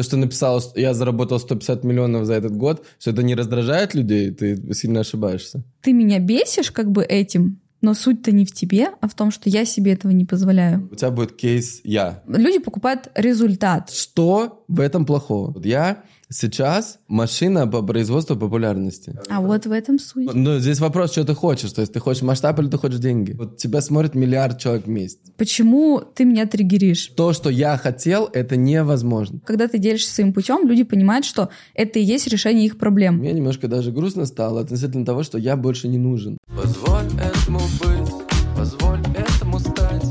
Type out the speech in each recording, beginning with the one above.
То, что написала, что я заработал 150 миллионов за этот год, что это не раздражает людей, ты сильно ошибаешься. Ты меня бесишь как бы этим, но суть-то не в тебе, а в том, что я себе этого не позволяю. У тебя будет кейс «я». Люди покупают результат. Что в этом плохого? Вот Я сейчас машина по производству популярности. А вот в этом суть. Ну, здесь вопрос, что ты хочешь. То есть ты хочешь масштаб или ты хочешь деньги? Вот тебя смотрит миллиард человек в месяц. Почему ты меня триггеришь? То, что я хотел, это невозможно. Когда ты делишься своим путем, люди понимают, что это и есть решение их проблем. Мне немножко даже грустно стало относительно того, что я больше не нужен. Позволь этому быть, позволь этому стать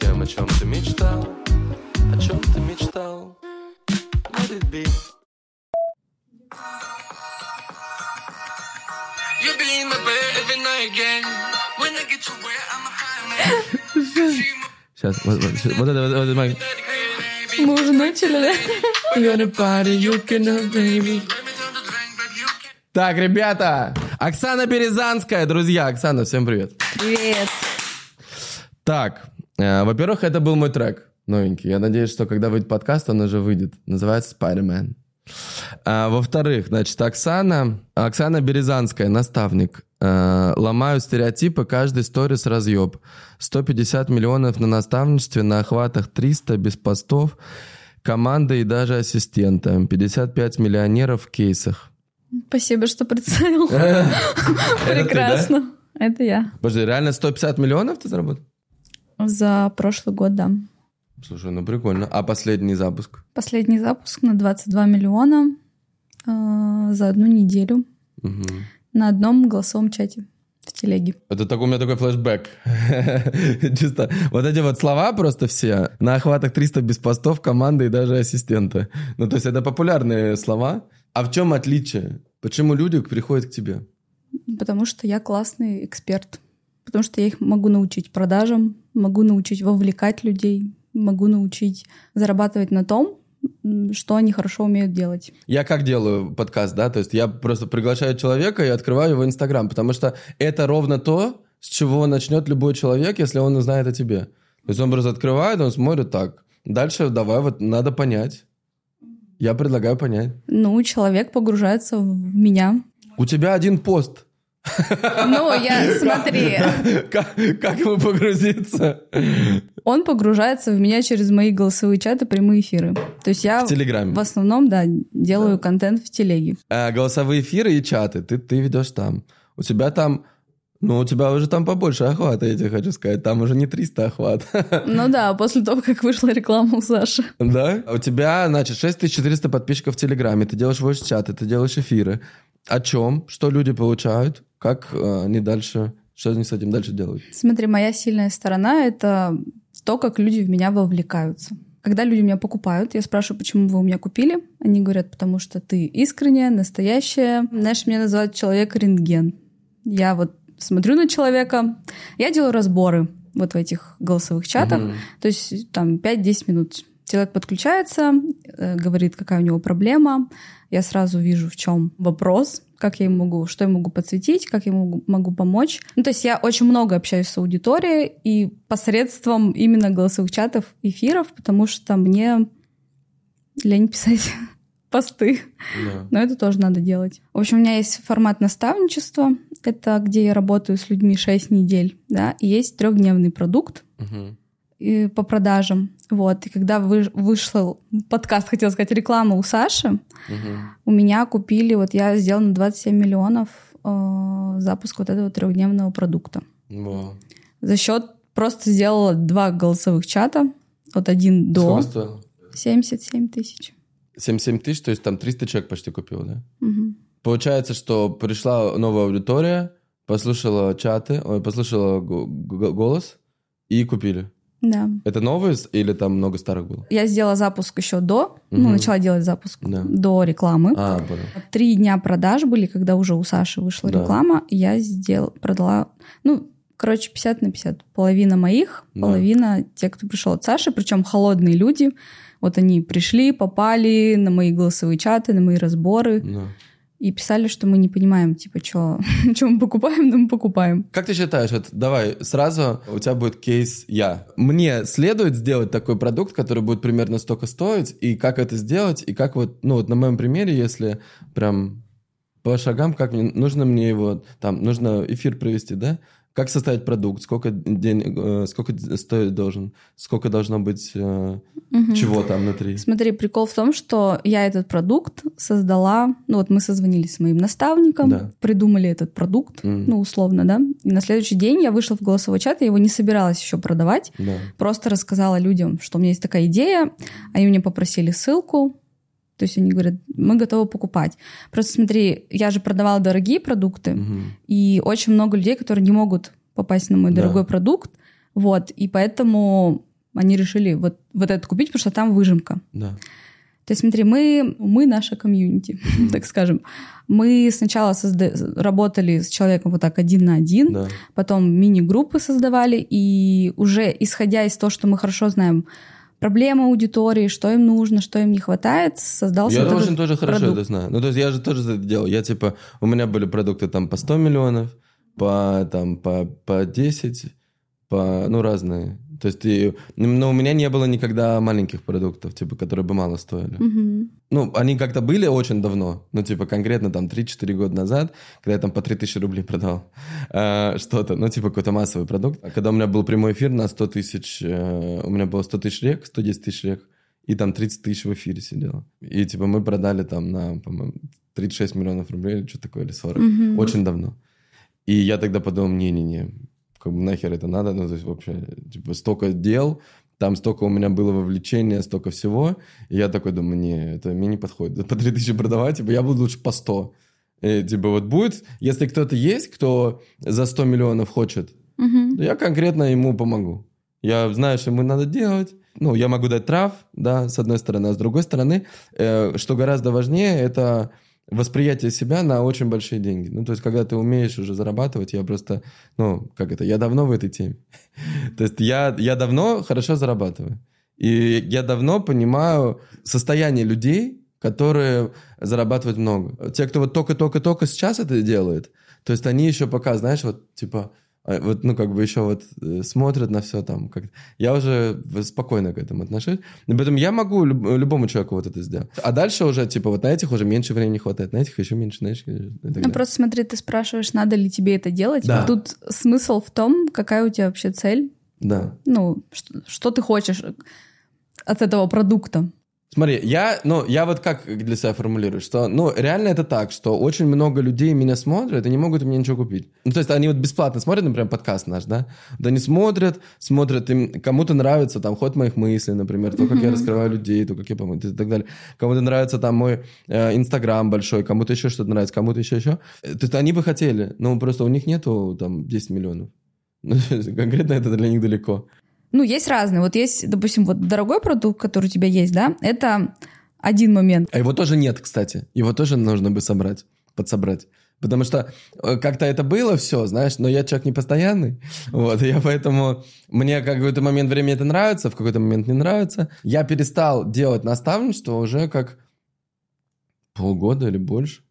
тем, о чем ты мечтал, о чем ты мечтал. Сейчас, вот, вот, вот это, вот, вот это мой- Мы уже начали, да? Так, ребята, Оксана Березанская, друзья. Оксана, всем привет. Привет. Так, э, во-первых, это был мой трек новенький. Я надеюсь, что когда выйдет подкаст, он уже выйдет. Называется Spider-Man. А, во-вторых, значит, Оксана, Оксана Березанская, наставник. Э, ломаю стереотипы, каждый сторис разъеб. 150 миллионов на наставничестве, на охватах 300, без постов, команда и даже ассистента. 55 миллионеров в кейсах. Спасибо, что представил. Прекрасно. Это я. Подожди, реально 150 миллионов ты заработал? За прошлый год, да. Слушай, ну прикольно. А последний запуск? Последний запуск на 22 миллиона э, за одну неделю Мгм. на одном голосовом чате в телеге. Это такой, у меня такой флешбэк. Чисто вот эти вот слова просто все. На охватах 300 без постов, команды и даже ассистента. Ну, то есть это популярные слова. А в чем отличие? Почему люди приходят к тебе? Потому что я классный эксперт. Потому что я их могу научить продажам, могу научить вовлекать людей, могу научить зарабатывать на том, что они хорошо умеют делать. Я как делаю подкаст, да? То есть я просто приглашаю человека и открываю его Инстаграм, потому что это ровно то, с чего начнет любой человек, если он узнает о тебе. То есть он просто открывает, он смотрит так. Дальше давай, вот надо понять. Я предлагаю понять. Ну, человек погружается в меня. У тебя один пост. Ну, я, смотри, Как, как ему погрузиться? он погружается в меня через мои голосовые чаты, прямые эфиры. То есть я В Телеграме. в основном, да, делаю контент в телеге. А, голосовые эфиры и чаты ты, ты ведешь там. У тебя там, ну, у тебя уже там побольше охвата, я тебе хочу сказать. Там уже не 300 охват. Ну да, после того, как вышла реклама у Саши. Да? У тебя, значит, 6400 подписчиков в Телеграме, ты делаешь voice чаты, ты делаешь эфиры. О чем? Что люди получают? Как э, они дальше, что они с этим дальше делают? Смотри, моя сильная сторона — это то, как люди в меня вовлекаются. Когда люди меня покупают, я спрашиваю, почему вы у меня купили. Они говорят, потому что ты искренняя, настоящая. Знаешь, меня называют человек рентген. Я вот смотрю на человека, я делаю разборы вот в этих голосовых чатах. Мгм. То есть там 5-10 минут человек подключается, э, говорит, какая у него проблема. Я сразу вижу, в чем вопрос, как я ему могу, что я могу подсветить, как я ему могу помочь. Ну, то есть я очень много общаюсь с аудиторией и посредством именно голосовых чатов, эфиров, потому что мне лень писать посты. Да. Но это тоже надо делать. В общем, у меня есть формат наставничества. Это где я работаю с людьми 6 недель. Да? И есть трехдневный продукт, Мгм. И по продажам. Вот. И когда вы- вышел подкаст, хотела сказать, реклама у Саши, Мгм. у меня купили, вот я сделала на 27 миллионов э, запуск вот этого трехдневного продукта. Во. За счет просто сделала два голосовых чата, вот один до Сколько стоило? 77 тысяч. 77 тысяч, то есть там 300 человек почти купил, да? Мгм. Получается, что пришла новая аудитория, послушала чаты, ой, послушала го- го- голос и купили. Да. Это новые с- или там много старых было? Я сделала запуск еще до, ну, Мгм. начала делать запуск Да. до рекламы. А, понял. Три дня продаж были, когда уже у Саши вышла Да. реклама, я сделала, продала, ну, короче, 50 на 50. Половина моих, Да. половина те, кто пришел от Саши, причем холодные люди. Вот они пришли, попали на мои голосовые чаты, на мои разборы. Да. И писали, что мы не понимаем, типа, что мы покупаем, но мы покупаем. Как ты считаешь, вот давай сразу у тебя будет кейс я. Мне следует сделать такой продукт, который будет примерно столько стоить, и как это сделать, и как вот, ну вот на моем примере, если прям по шагам, как мне, нужно мне его, там, нужно эфир провести, да? Как составить продукт, сколько денег, э, сколько стоить должен, сколько должно быть э, чего там внутри. Смотри, прикол в том, что я этот продукт создала, ну вот мы созвонились с моим наставником, Да. придумали этот продукт, Мгм. ну условно, да, и на следующий день я вышла в голосовой чат, я его не собиралась еще продавать, Да. просто рассказала людям, что у меня есть такая идея, они мне попросили ссылку, то есть они говорят, мы готовы покупать. Просто смотри, я же продавала дорогие продукты, Мгм. и очень много людей, которые не могут попасть на мой Да. дорогой продукт, вот, и поэтому они решили вот, вот это купить, потому что там выжимка. Да. То есть смотри, мы, мы наша комьюнити, так скажем. Мы сначала созда- работали с человеком вот так один на один, Да. потом мини-группы создавали, и уже исходя из того, что мы хорошо знаем проблемы аудитории, что им нужно, что им не хватает, создался Я вот тоже хорошо продукт. это знаю. Ну, то есть я же тоже это делал. Я типа, у меня были продукты там по 100 миллионов, по там по, по 10, по, ну, разные. То есть, и, но у меня не было никогда маленьких продуктов, типа, которые бы мало стоили. Мгм. Ну, они как-то были очень давно, ну, типа, конкретно там 3-4 года назад, когда я там по 3000 рублей продал э, что-то, ну, типа, какой-то массовый продукт. А Когда у меня был прямой эфир на 100 тысяч, э, у меня было 100 тысяч рек, 110 тысяч рек, и там 30 тысяч в эфире сидело. И, типа, мы продали там на, по-моему, 36 миллионов рублей или что такое, или 40. Мгм. Очень давно. И я тогда подумал, не-не-не, как бы нахер это надо, ну, то есть вообще, типа, столько дел, там столько у меня было вовлечения, столько всего, и я такой думаю, не, это мне не подходит, по 3000 продавать, типа, я буду лучше по 100. И, типа, вот будет, если кто-то есть, кто за 100 миллионов хочет, то я конкретно ему помогу. Я знаю, что ему надо делать. Ну, я могу дать трав, да, с одной стороны, а с другой стороны, э, что гораздо важнее, это восприятие себя на очень большие деньги. Ну, то есть, когда ты умеешь уже зарабатывать, я просто, ну, как это, я давно в этой теме. То есть, я, я давно хорошо зарабатываю. И я давно понимаю состояние людей, которые зарабатывают много. Те, кто вот только-только-только сейчас это делает, то есть они еще пока, знаешь, вот типа, вот, ну, как бы еще вот э, смотрят на все там. Как... Я уже спокойно к этому отношусь. И поэтому я могу люб- любому человеку вот это сделать. А дальше уже, типа, вот на этих уже меньше времени хватает, на этих еще меньше, на этих Ну, просто смотри, ты спрашиваешь, надо ли тебе это делать. Да. А Тут смысл в том, какая у тебя вообще цель, Да. ну, что, что ты хочешь от этого продукта. Смотри, я, ну, я вот как для себя формулирую, что, ну, реально это так, что очень много людей меня смотрят и не могут меня ничего купить. Ну, то есть они вот бесплатно смотрят, например, подкаст наш, да? Вот они смотрят, смотрят, им кому-то нравится там ход моих мыслей, например, то, как я раскрываю людей, то, как я помогу, и так далее. Кому-то нравится там мой э, Инстаграм большой, кому-то еще что-то нравится, кому-то еще еще. Э, То есть они бы хотели, но просто у них нету там 10 миллионов. Ну, конкретно это для них далеко. Ну, есть разные. Вот есть, допустим, вот дорогой продукт, который у тебя есть, да, это один момент. А его тоже нет, кстати. Его тоже нужно бы собрать, подсобрать. Потому что э, как-то это было все, знаешь, но я человек непостоянный, вот, я поэтому, мне как какой-то момент времени это нравится, в какой-то момент не нравится. Я перестал делать наставничество уже как полгода или больше.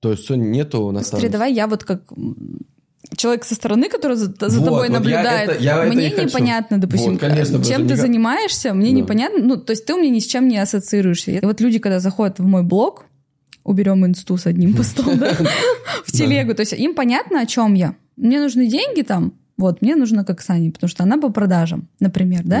То есть все, нету Смотри, наставничества. давай я вот как человек со стороны, который за, за Вот, тобой вот я наблюдает, это- я это мне и хочу. непонятно, допустим, Вот, конечно, чем ты никак- занимаешься, мне Да. непонятно. Ну, то есть ты у меня ни с чем не ассоциируешься. И вот люди, когда заходят в мой блог, уберем инсту с одним постом, в телегу, то есть им понятно, о чем я. Мне нужны деньги там, вот, мне нужно как Сане, потому что она по продажам, например, да.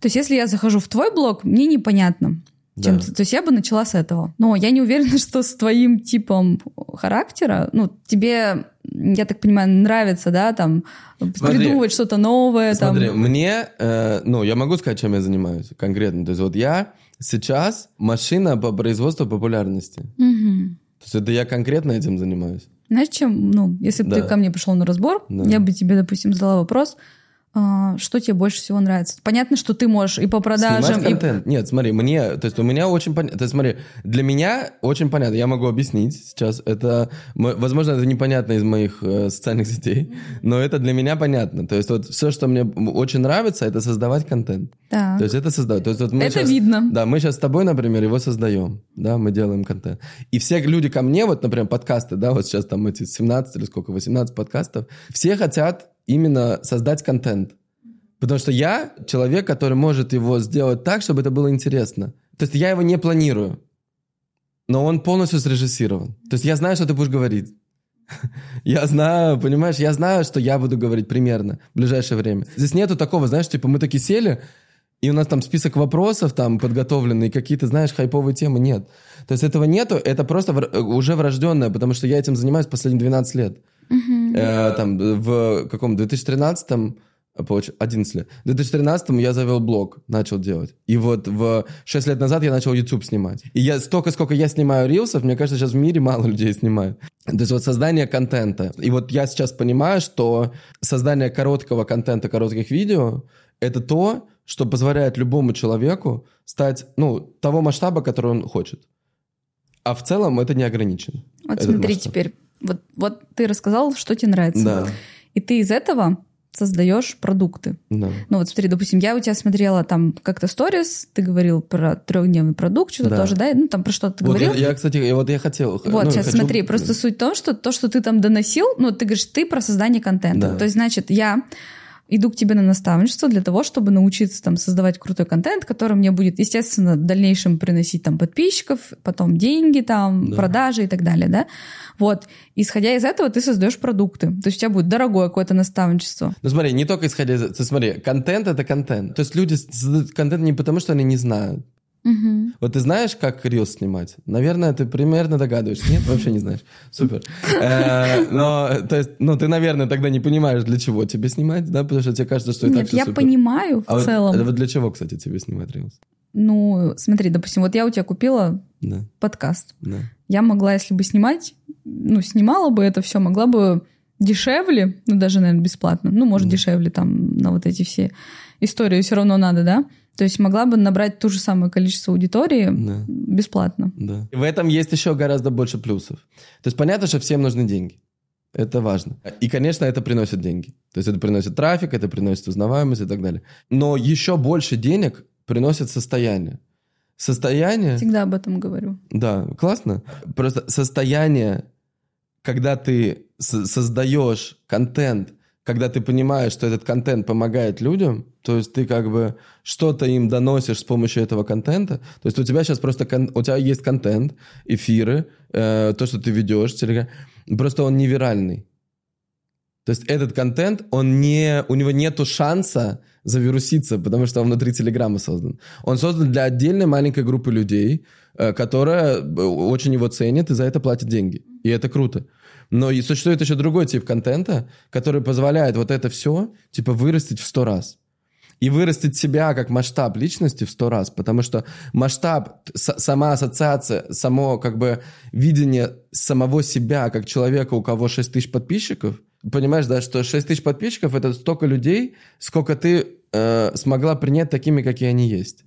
То есть если я захожу в твой блог, мне непонятно. Чем Да. то есть я бы начала с этого. Но я не уверена, что с твоим типом характера, ну, тебе, я так понимаю, нравится, да, там, Смотри. придумывать что-то новое, Смотри, там. мне, э, ну, я могу сказать, чем я занимаюсь конкретно. То есть вот я сейчас машина по производству популярности. Мгм. То есть это я конкретно этим занимаюсь. Знаешь, чем, ну, если бы Да. ты ко мне пришел на разбор, Да. я бы тебе, допустим, задала вопрос, что тебе больше всего нравится? Понятно, что ты можешь и по продажам, Снимать и... контент. Нет, смотри, мне, то есть у меня очень понятно, то есть смотри, для меня очень понятно, я могу объяснить сейчас, это, мо- возможно, это непонятно из моих э, социальных сетей, но это для меня понятно, то есть вот все, что мне очень нравится, это создавать контент. Так. То есть это создавать. То есть вот мы Это щас- видно. Да, мы сейчас с тобой, например, его создаем, да, мы делаем контент. И все люди ко мне, вот, например, подкасты, да, вот сейчас там эти 17 или сколько, 18 подкастов, все хотят именно создать контент. Потому что я человек, который может его сделать так, чтобы это было интересно. То есть я его не планирую, но он полностью срежиссирован. То есть я знаю, что ты будешь говорить. Я знаю, понимаешь, я знаю, что я буду говорить примерно в ближайшее время. Здесь нету такого, знаешь, типа мы такие сели, и у нас там список вопросов там подготовленные, какие-то, знаешь, хайповые темы. Нет. То есть этого нету, это просто вр- уже врожденное, потому что я этим занимаюсь последние 12 лет. Э, там в каком 2013 получ- 11 лет. В 2013 я завел блог, начал делать. И вот в 6 лет назад я начал YouTube снимать. И я столько, сколько я снимаю рилсов, мне кажется, сейчас в мире мало людей снимают. То есть вот создание контента. И вот я сейчас понимаю, что создание короткого контента, коротких видео, это то, что позволяет любому человеку стать, ну, того масштаба, который он хочет. А в целом это не ограничено. Вот смотри масштаб. теперь. Вот, вот ты рассказал, что тебе нравится. Да, И ты из этого создаешь продукты. да. Ну вот смотри, допустим, я у тебя смотрела там как-то сторис, ты говорил про трехдневный продукт, что-то Да. тоже, да? Ну там про что ты Вот говорил. я, я, кстати, я- вот я хотел... Вот, ну, сейчас хочу- смотри, просто суть в том, что то, что ты там доносил, ну, ты говоришь, ты про создание контента. Да. То есть, значит, я иду к тебе на наставничество для того, чтобы научиться там создавать крутой контент, который мне будет, естественно, в дальнейшем приносить там подписчиков, потом деньги там, Да. продажи и так далее, да? Вот. Исходя из этого, ты создаешь продукты. То есть у тебя будет дорогое какое-то наставничество. Ну смотри, не только исходя из... Ты смотри, контент — это контент. То есть люди создают контент не потому, что они не знают. Мгм. Вот ты знаешь, как рилс снимать? Наверное, ты примерно догадываешься. Нет, вообще не знаешь. Супер. Э, Но, то есть, ну, ты, наверное, тогда не понимаешь, для чего тебе снимать, да? Потому что тебе кажется, что и так Нет, я понимаю в А целом. а вот для чего, кстати, тебе снимать рилс? Ну, смотри, допустим, вот я у тебя купила подкаст. Я могла, если бы снимать, ну, снимала бы это все, могла бы дешевле, ну, даже, наверное, бесплатно, ну, может, дешевле там на вот эти все истории все равно надо, да? То есть могла бы набрать ту же самое количество аудитории Да. бесплатно. Да. И в этом есть еще гораздо больше плюсов. То есть понятно, что всем нужны деньги. Это важно. И, конечно, это приносит деньги. То есть это приносит трафик, это приносит узнаваемость и так далее. Но еще больше денег приносит состояние. Состояние... Всегда об этом говорю. Да, классно. Просто состояние, когда ты создаешь контент, когда ты понимаешь, что этот контент помогает людям, то есть ты как бы что-то им доносишь с помощью этого контента. То есть у тебя сейчас просто кон- у тебя есть контент, эфиры, э, то, что ты ведешь, телега- просто он не виральный. То есть этот контент, он не, у него нету шанса завируситься, потому что он внутри Телеграма создан. Он создан для отдельной маленькой группы людей, э, которая э, очень его ценит и за это платит деньги. И это круто. Но и существует еще другой тип контента, который позволяет вот это все, типа, вырастить в сто раз. И вырастить себя как масштаб личности в сто раз, потому что масштаб, сама ассоциация, само как бы видение самого себя как человека, у кого 6 тысяч подписчиков, понимаешь, да, что 6 тысяч подписчиков это столько людей, сколько ты э, смогла принять такими, какие они есть.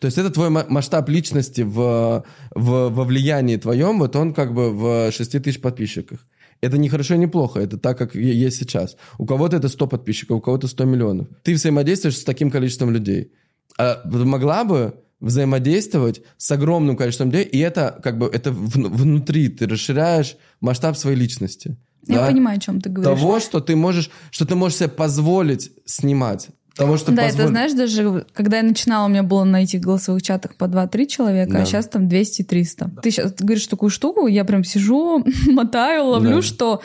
То есть это твой ма- масштаб личности в, в, во влиянии твоем, вот он как бы в 6 тысяч подписчиках. Это не хорошо и не плохо, это так, как есть сейчас. У кого-то это 100 подписчиков, у кого-то 100 миллионов. Ты взаимодействуешь с таким количеством людей. А могла бы взаимодействовать с огромным количеством людей, и это как бы это вн- внутри, ты расширяешь масштаб своей личности. Я да? понимаю, о чем ты говоришь. Того, что ты можешь, что ты можешь себе позволить снимать. Того, что да, позволь- это знаешь, даже когда я начинала, у меня было на этих голосовых чатах по 2-3 человека, Да. а сейчас там 200-300. Ты сейчас говоришь такую штуку, я прям сижу, мотаю, ловлю, Да. что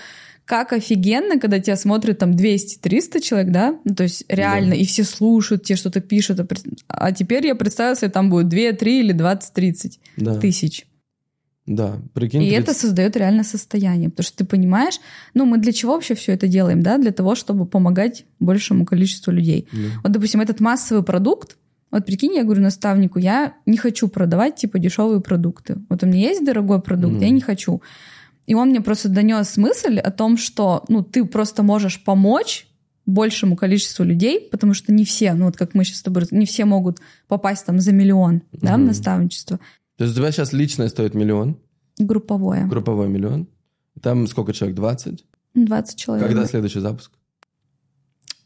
как офигенно, когда тебя смотрит там 200-300 человек, да? Ну, то есть реально, Да. и все слушают, те что-то пишут. А А теперь я представила себе, там будет 2, 3 или 20-30 да, тысяч. Да, прикинь, И 30. это создает реально состояние. Потому что ты понимаешь, ну, мы для чего вообще все это делаем, да? Для того, чтобы помогать большему количеству людей. Да. Вот, допустим, этот массовый продукт, вот прикинь, я говорю наставнику, я не хочу продавать, типа, дешевые продукты. Вот у меня есть дорогой продукт, Мгм. я не хочу. И он мне просто донес мысль о том, что, ну, ты просто можешь помочь большему количеству людей, потому что не все, ну вот как мы сейчас с тобой, не все могут попасть там за миллион, да, в Мгм. наставничество. То есть у тебя сейчас личное стоит миллион, Групповое. групповой миллион. Там сколько человек? 20? 20 человек. Когда следующий запуск?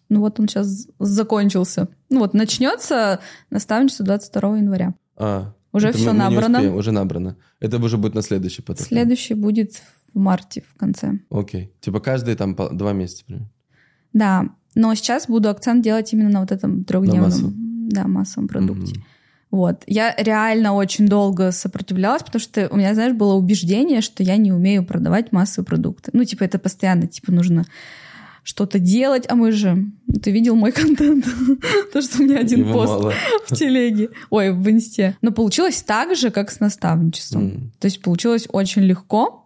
Ну вот он сейчас закончился. Ну вот начнется наставничество 22 января. А, Уже все мы- мы набрано. успеем, уже набрано. Это уже будет на следующий поток. Следующий будет в марте в конце. Окей. Типа каждые там два месяца примерно. Да, но сейчас буду акцент делать именно на вот этом трехдневном, да, массовом продукте. Мгм. Вот. Я реально очень долго сопротивлялась, потому что у меня, знаешь, было убеждение, что я не умею продавать массовые продукты. Ну, типа, это постоянно, типа, нужно что-то делать, а мы же... Ты видел мой контент? То, что у меня один Его пост мало. в телеге. Ой, в инсте. Но получилось так же, как с наставничеством. М. То есть получилось очень легко.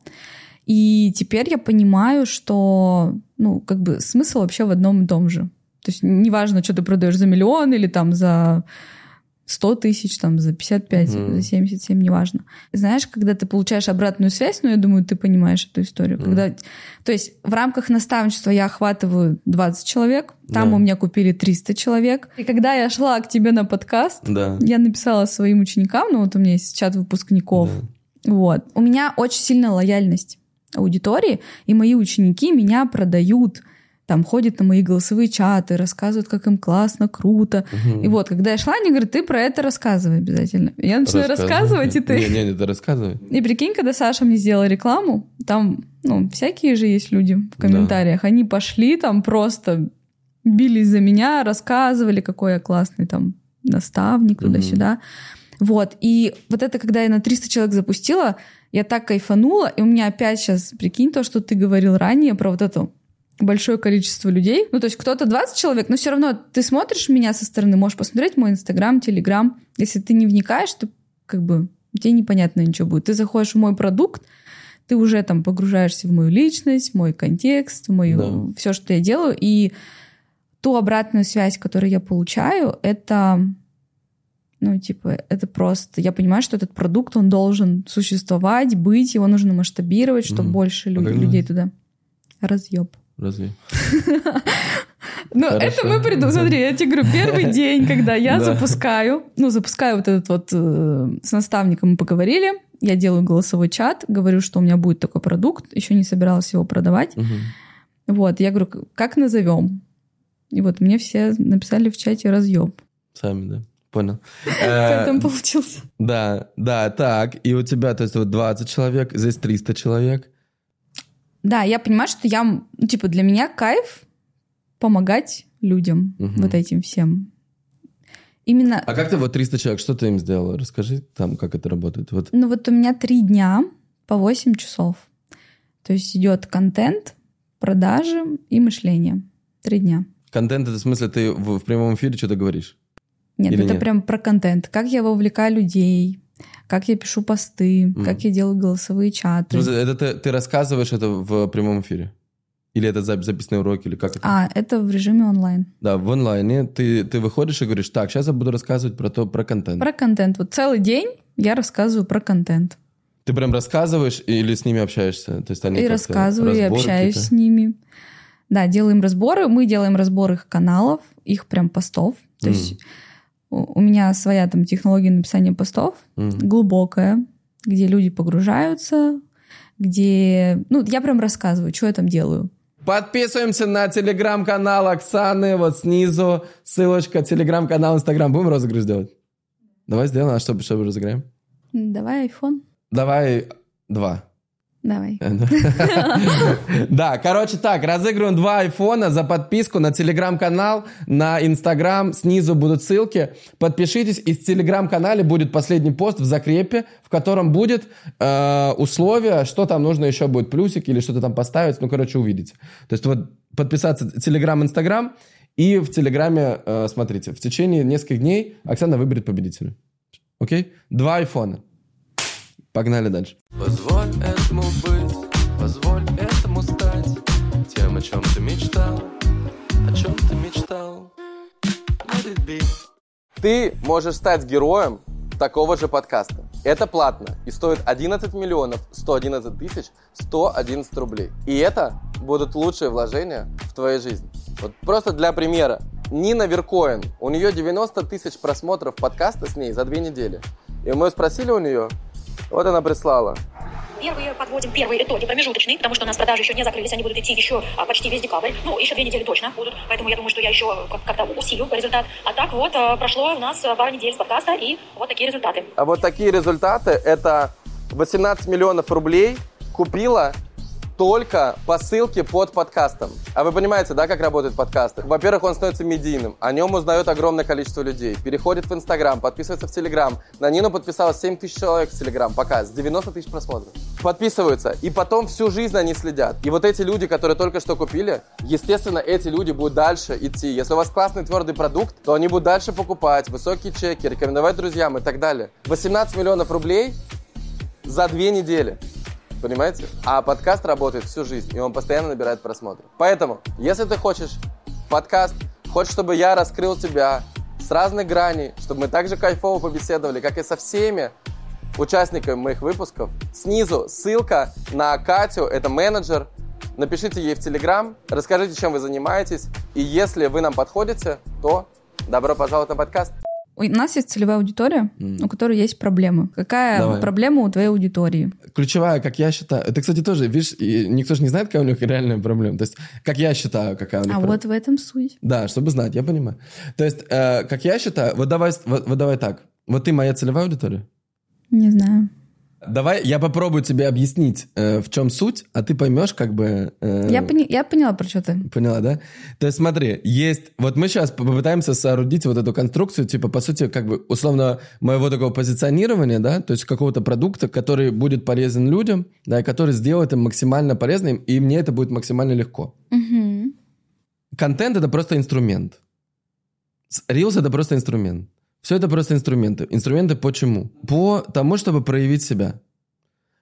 И теперь я понимаю, что, ну, как бы смысл вообще в одном и том же. То есть неважно, что ты продаешь за миллион или там за 100 тысяч, там за 55, Мгм. за 77, неважно. Знаешь, когда ты получаешь обратную связь, ну, я думаю, ты понимаешь эту историю. Мгм. Когда, то есть в рамках наставничества я охватываю 20 человек, там Да. у меня купили 300 человек. И когда я шла к тебе на подкаст, Да. я написала своим ученикам, ну вот у меня есть чат выпускников, Да. вот. У меня очень сильная лояльность аудитории, и мои ученики меня продают, там ходят на мои голосовые чаты, рассказывают, как им классно, круто. Мгм. И вот, когда я шла, они говорят, ты про это рассказывай обязательно. Я начинаю рассказывать, и ты... Не, не, не, ты рассказывай. И прикинь, когда Саша мне сделала рекламу, там, ну, всякие же есть люди в Да. комментариях, они пошли там просто бились за меня, рассказывали, какой я классный там наставник туда-сюда. Вот, и вот это, когда я на 300 человек запустила, я так кайфанула, и у меня опять сейчас, прикинь, то, что ты говорил ранее про вот это большое количество людей. Ну, то есть кто-то 20 человек, но все равно ты смотришь меня со стороны, можешь посмотреть мой Инстаграм, Телеграм. Если ты не вникаешь, то как бы тебе непонятно ничего будет. Ты заходишь в мой продукт, ты уже там погружаешься в мою личность, в мой контекст, в мою Да. все, что я делаю, и ту обратную связь, которую я получаю, это ну, типа, это просто... Я понимаю, что этот продукт, он должен существовать, быть, его нужно масштабировать, чтобы Мгм. больше лю- как людей туда. Разъеб. Разве? Ну, это мы придумали. Смотри, я тебе говорю, первый день, когда я запускаю, ну, запускаю вот этот вот э, с наставником мы поговорили, я делаю голосовой чат, говорю, что у меня будет такой продукт, еще не собиралась его продавать. Вот, я говорю, как назовем? И вот мне все написали в чате разъеб. Сами, да. Понял. Э, там получился? Да, да, так. И у тебя, то есть, вот 20 человек, здесь 300 человек. Да, я понимаю, что я, ну, типа, для меня кайф помогать людям Мгм. вот этим всем. Именно, А как ты вот 300 человек, что ты им сделала? Расскажи там, как это работает. Вот. ну вот у меня три дня по 8 часов. То есть идет контент, продажи и мышление. Три дня. Контент, это в смысле ты в, в прямом эфире что-то говоришь? Нет, Или это нет? прям про контент. Как я вовлекаю людей, как я пишу посты, Мгм. как я делаю голосовые чаты. смысле, это ты, ты рассказываешь это в прямом эфире? Или это запись, записной урок, или как это? А, это в режиме онлайн. Да, в онлайне ты, ты выходишь и говоришь, так, сейчас я буду рассказывать про то, про контент. Про контент. Вот целый день я рассказываю про контент. Ты прям рассказываешь или с ними общаешься? То есть они и рассказываю, и общаюсь с ними. Да, делаем разборы. Мы делаем разбор их каналов, их прям постов. То М. есть у меня своя там технология написания постов, М. глубокая, где люди погружаются, где... Ну, я прям рассказываю, что я там делаю. Подписываемся на телеграм-канал Оксаны, вот снизу ссылочка, телеграм-канал, инстаграм. Будем розыгрыш делать? Давай сделаем, а что, что разыграем? Давай iPhone. Давай два. Давай. Да, короче так, разыгрываем два айфона за подписку на телеграм-канал, на инстаграм, снизу будут ссылки. Подпишитесь, и в телеграм-канале будет последний пост в закрепе, в котором будет э, условие, что там нужно еще будет, плюсик или что-то там поставить, ну, короче, увидите. То есть вот подписаться телеграм, инстаграм, и в телеграме, э, смотрите, в течение нескольких дней Оксана выберет победителя. Окей? Два айфона. Погнали дальше. Позволь этому быть, позволь этому стать Тем, о чем ты мечтал, о чем ты мечтал Ты можешь стать героем такого же подкаста. Это платно и стоит 11 миллионов 111 тысяч 111 рублей. И это будут лучшие вложения в твоей жизни. Вот просто для примера. Нина Веркоин, у нее 90 тысяч просмотров подкаста с ней за две недели. И мы спросили у нее, вот она прислала. Первые подводим первые итоги промежуточные, потому что у нас продажи еще не закрылись, они будут идти еще а, почти весь декабрь. Ну, еще две недели точно будут, поэтому я думаю, что я еще как- как-то усилю результат. А так вот, а, прошло у нас а, пару недель с подкаста, и вот такие результаты. А вот такие результаты, это 18 миллионов рублей купила только по ссылке под подкастом. А вы понимаете, да, как работают подкасты? Во-первых, он становится медийным, о нем узнает огромное количество людей, переходит в Инстаграм, подписывается в Телеграм. На Нину подписалось 7 тысяч человек в Телеграм пока, с 90 тысяч просмотров. Подписываются, и потом всю жизнь они следят. И вот эти люди, которые только что купили, естественно, эти люди будут дальше идти. Если у вас классный твердый продукт, то они будут дальше покупать, высокие чеки, рекомендовать друзьям и так далее. 18 миллионов рублей за две недели. Понимаете? А подкаст работает всю жизнь, и он постоянно набирает просмотры. Поэтому, если ты хочешь подкаст, хочешь, чтобы я раскрыл тебя с разных граней, чтобы мы также кайфово побеседовали, как и со всеми участниками моих выпусков, снизу ссылка на Катю, это менеджер. Напишите ей в Телеграм, расскажите, чем вы занимаетесь, и если вы нам подходите, то добро пожаловать на подкаст. У нас есть целевая аудитория, у которой есть проблемы. Какая Давай. проблема у твоей аудитории? Ключевая, как я считаю, это, кстати, тоже, видишь, никто же не знает, какая у них реальная проблема. То есть, как я считаю, какая у них А проблема. вот в этом суть. Да, чтобы знать, я понимаю. То есть, э, как я считаю, вот давай, вот, вот давай так. Вот ты моя целевая аудитория. Не знаю. Давай я попробую тебе объяснить, э, в чем суть, а ты поймешь, как бы... э, Я, пони- я поняла, про что ты. Поняла, да? То есть смотри, есть... Вот мы сейчас попытаемся соорудить вот эту конструкцию, типа, по сути, как бы, условно, моего такого позиционирования, да, то есть какого-то продукта, который будет полезен людям, да, и который сделает им максимально полезным, и мне это будет максимально легко. Мгм. Контент — это просто инструмент. Reels — это просто инструмент. Все это просто инструменты. Инструменты почему? По тому, чтобы проявить себя.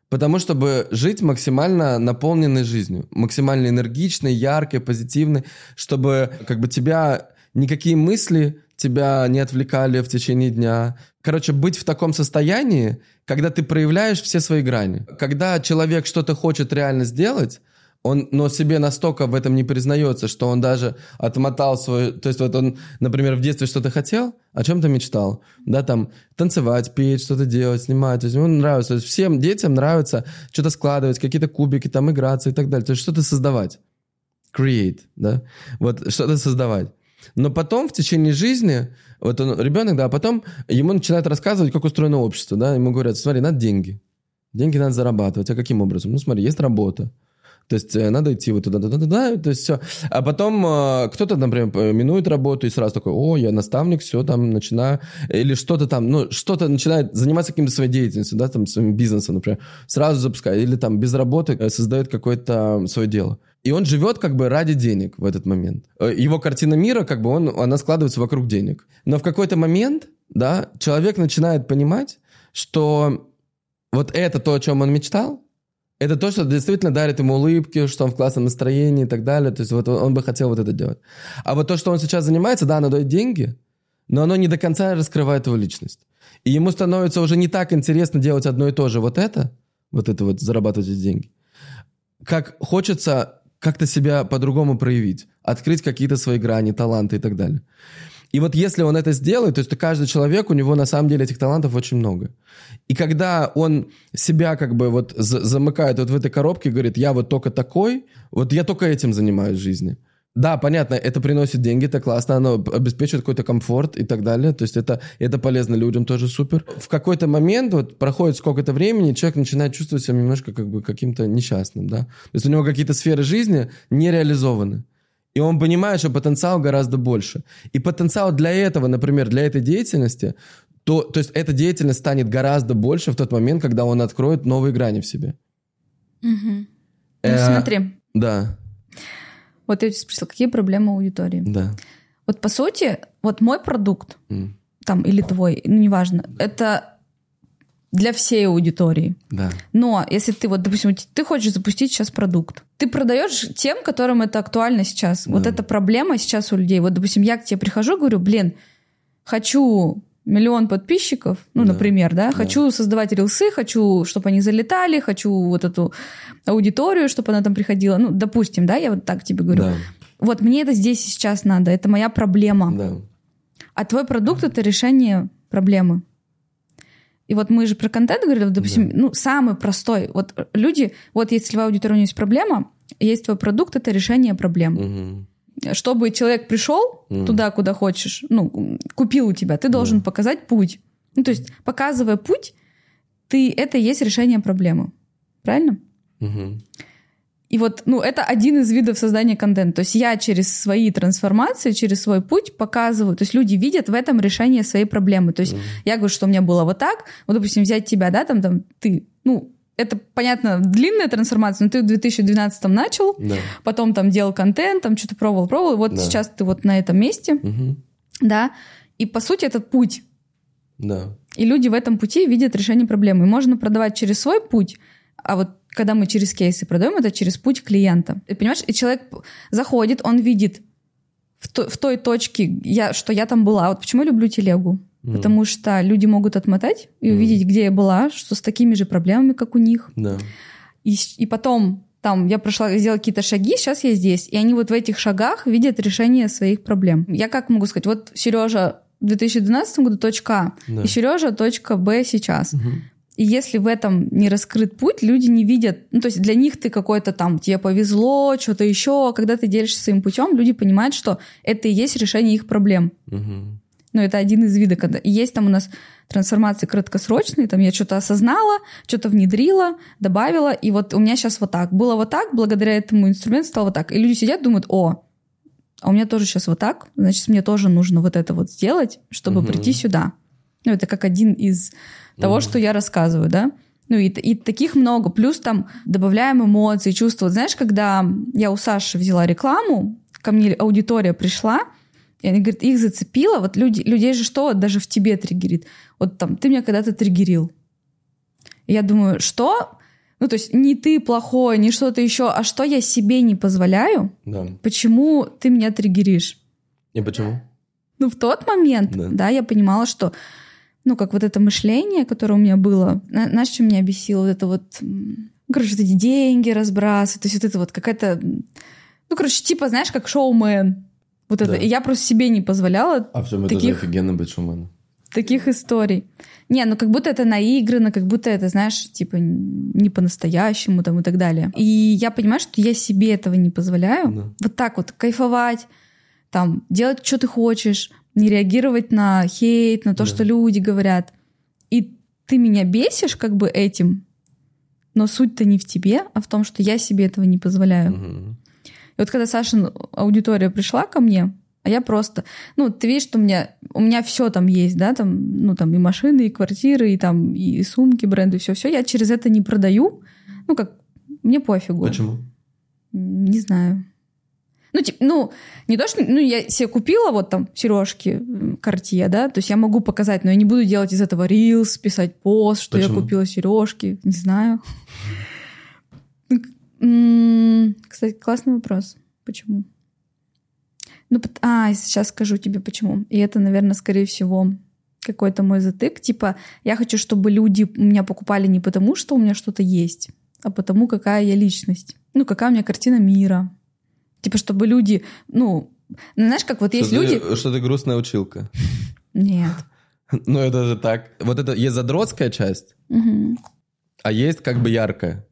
Потому чтобы жить максимально наполненной жизнью. Максимально энергичной, яркой, позитивной. Чтобы как бы тебя... Никакие мысли тебя не отвлекали в течение дня. Короче, быть в таком состоянии, когда ты проявляешь все свои грани. Когда человек что-то хочет реально сделать, он, но себе настолько в этом не признается, что он даже отмотал свой... То есть вот он, например, в детстве что-то хотел, о чем-то мечтал, да, там, танцевать, петь, что-то делать, снимать, то есть ему нравится. То есть всем детям нравится что-то складывать, какие-то кубики, там, играться и так далее. То есть что-то создавать. Create, да, вот что-то создавать. Но потом в течение жизни, вот он ребенок, да, а потом ему начинают рассказывать, как устроено общество, да, ему говорят, смотри, надо деньги. Деньги надо зарабатывать. А каким образом? Ну, смотри, есть работа. То есть э, надо идти вот туда, туда, туда, то есть все. А потом э, кто-то, например, минует работу и сразу такой, о, я наставник, все, там, начинаю, или что-то там, ну, что-то начинает заниматься каким-то своей деятельностью, да, там, своим бизнесом, например, сразу запускает, или там без работы э, создает какое-то свое дело. И он живет как бы ради денег в этот момент. Э, Его картина мира, как бы, он, она складывается вокруг денег. Но в какой-то момент, да, человек начинает понимать, что вот это то, о чем он мечтал, это то, что действительно дарит ему улыбки, что он в классном настроении и так далее. То есть вот он бы хотел вот это делать. А вот то, что он сейчас занимается, да, оно дает деньги, но оно не до конца раскрывает его личность. И ему становится уже не так интересно делать одно и то же вот это, вот это вот зарабатывать эти деньги, как хочется как-то себя по-другому проявить, открыть какие-то свои грани, таланты и так далее. И вот если он это сделает, то есть каждый человек, у него на самом деле этих талантов очень много. И когда он себя как бы вот за- замыкает вот в этой коробке, говорит, я вот только такой, вот я только этим занимаюсь в жизни. Да, понятно, это приносит деньги, это классно, оно обеспечивает какой-то комфорт и так далее. То есть это, это полезно людям, тоже супер. В какой-то момент, вот проходит сколько-то времени, человек начинает чувствовать себя немножко как бы каким-то несчастным, да. То есть у него какие-то сферы жизни не реализованы. И он понимает, что потенциал гораздо больше. И потенциал для этого, например, для этой деятельности, то, то есть эта деятельность станет гораздо больше в тот момент, когда он откроет новые грани в себе. Ну, Э, смотри, Да, вот я тебя спросила, какие проблемы у аудитории? да. Вот по сути, вот мой продукт, М, там, или твой, ну, неважно, это для всей аудитории. Да. Но если ты вот, допустим, ты хочешь запустить сейчас продукт, ты продаешь тем, которым это актуально сейчас. Вот Да. эта проблема сейчас у людей. Вот, допустим, я к тебе прихожу, говорю, блин, хочу миллион подписчиков, ну, Да. например, да, Да. хочу создавать рилсы, хочу, чтобы они залетали, хочу вот эту аудиторию, чтобы она там приходила, ну, допустим, да, я вот так тебе говорю. Да, Вот мне это здесь и сейчас надо, это моя проблема. да. А твой продукт это решение проблемы. И вот мы же про контент говорили, допустим, Да. ну, самый простой. Вот люди, вот есть целевая аудитория, у нее есть проблема, есть твой продукт, это решение проблем. Мгм. Чтобы человек пришел Мгм. туда, куда хочешь, ну, купил у тебя, ты должен Да. показать путь. Ну, то есть, показывая путь, ты, это и есть решение проблемы. Правильно? Мгм. И вот, ну, это один из видов создания контента. То есть я через свои трансформации, через свой путь показываю. То есть люди видят в этом решение своей проблемы. То есть Мгм. я говорю, что у меня было вот так. Вот, допустим, взять тебя, да, там, там, ты, ну, это, понятно, длинная трансформация, но ты в 2012 начал, Да. потом там делал контент, там что-то пробовал, пробовал, и вот Да. сейчас ты вот на этом месте, Мгм. да, и по сути этот путь. Да. И люди в этом пути видят решение проблемы. И можно продавать через свой путь, а вот когда мы через кейсы продаем, это через путь клиента. Ты понимаешь, и человек заходит, он видит в, то- в той точке, я, что я там была. Вот почему я люблю телегу? Мгм. Потому что люди могут отмотать и Мгм. увидеть, где я была, что с такими же проблемами, как у них. Да. И, и потом там я прошла, сделала какие-то шаги, сейчас я здесь. И они вот в этих шагах видят решение своих проблем. Я как могу сказать, вот Сережа в 2012 году точка А, Да. и Сережа точка Б сейчас. Мгм. И если в этом не раскрыт путь, люди не видят, ну то есть для них ты какой-то там, тебе повезло, что-то еще, а когда ты делишься своим путем, люди понимают, что это и есть решение их проблем. Мгм. Ну, это один из видов. Когда... и Есть там у нас трансформации краткосрочные, там я что-то осознала, что-то внедрила, добавила, и вот у меня сейчас вот так. Было вот так, благодаря этому инструменту стало вот так. И люди сидят, думают, о, а у меня тоже сейчас вот так, значит, мне тоже нужно вот это вот сделать, чтобы Мгм. прийти сюда. Ну, это как один из того, что я рассказываю, да. Ну и, и таких много. Плюс там добавляем эмоции, чувства. Вот знаешь, когда я у Саши взяла рекламу, ко мне аудитория пришла, и они говорят, их зацепило. Вот люди, людей же что даже в тебе триггерит? Вот там, ты меня когда-то триггерил. И я думаю, что? Ну, то есть не ты плохой, не что-то еще, а что я себе не позволяю? Да. Почему ты меня триггеришь? И почему? Ну, в тот момент, Да. да, я понимала, что, ну, как вот это мышление, которое у меня было, зна- знаешь, что меня бесило? Вот это вот, короче, вот эти деньги разбрасывать, то есть вот это вот какая-то, ну, короче, типа, знаешь, как шоумен. Вот это. Да. И я просто себе не позволяла А в чем Таких- это офигенно быть шоуменом? таких историй. Не, ну как будто это наиграно, как будто это, знаешь, типа не по-настоящему там и так далее. И я понимаю, что я себе этого не позволяю. Да. Вот так вот кайфовать, там, делать, что ты хочешь, не реагировать на хейт, на то, Да. что люди говорят. И ты меня бесишь как бы этим, но суть-то не в тебе, а в том, что я себе этого не позволяю. Мгм. И вот когда Сашин аудитория пришла ко мне, а я просто, ну, ты видишь, что у меня, у меня все там есть, да, там, ну, там и машины, и квартиры, и там, и сумки, бренды, все-все. Я через это не продаю. Ну, как, мне пофигу. Почему? Не знаю. Ну, типа, ну, не то, что... Ну, я себе купила вот там сережки Cartier, да, то есть я могу показать, но я не буду делать из этого рилс, писать пост, что Почему? я купила сережки. Не знаю. Ну, Кстати, классный вопрос. Почему? Ну, а, сейчас скажу тебе почему. И это, наверное, скорее всего, какой-то мой затык. Типа, я хочу, чтобы люди меня покупали не потому, что у меня что-то есть, а потому, какая я личность. Ну, какая у меня картина мира. Типа, чтобы люди, ну, ну, знаешь, как вот есть что люди... Ты, что ты грустная училка. Нет. Ну, это же так. Вот это есть задротская часть, а есть как бы яркая.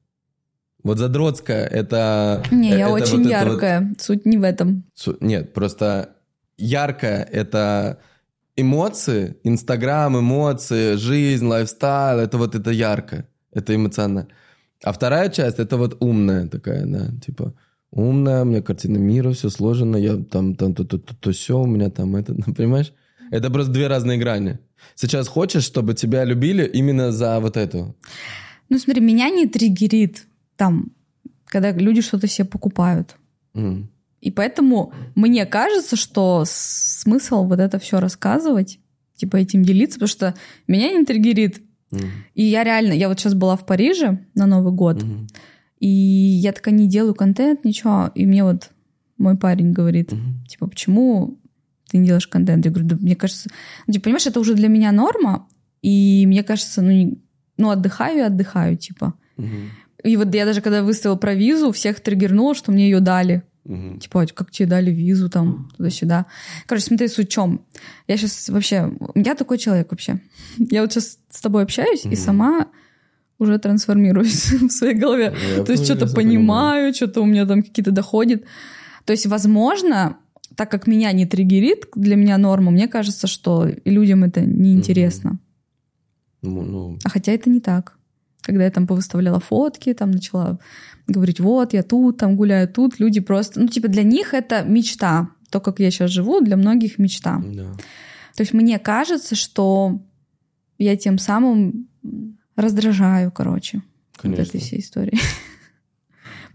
Вот задротская это... Не, я это очень вот это вот- яркая. Суть не в этом. Су- Нет, просто яркое — это эмоции, Инстаграм, эмоции, жизнь, лайфстайл, это вот это ярко, это эмоционально. А вторая часть — это вот умная такая, да, типа умная, у меня картина мира, все сложено, я там, там, то, то, то, то, все, у меня там это, понимаешь? Это просто две разные грани. Сейчас хочешь, чтобы тебя любили именно за вот эту. Ну, смотри, меня не триггерит там, когда люди что-то себе покупают. М. И поэтому мне кажется, что смысл вот это все рассказывать, типа этим делиться, потому что меня не триггерит. М. И я реально, я вот сейчас была в Париже на Новый год, Мгм. И я такая не делаю контент, ничего. И мне вот мой парень говорит, Мгм. типа, почему ты не делаешь контент. Я говорю, да мне кажется... Ну, типа, понимаешь, это уже для меня норма, и мне кажется, ну, не- ну отдыхаю и отдыхаю, типа. Мгм. И вот я даже когда выставила про визу, всех триггернуло, что мне ее дали. Мгм. Типа, «А как тебе дали визу там, туда-сюда. Короче, смотри, суть в чем. Я сейчас вообще... Я такой человек вообще. Я вот сейчас с тобой общаюсь и Мгм. сама уже трансформируюсь в своей голове. Я То есть что-то понимаю, что-то у меня там какие-то доходит. То есть, возможно, так как меня не триггерит, для меня норма, мне кажется, что и людям это неинтересно. Ну, ну, А хотя это не так. Когда я там повыставляла фотки, там начала говорить, вот, я тут, там гуляю тут, люди просто... Ну, типа, для них это мечта. То, как я сейчас живу, для многих мечта. да. То есть мне кажется, что я тем самым раздражаю, короче, вот Конечно. этой всей историей.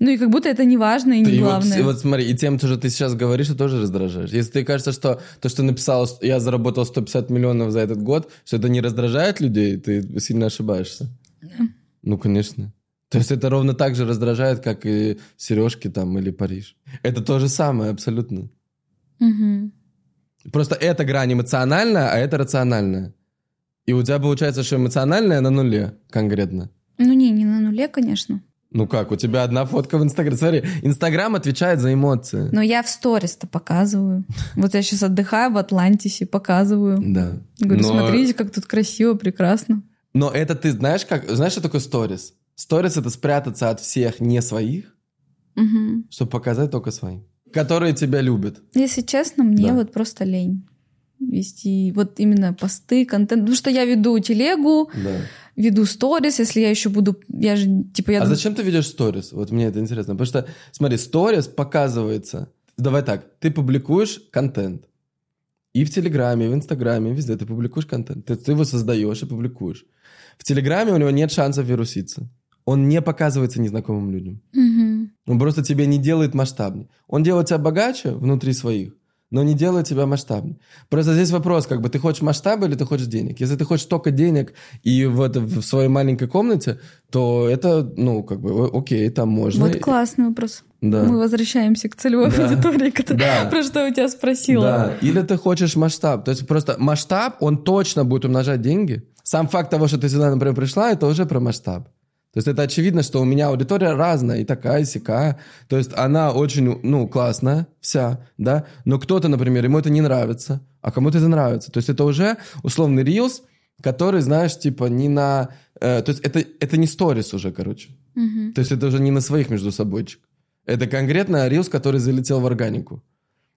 Ну и как будто это не важно и Ты не и вот, главное. и вот смотри, и тем, что ты сейчас говоришь, ты тоже раздражаешь. Если ты кажется, что то, что написал, я заработал 150 миллионов за этот год, что это не раздражает людей, ты сильно ошибаешься. Ну, конечно. То есть это ровно так же раздражает, как и сережки там или Париж. Это то же самое абсолютно. Мгм. Просто это грань эмоциональная, а это рациональная. И у тебя получается, что эмоциональная на нуле конкретно. Ну не, не на нуле, конечно. Ну как, у тебя одна фотка в Инстаграме. Смотри, Инстаграм отвечает за эмоции. Но я в сторис-то показываю. Вот я сейчас отдыхаю в Атлантисе, показываю. Да. Говорю, Но- смотрите, как тут красиво, прекрасно. Но это ты знаешь, как, знаешь, что такое сторис? Сторис это спрятаться от всех не своих, Мгм. чтобы показать только своим. Которые тебя любят. Если честно, мне Да. вот просто лень вести вот именно посты, контент. Потому что я веду телегу, Да. веду сторис, если я еще буду... Я же, типа, я... А зачем ты ведешь сторис? Вот мне это интересно. Потому что, смотри, сторис показывается. Давай так, ты публикуешь контент. И в Телеграме, и в Инстаграме, и везде ты публикуешь контент. Ты, ты его создаешь и публикуешь. В Телеграме у него нет шансов вируситься. Он не показывается незнакомым людям. Мгм. Он просто тебя не делает масштабнее. Он делает тебя богаче внутри своих, но не делает тебя масштабнее. Просто здесь вопрос, как бы ты хочешь масштаба или ты хочешь денег. Если ты хочешь только денег и в, это, в своей маленькой комнате, то это, ну, как бы, окей, там можно. Вот классный вопрос. Да. Мы возвращаемся к целевой Да. аудитории, Да. про что у тебя спросила. Да, или ты хочешь масштаб. То есть просто масштаб, он точно будет умножать деньги. Сам факт того, что ты сюда, например, пришла, это уже про масштаб. То есть это очевидно, что у меня аудитория разная, и такая, и сякая. То есть она очень, ну, классная вся, да, но кто-то, например, ему это не нравится, а кому-то это нравится. То есть это уже условный рилс, который, знаешь, типа не на... э, то есть это, это не сторис уже, короче. Мгм. То есть это уже не на своих между собойчик. Это конкретно рилс, который залетел в органику.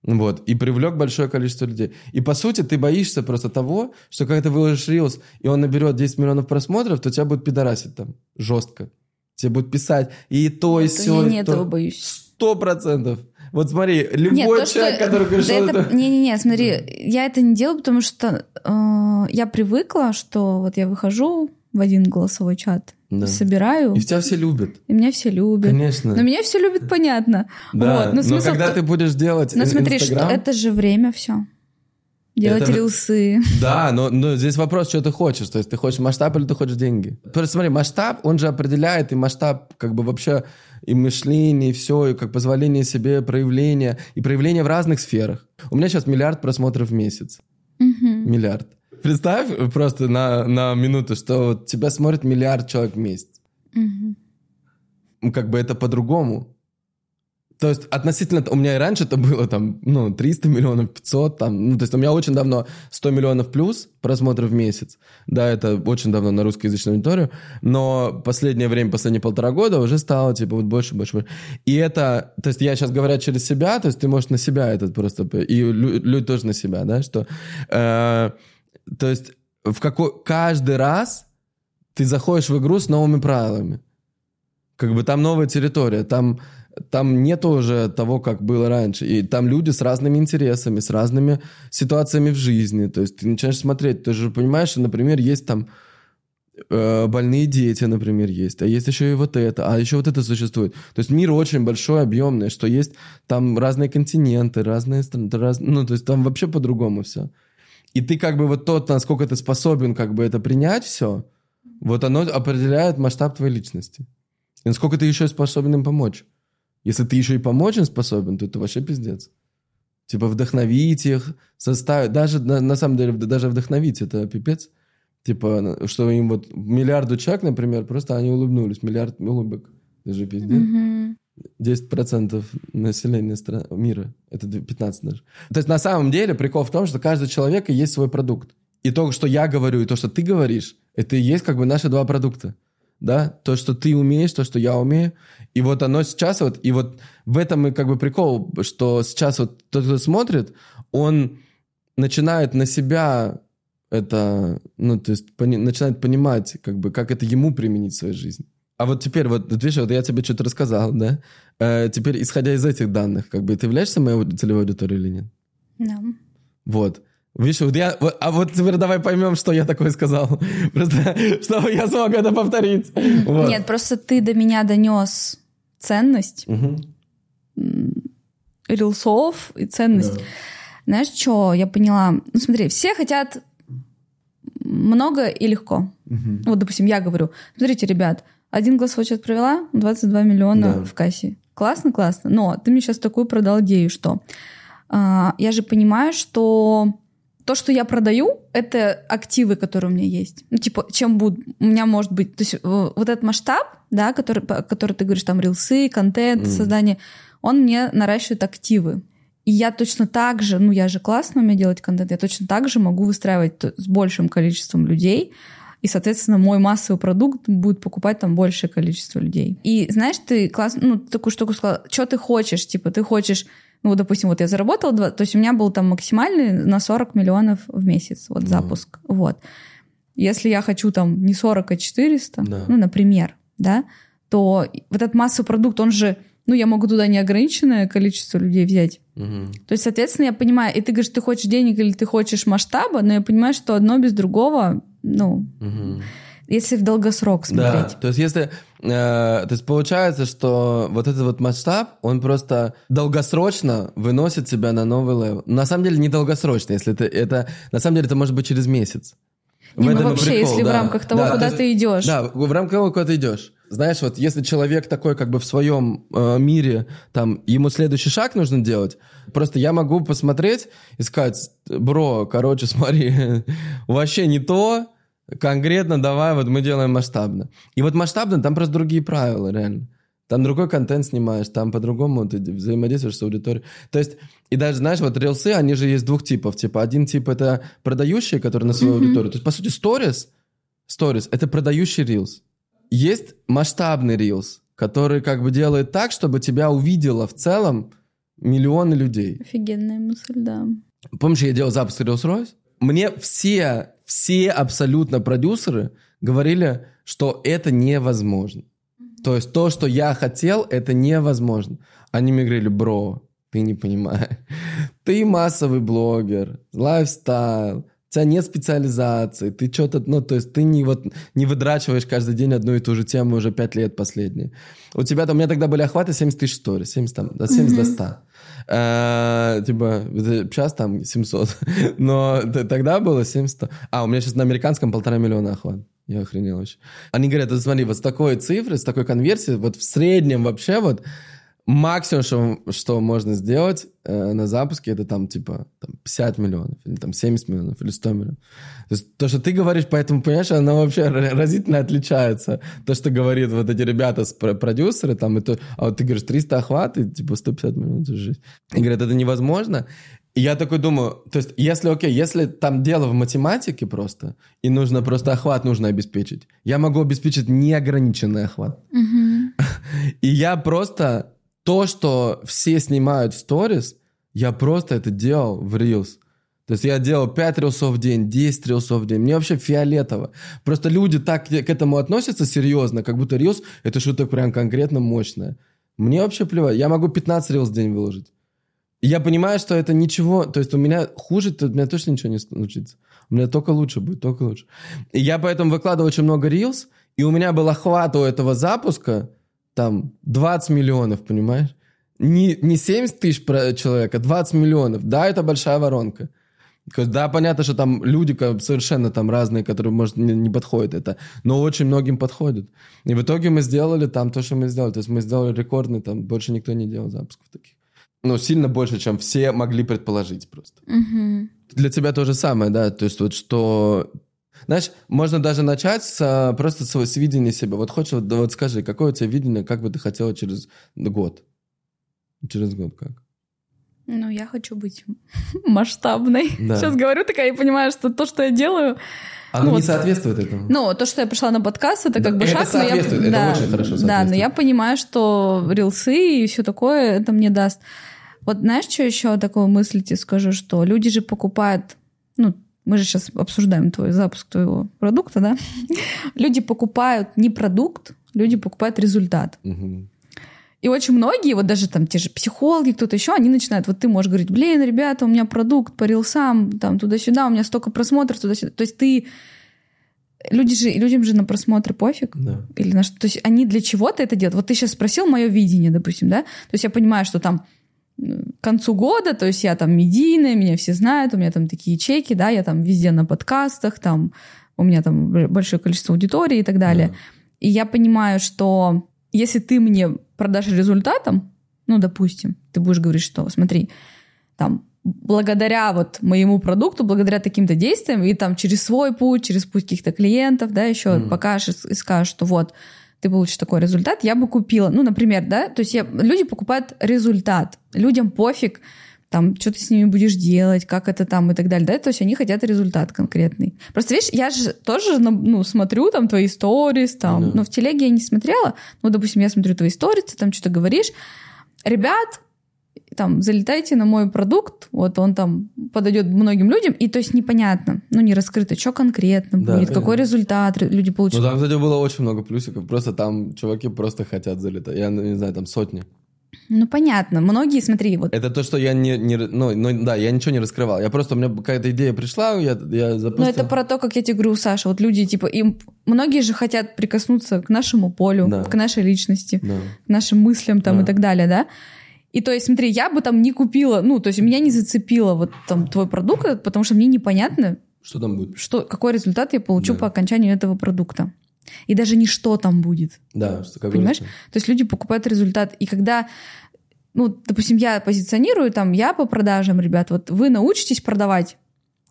Вот, и привлек большое количество людей. И по сути ты боишься просто того, что когда ты выложишь рилс, и он наберет 10 миллионов просмотров, то тебя будут пидорасить там жестко. Тебе будут писать и то, и Вот все. я не этого боюсь. Сто процентов. Вот смотри, любой Нет, то, человек, что- который говорит, да это- это... Не-не-не, смотри, я это не делаю, потому что э, я привыкла, что вот я выхожу в один голосовой чат, Да. собираю, И тебя все любят. и меня все любят. Конечно. Но меня все любят, понятно. Да, Вот, но но смысл в когда ты будешь делать Но смотри, что это же время все. Делать Это- рилсы. Да, но, но здесь вопрос, что ты хочешь. То есть ты хочешь масштаб или ты хочешь деньги? Просто смотри, масштаб, он же определяет и масштаб как бы вообще и мышление, и все, и как позволение себе проявления, и проявления в разных сферах. У меня сейчас миллиард просмотров в месяц. Мгм. Миллиард. Представь просто на, на минуту, что вот тебя смотрит миллиард человек в месяц. Ну, Как бы это по-другому. То есть относительно... У меня и раньше это было там, ну, 300 миллионов, 500, там, ну, то есть у меня очень давно 100 миллионов плюс просмотров в месяц. Да, это очень давно на русскоязычную аудиторию, но последнее время, последние полтора года уже стало, типа, вот больше, больше, больше. И это, то есть я сейчас говорю через себя, то есть ты можешь на себя этот просто, и лю- люди тоже на себя, да, что... э, то есть в какой... Каждый раз ты заходишь в игру с новыми правилами. Как бы там новая территория, там, там нет уже того, как было раньше. И там люди с разными интересами, с разными ситуациями в жизни. То есть ты начинаешь смотреть, ты же понимаешь, что, например, есть там э, больные дети, например, есть, а есть еще и вот это, а еще вот это существует. То есть мир очень большой, объемный, что есть там разные континенты, разные страны, раз- ну, то есть там вообще по-другому все. И ты как бы вот тот, насколько ты способен как бы это принять все, вот оно определяет масштаб твоей личности. И насколько ты еще способен им помочь. Если ты еще и помочь им способен, то это вообще пиздец. Типа вдохновить их, составить. Даже, на, на самом деле, даже вдохновить это пипец. Типа, что им вот миллиарду человек, например, просто они улыбнулись. Миллиард улыбок. Даже пиздец. Мгм. 10% населения стра- мира. Это 15 даже. То есть на самом деле прикол в том, что каждый человек и есть свой продукт. И то, что я говорю, и то, что ты говоришь, это и есть как бы наши два продукта. Да? То, что ты умеешь, то, что я умею. И вот оно сейчас вот... И вот в этом и как бы прикол, что сейчас вот тот, кто смотрит, он начинает на себя это... Ну, то есть пони- начинает понимать, как бы, как это ему применить в своей жизни. А вот теперь, вот, вот видишь, вот я тебе что-то рассказал, да? Э, теперь, исходя из этих данных, как бы, ты являешься моей целевой аудиторией или нет? Да. Вот. Видишь, вот я... вот- а вот теперь давай поймем, что я такое сказал. Просто, чтобы я смог это повторить. Вот. Нет, просто ты до меня донес ценность Мгм. рилсов и ценность. Да. Знаешь, что я поняла? Ну, смотри, все хотят много и легко. Мгм. Вот, допустим, я говорю, смотрите, ребят, один голосовой чат провела, 22 миллиона Да. в кассе. Классно, классно. Но ты мне сейчас такую продал идею, что а, я же понимаю, что то, что я продаю, это активы, которые у меня есть. Ну, типа, чем буд... у меня может быть... То есть э, вот этот масштаб, да, который, который ты говоришь, там, рилсы, контент, Мгм. создание, он мне наращивает активы. И я точно так же, ну, я же классно умею делать контент, я точно так же могу выстраивать т- с большим количеством людей, и, соответственно, мой массовый продукт будет покупать там большее количество людей. И знаешь, ты классно, ну, такую штуку сказала, что ты хочешь, типа, ты хочешь, ну, вот, допустим, вот я заработала, два- то есть у меня был там максимальный на 40 миллионов в месяц, вот, Ну. запуск, вот. Если я хочу там не 40, а 400, Да. ну, например, да, то вот этот массовый продукт, он же, ну, я могу туда неограниченное количество людей взять. Мгм. То есть, соответственно, я понимаю, и ты говоришь, ты хочешь денег или ты хочешь масштаба, но я понимаю, что одно без другого, ну, Мгм. если в долгосрок Да, смотреть. то есть если... э, то есть получается, что вот этот вот масштаб, он просто долгосрочно выносит тебя на новый level. На самом деле не долгосрочно, если это... это на самом деле это может быть через месяц. В Не, ну вообще, прикол, если в да. рамках того, Да, куда есть- ты идешь. Да, в рамках того, куда ты идешь. Знаешь, вот если человек такой как бы в своем э, мире, там, ему следующий шаг нужно делать, просто я могу посмотреть и сказать, бро, короче, смотри, вообще не то, конкретно давай, вот мы делаем масштабно. И вот масштабно, там просто другие правила, реально. Там другой контент снимаешь, там по-другому ты взаимодействуешь с аудиторией. То есть, и даже, знаешь, вот рилсы, они же есть двух типов. Типа, один тип — это продающие, которые на свою аудиторию. То есть, по сути, сторис, сторис — это продающий рилс. Есть масштабный рилс, который как бы делает так, чтобы тебя увидело в целом миллионы людей. Офигенная мысль, да. Помнишь, я делал запуск Rolls-Royce? Мне все, все абсолютно продюсеры говорили, что это невозможно. То есть то, что я хотел, это невозможно. Они мне говорили, бро, ты не понимаешь. Ты массовый блогер, лайфстайл, у тебя нет специализации, ты что-то, ну, то есть ты не, вот, не выдрачиваешь каждый день одну и ту же тему уже пять лет последние. У тебя там, у меня тогда были охваты 70 тысяч сторис, 70, там, от 70 до 100. Э, Типа, сейчас там 700, но тогда было 700. А, у меня сейчас на американском полтора миллиона охват. Я охренел вообще. Они говорят, вот смотри, вот с такой цифры, с такой конверсией, вот в среднем вообще вот максимум, что, что можно сделать э, на запуске, это там типа там, 50 миллионов, или там 70 миллионов, или 100 миллионов. То есть то, что ты говоришь, поэтому, понимаешь, оно вообще ра- разительно отличается. То, что говорит вот эти ребята, с про- продюсеры, там, и то, а вот ты говоришь 300 охват, и типа 150 миллионов, жесть. И говорят, это невозможно. И я такой думаю, то есть, если, окей, если там дело в математике просто, и нужно просто охват нужно обеспечить, я могу обеспечить неограниченный охват. И я просто то, что все снимают в сторис, я просто это делал в Reels. То есть я делал 5 рилсов в день, 10 рилсов в день. Мне вообще фиолетово. Просто люди так к к этому относятся серьезно, как будто рилс — это что-то прям конкретно мощное. Мне вообще плевать. Я могу 15 рилс в день выложить. Я понимаю, что это ничего... То есть у меня хуже, то у меня точно ничего не случится. У меня только лучше будет, только лучше. И я поэтому выкладываю очень много рилс, и у меня был охват у этого запуска там 20 миллионов, понимаешь? Не, не 70 тысяч человек, а 20 миллионов. Да, это большая воронка. Да, понятно, что там люди совершенно там разные, которые, может, не, не подходят это, но очень многим подходит. И в итоге мы сделали там то, что мы сделали. То есть мы сделали рекордный, там больше никто не делал запусков таких. Ну, сильно больше, чем все могли предположить просто. Мгм. Для тебя то же самое, да? То есть вот что... Знаешь, можно даже начать с, а, просто с, с видения себя. Вот хочешь, вот, вот скажи, какое у тебя видение, как бы ты хотела через год? Через год как? Ну, я хочу быть масштабной. Да. Сейчас говорю такая и понимаю, что то, что я делаю... Оно Ну не вот- соответствует этому. Ну, то, что я пришла на подкаст, это Да, как бы это шаг, но я... соответствует, это да, очень хорошо Да, но соответствует. я понимаю, что рилсы и все такое это мне даст. Вот знаешь, что еще такую мысль тебе скажу, что люди же покупают... Ну, мы же сейчас обсуждаем твой запуск твоего продукта, да? Люди покупают не продукт, люди покупают результат. Мгм. И очень многие, вот даже там те же психологи, кто-то еще, они начинают, вот ты можешь говорить, блин, ребята, у меня продукт по рилсам, там туда-сюда, у меня столько просмотров туда-сюда. То есть ты... Люди же, людям же на просмотры пофиг. Да. Или на что. То есть они для чего-то это делают. Вот ты сейчас спросил мое видение, допустим, да? То есть я понимаю, что там к концу года, то есть я там медийная, меня все знают, у меня там такие чеки, да, я там везде на подкастах, там у меня там большое количество аудитории и так далее. Да. И я понимаю, что если ты мне продашь результатом, ну, допустим, ты будешь говорить, что, смотри, там, благодаря вот моему продукту, благодаря таким-то действиям, и там через свой путь, через путь каких-то клиентов, да, еще Мгм. покажешь и скажешь, что вот, ты получишь такой результат, я бы купила. Ну, например, да, то есть я, люди покупают результат. Людям пофиг, там, что ты с ними будешь делать, как это там и так далее, да, то есть они хотят результат конкретный. Просто, видишь, я же тоже, ну, ну, смотрю там твои сторис, там, Да. но в телеге я не смотрела, ну, допустим, я смотрю твои сторис, ты там что-то говоришь, ребят, там, залетайте на мой продукт, вот он там подойдет многим людям, и то есть непонятно, ну, не раскрыто, что конкретно Да, будет, какой понятно. результат ре- люди получат. Ну, там, кстати, было очень много плюсиков. Просто там чуваки просто хотят залетать. Я ну, не знаю, там сотни. Ну, понятно, многие, смотри, вот Это то, что я не... не ну, ну, да, я ничего не раскрывал. Я просто... У меня какая-то идея пришла, я, я запустил. Но это про то, как я тебе говорю, Саша, вот люди, типа, им многие же хотят прикоснуться к нашему полю, Да. к нашей личности, Да. к нашим мыслям там Да. и так далее, да? И то есть, смотри, я бы там не купила, ну, то есть меня не зацепило вот там твой продукт, потому что мне непонятно, Что там будет? что, какой результат я получу Да. по окончанию этого продукта. И даже не что там будет. Да, что как Понимаешь? говорится. То есть люди покупают результат. И когда, ну, допустим, я позиционирую, там, я по продажам, ребят, вот вы научитесь продавать.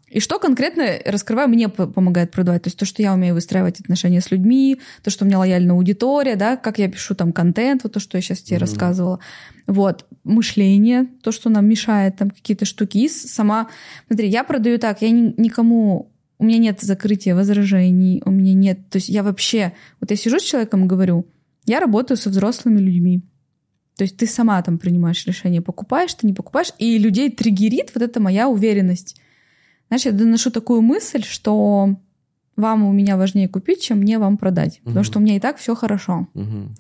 И что конкретно, раскрываю, мне помогает продавать. То есть то, что я умею выстраивать отношения с людьми, то, что у меня лояльная аудитория, да, как я пишу там контент, вот то, что я сейчас тебе Мгм. рассказывала. Вот, мышление, то, что нам мешает, там какие-то штуки. И сама, смотри, я продаю так, я ни- никому, у меня нет закрытия возражений, у меня нет, то есть я вообще, вот я сижу с человеком и говорю, я работаю со взрослыми людьми. То есть ты сама там принимаешь решение, покупаешь ты, не покупаешь, и людей триггерит вот эта моя уверенность. Знаешь, я доношу такую мысль, что вам у меня важнее купить, чем мне вам продать, потому Мгм. что у меня и так все хорошо. Мгм.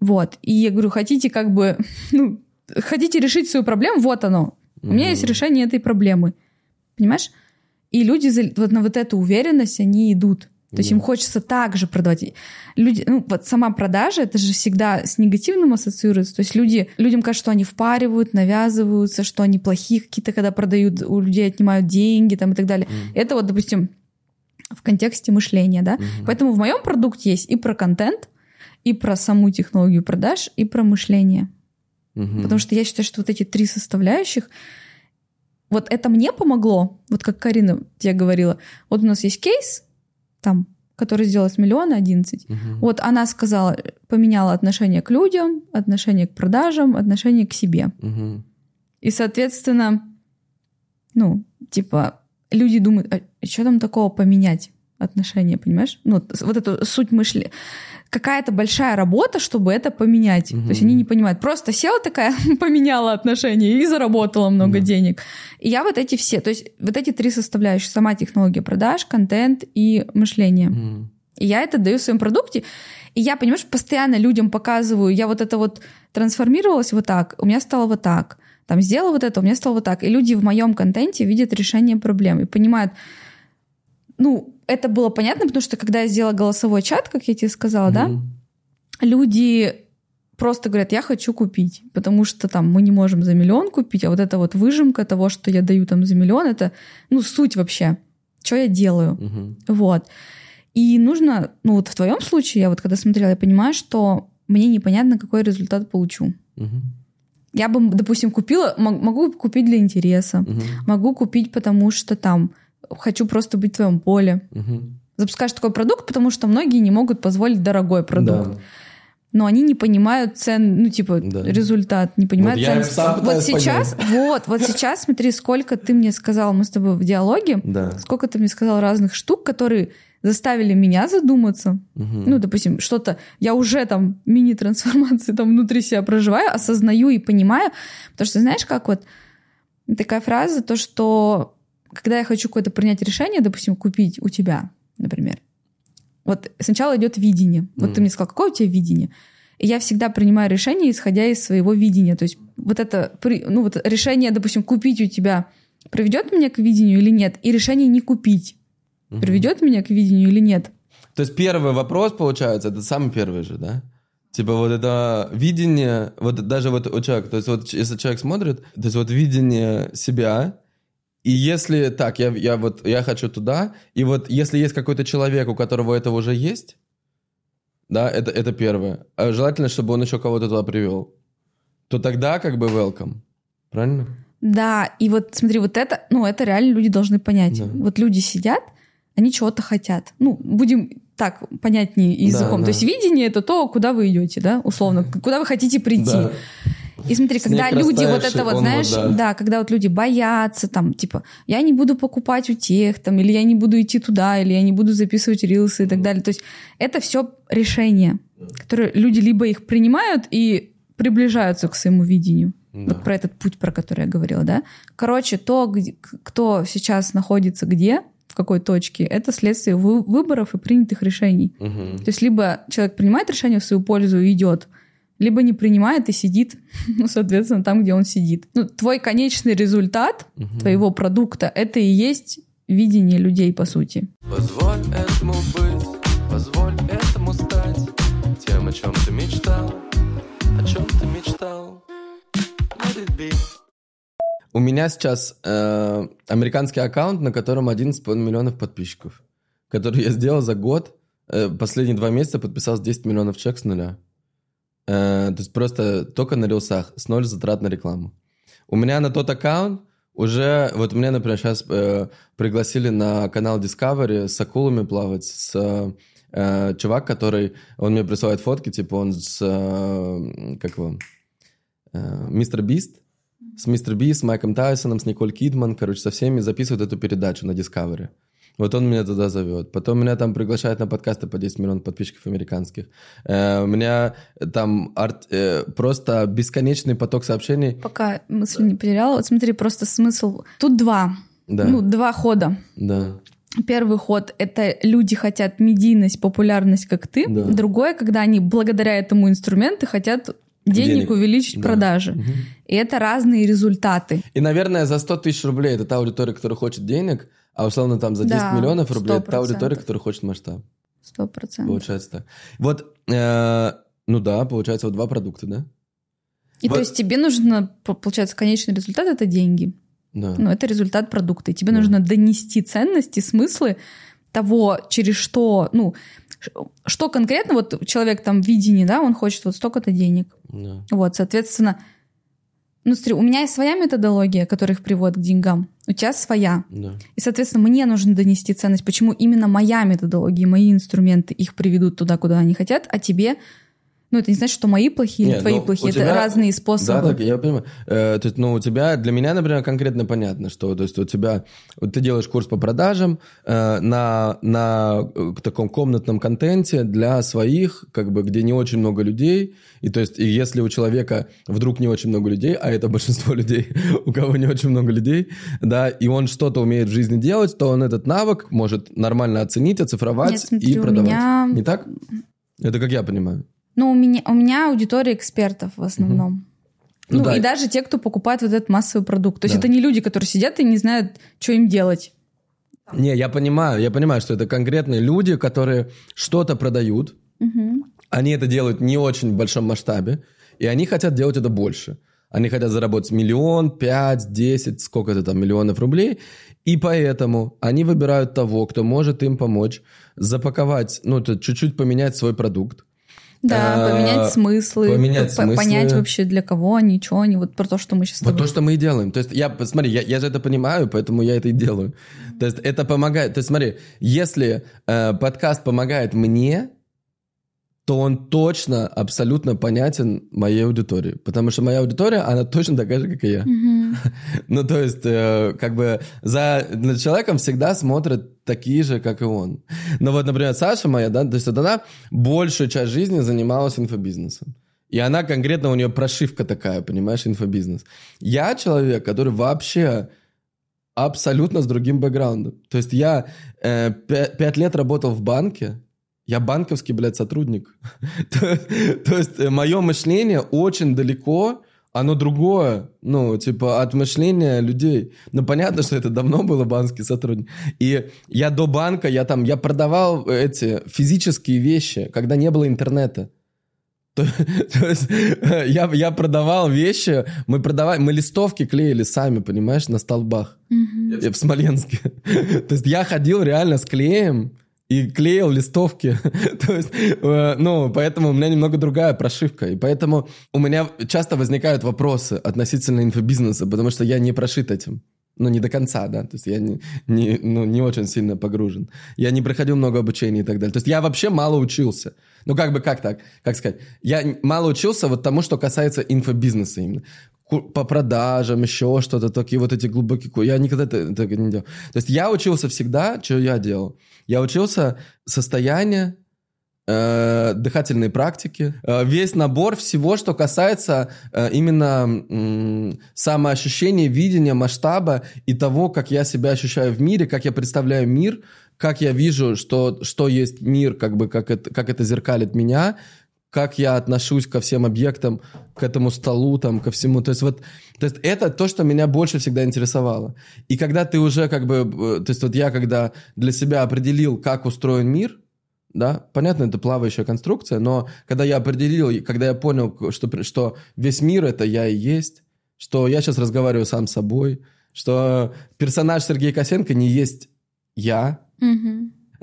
Вот. И я говорю, хотите как бы, ну, хотите решить свою проблему, вот оно. У меня есть решение этой проблемы. Понимаешь? И люди вот на вот эту уверенность, они идут. То есть Да. им хочется так же продавать. Люди, ну, вот сама продажа, это же всегда с негативным ассоциируется. То есть люди, людям кажется, что они впаривают, навязываются, что они плохие какие-то, когда продают, у людей отнимают деньги там, и так далее. Мгм. Это вот, допустим, в контексте мышления, да. Мгм. Поэтому в моем продукте есть и про контент, и про саму технологию продаж, и про мышление. Мгм. Потому что я считаю, что вот эти три составляющих, вот это мне помогло, вот как Карина тебе говорила, вот у нас есть кейс, там, который сделал с миллиона 11. Мгм. Вот она сказала, поменяла отношение к людям, отношение к продажам, отношение к себе. Мгм. И, соответственно, ну, типа, люди думают, а что там такого поменять отношения, понимаешь? Ну, вот эту суть мысли. Какая-то большая работа, чтобы это поменять. Мгм. То есть они не понимают. Просто села такая, поменяла отношения и заработала много Да. денег. И я вот эти все, то есть вот эти три составляющие, сама технология продаж, контент и мышление. Мгм. И я это даю в своем продукте. И я, понимаешь, постоянно людям показываю, я вот это вот трансформировалась вот так, у меня стало вот так. Там сделала вот это, у меня стало вот так. И люди в моем контенте видят решение проблем и понимают, ну, это было понятно, потому что когда я сделала голосовой чат, как я тебе сказала, да, Мгм. люди просто говорят, я хочу купить, потому что там мы не можем за миллион купить, а вот эта вот выжимка того, что я даю там за миллион, это, ну, суть вообще, что я делаю. Мгм. Вот. И нужно, ну вот в твоем случае, я вот когда смотрела, я понимаю, что мне непонятно, какой результат получу. Мгм. я бы, допустим, купила, мо- могу купить для интереса, могу купить, потому что там хочу просто быть в твоем поле. Мгм. Запускаешь такой продукт, потому что многие не могут позволить дорогой продукт. Да. Но они не понимают цен, ну, типа, Да. результат, не понимают Вот цен. сам Вот сейчас, вот, вот сейчас, смотри, сколько ты мне сказал, мы с тобой в диалоге, Да. сколько ты мне сказал разных штук, которые заставили меня задуматься. Мгм. Ну, допустим, что-то, я уже там мини-трансформации там внутри себя проживаю, осознаю и понимаю. Потому что, знаешь, как вот такая фраза, то, что когда я хочу какое-то принять решение, допустим, купить у тебя, например, вот сначала идет видение. Вот Мгм. ты мне сказал, какое у тебя видение? И я всегда принимаю решение, исходя из своего видения. То есть вот это, ну вот решение, допустим, купить у тебя приведет меня к видению или нет, и решение не купить Мгм. приведет меня к видению или нет. То есть первый вопрос, получается, это самый первый же, да? Типа вот это видение, вот даже вот у человека, то есть вот если человек смотрит, то есть вот видение себя, и если так, я, я вот, я хочу туда, и вот если есть какой-то человек, у которого это уже есть, да, это, это первое. А желательно, чтобы он еще кого-то туда привел. То тогда как бы welcome. Правильно? Да, и вот смотри, вот это, ну, это реально люди должны понять. Да. Вот люди сидят, они чего-то хотят. Ну, будем так понятнее языком. да. То есть видение это то, куда вы идете, да, условно, куда вы хотите прийти. Да. И смотри, Снег когда люди вот это вот, знаешь, вот, да. да. когда вот люди боятся, там, типа, я не буду покупать у тех, там, или я не буду идти туда, или я не буду записывать рилсы и так далее. То есть это все решения, которые люди либо их принимают и приближаются к своему видению. Да. Вот про этот путь, про который я говорила, да. Короче, то, где- кто сейчас находится где, в какой точке, это следствие вы- выборов и принятых решений. Мгм. То есть либо человек принимает решение в свою пользу и идет, либо не принимает и сидит, ну, соответственно, там, где он сидит. Ну, твой конечный результат твоего продукта — это и есть видение людей, по сути. Позволь этому быть, позволь этому стать Тем, о чем ты мечтал, о чем ты мечтал Let it be У меня сейчас э, американский аккаунт, на котором 11,5 миллионов подписчиков, который я сделал за год. Э, последние два месяца подписал 10 миллионов человек с нуля. Э, то есть просто только на рилсах, с ноль затрат на рекламу. У меня на тот аккаунт уже, вот меня, например, сейчас пригласили на канал Discovery с акулами плавать, с э, чувак, который, он мне присылает фотки, типа он с, э, как его, э, Мистер Бист, с Мистер Би, с Майком Тайсоном, с Николь Кидман, короче, со всеми записывают эту передачу на Discovery. Вот он меня туда зовет. Потом меня там приглашают на подкасты по 10 миллионов подписчиков американских. Э, у меня там арт- э, просто бесконечный поток сообщений. Пока мысль не потеряла, вот смотри, просто смысл. Тут два. Да, Ну, два хода. да. Первый ход — это люди хотят медийность, популярность, как ты. Да. Другое, когда они благодаря этому инструменту хотят денег, Денег. увеличить Да. продажи. Мгм. И это разные результаты. И, наверное, за 100 тысяч рублей это та аудитория, которая хочет денег, а условно там за 10 Да, миллионов рублей это та 100%. аудитория, которая хочет масштаб. Сто процентов. Получается так. Вот, э, ну да, получается вот два продукта, да? И Вот- то есть тебе нужно, по- получается, конечный результат — это деньги. Да. Ну, это результат продукта. И тебе Да. нужно донести ценности, смыслы того, через что, ну, что конкретно, вот человек там в видении, да, он хочет вот столько-то денег. Да. Вот, соответственно, ну, смотри, у меня есть своя методология, которая их приводит к деньгам. У тебя своя. да. И, соответственно, мне нужно донести ценность, почему именно моя методология, мои инструменты их приведут туда, куда они хотят, а тебе... Ну, это не значит, что мои плохие или Не, твои ну, плохие. Это тебя- разные способы. Да, так, я понимаю. Э, то есть, ну, у тебя, для меня, например, конкретно понятно, что, то есть, у тебя, вот ты делаешь курс по продажам э, на, на э, таком комнатном контенте для своих, как бы, где не очень много людей, и то есть, и если у человека вдруг не очень много людей, а это большинство людей, у кого не очень много людей, да, и он что-то умеет в жизни делать, то он этот навык может нормально оценить, оцифровать Нет, смотри, и у продавать. меня- Не так? Это как я понимаю. Ну, у меня, у меня аудитория экспертов в основном. Ну Ну, да. и даже те, кто покупает вот этот массовый продукт. То есть Да. это не люди, которые сидят и не знают, что им делать. Не, я понимаю, я понимаю, что это конкретные люди, которые что-то продают, они это делают не очень в большом масштабе, и они хотят делать это больше. Они хотят заработать миллион, пять, десять, сколько это там, миллионов рублей, и поэтому они выбирают того, кто может им помочь запаковать, ну, чуть-чуть поменять свой продукт, Да, э, поменять смыслы, поменять по- смыслы. понять вообще для кого они, что они, вот про то, что мы сейчас Вот тобой то, что мы и делаем. То есть я, смотри, я, я же это понимаю, поэтому я это и делаю. То есть это помогает. То есть смотри, если э, подкаст помогает мне, то он точно абсолютно понятен моей аудитории. Потому что моя аудитория, она точно такая же, как и я. Мгм. Ну, то есть, э, как бы за над человеком всегда смотрят такие же, как и он. Но вот, например, Саша моя, да, то есть вот она большую часть жизни занималась инфобизнесом. И она конкретно, у нее прошивка такая, понимаешь, инфобизнес. Я человек, который вообще абсолютно с другим бэкграундом. То есть я э, пя- пять лет работал в банке, я банковский, блядь, сотрудник. то, то есть мое мышление очень далеко, оно другое, ну, типа, от мышления людей. Ну, понятно, что это давно было банковский сотрудник. И я до банка, я там, я продавал эти физические вещи, когда не было интернета. То, то есть я, я продавал вещи, мы продавали, мы листовки клеили сами, понимаешь, на столбах Мгм. в Смоленске. То есть я ходил реально с клеем и клеил листовки. То есть, э, ну, поэтому у меня немного другая прошивка. И поэтому у меня часто возникают вопросы относительно инфобизнеса, потому что я не прошит этим. Ну, не до конца, да, то есть я не, не, ну, не очень сильно погружен. Я не проходил много обучения и так далее. То есть я вообще мало учился. Ну, как бы, как так, как сказать? Я мало учился вот тому, что касается инфобизнеса именно. По продажам, еще что-то, такие вот эти глубокие... Я никогда это, так не делал. То есть я учился всегда, что я делал? Я учился состояние, э, дыхательные практики, э, весь набор всего, что касается э, именно м, самоощущения, видения масштаба и того, как я себя ощущаю в мире, как я представляю мир, как я вижу, что, что есть мир, как бы как это, как это зеркалит меня, как я отношусь ко всем объектам, к этому столу, там, ко всему. То есть вот, то есть это то, что меня больше всегда интересовало. И когда ты уже как бы, э, то есть вот я когда для себя определил, как устроен мир, да, понятно, это плавающая конструкция, но когда я определил, когда я понял, что, что весь мир это я и есть, что я сейчас разговариваю сам с собой, что персонаж Сергея Косенко не есть я,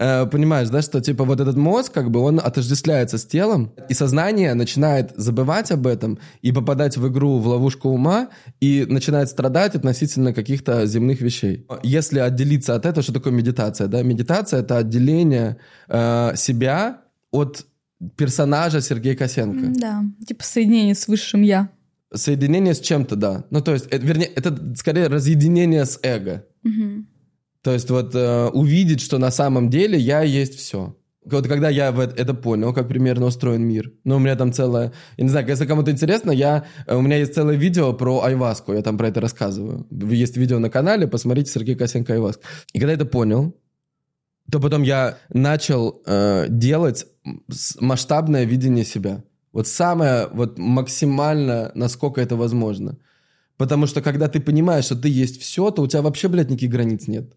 Э, понимаешь, да, что типа вот этот мозг, как бы он отождествляется с телом, и сознание начинает забывать об этом и попадать в игру, в ловушку ума, и начинает страдать относительно каких-то земных вещей. Если отделиться от этого, что такое медитация, да? Медитация — это отделение э, себя от персонажа Сергея Косенко. Да, типа соединение с высшим я. Соединение с чем-то, да. Ну, то есть, это, вернее, это скорее разъединение с эго. Мгм. То есть вот э, увидеть, что на самом деле я есть все. Вот когда я это, понял, как примерно устроен мир. Ну, у меня там целое... Я не знаю, если кому-то интересно, я, э, у меня есть целое видео про айваску, я там про это рассказываю. Есть видео на канале, посмотрите Сергей Косенко айваск. И когда это понял, то потом я начал э, делать масштабное видение себя. Вот самое, вот максимально, насколько это возможно. Потому что когда ты понимаешь, что ты есть все, то у тебя вообще, блядь, никаких границ нет.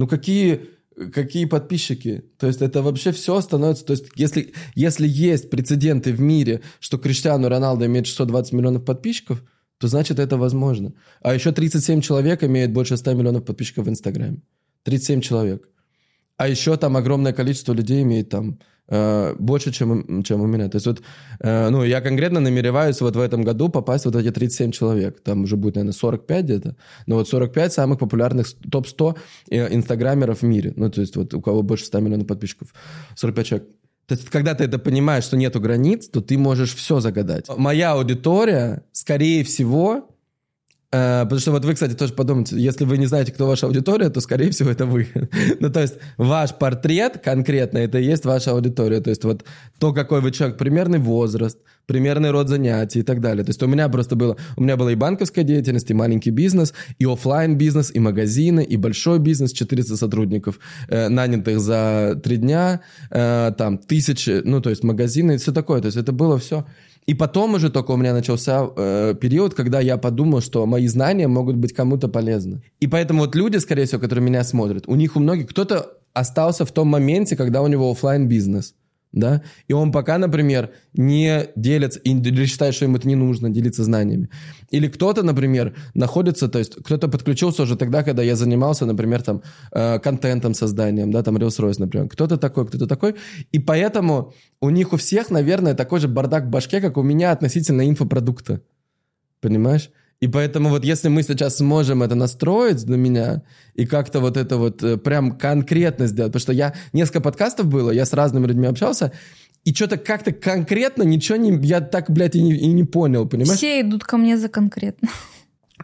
Ну какие, какие подписчики? То есть это вообще все становится... То есть если, если есть прецеденты в мире, что Криштиану Роналдо имеет 620 миллионов подписчиков, то значит это возможно. А еще 37 человек имеет больше 100 миллионов подписчиков в Инстаграме. 37 человек. А еще там огромное количество людей имеет там больше, чем, чем у меня. То есть вот, э, ну, я конкретно намереваюсь вот в этом году попасть вот эти 37 человек. Там уже будет, наверное, 45 где-то. Но вот 45 самых популярных топ-100 э, инстаграмеров в мире. Ну, то есть вот у кого больше 100 миллионов подписчиков. 45 человек. То есть, когда ты это понимаешь, что нету границ, то ты можешь все загадать. Моя аудитория, скорее всего, Э, Потому что вот вы, кстати, тоже подумайте, если вы не знаете, кто ваша аудитория, то, скорее всего, это вы. ну, то есть, ваш портрет конкретно, это и есть ваша аудитория. То есть, вот то, какой вы человек, примерный возраст, примерный род занятий и так далее. То есть, у меня просто было, у меня была и банковская деятельность, и маленький бизнес, и оффлайн бизнес, и магазины, и большой бизнес, 400 сотрудников, э, нанятых за три дня, э, там, тысячи, ну, то есть, магазины и все такое. То есть, это было все. И потом уже только у меня начался э, период, когда я подумал, что мои знания могут быть кому-то полезны. И поэтому вот люди, скорее всего, которые меня смотрят, у них у многих кто-то остался в том моменте, когда у него оффлайн бизнес. Да, и он пока, например, не делится, или считает, что ему это не нужно, делиться знаниями. Или кто-то, например, находится, то есть кто-то подключился уже тогда, когда я занимался, например, там, э, контентом созданием, да, там, Reels-Royce, например. Кто-то такой, кто-то такой, и поэтому у них у всех, наверное, такой же бардак в башке, как у меня относительно инфопродукта. Понимаешь? И поэтому вот если мы сейчас сможем это настроить для меня и как-то вот это вот э, прям конкретно сделать, потому что я несколько подкастов было, я с разными людьми общался, и что-то как-то конкретно ничего не... Я так, блядь, и не, и не понял, понимаешь? Все идут ко мне за конкретно.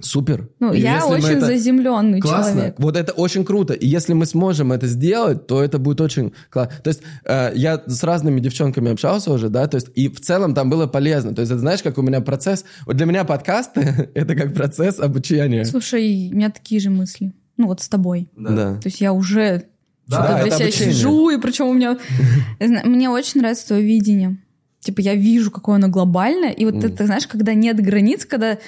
Супер. Ну, И я очень это- заземленный Классно. человек. Вот это очень круто. И если мы сможем это сделать, то это будет очень классно. То есть э, я с разными девчонками общался уже, да, то есть и в целом там было полезно. То есть это знаешь, как у меня процесс... Вот для меня подкасты — это как процесс обучения. Слушай, у меня такие же мысли. Ну, вот с тобой. Да. То есть я уже Да, что-то для это себя обучение. сижу, и причем у меня... Мне очень нравится твое видение. Типа я вижу, какое оно глобальное, и вот это, знаешь, когда нет границ, когда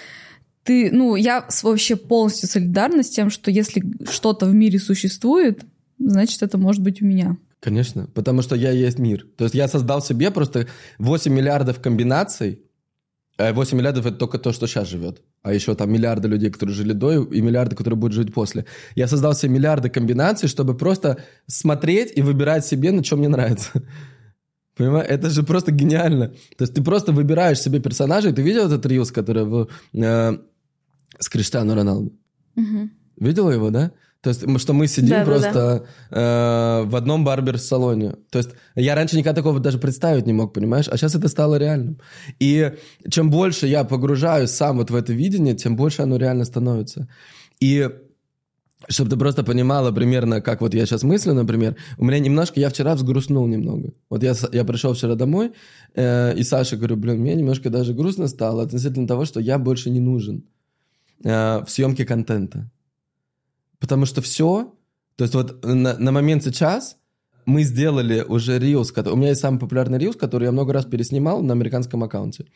ты, ну, я вообще полностью солидарна с тем, что если что-то в мире существует, значит, это может быть у меня. Конечно, потому что я есть мир. То есть я создал себе просто 8 миллиардов комбинаций. Э, 8 миллиардов это только то, что сейчас живет. А еще там миллиарды людей, которые жили до, и миллиарды, которые будут жить после. Я создал себе миллиарды комбинаций, чтобы просто смотреть и выбирать себе, на чем мне нравится. Понимаешь? Это же просто гениально. То есть ты просто выбираешь себе персонажей. Ты видел этот рилс, который в, э, с Криштиану Роналду? Мгм. Видела его, да? То есть, что мы сидим Да-да-да. просто э, в одном барбер-салоне. То есть, я раньше никогда такого даже представить не мог, понимаешь? А сейчас это стало реальным. И чем больше я погружаюсь сам вот в это видение, тем больше оно реально становится. И чтобы ты просто понимала примерно, как вот я сейчас мыслю, например, у меня немножко, я вчера взгрустнул немного. Вот я, я пришел вчера домой, э, и Саше говорю, блин, мне немножко даже грустно стало относительно того, что я больше не нужен э, в съемке контента. Потому что все, то есть вот на, на момент сейчас мы сделали уже который- у меня есть самый популярный Reels, который я много раз переснимал на американском аккаунте.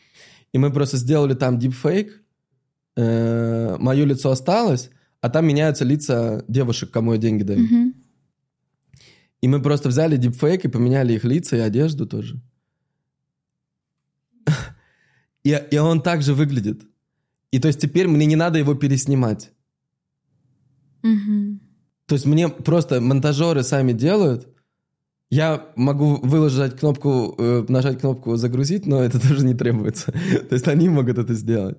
И мы просто сделали там дипфейк, э, мое лицо осталось, а там меняются лица девушек, кому я деньги даю. Мгм. И мы просто взяли дипфейк и поменяли их лица и одежду тоже. И, и он также выглядит. И то есть теперь мне не надо его переснимать. Мгм. То есть мне просто монтажеры сами делают. Я могу выложить кнопку, э, нажать кнопку загрузить, но это тоже не требуется. То есть они могут это сделать.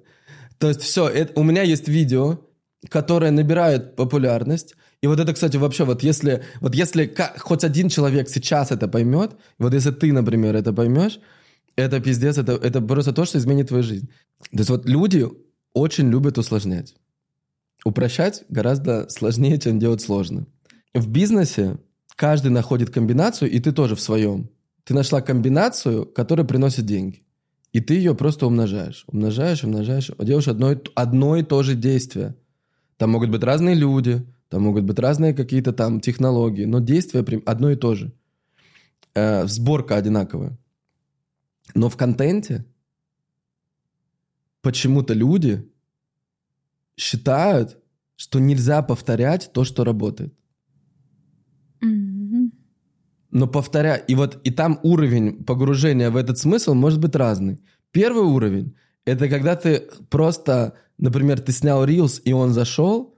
То есть все, это, у меня есть видео, которое набирает популярность. И вот это, кстати, вообще, вот если, вот если хоть один человек сейчас это поймет, вот если ты, например, это поймешь, это пиздец, это, это просто то, что изменит твою жизнь. То есть вот люди очень любят усложнять. Упрощать гораздо сложнее, чем делать сложно. В бизнесе каждый находит комбинацию, и ты тоже в своем. Ты нашла комбинацию, которая приносит деньги. И ты ее просто умножаешь. Умножаешь, умножаешь. Делаешь одно, и одно и то же действие. Там могут быть разные люди, там могут быть разные какие-то там технологии, но действие одно и то же. Э, сборка одинаковая. Но в контенте почему-то люди считают, что нельзя повторять то, что работает. Мгм. Но повторяй, и вот и там уровень погружения в этот смысл может быть разный. Первый уровень — это когда ты просто, например, ты снял рилс, и он зашел,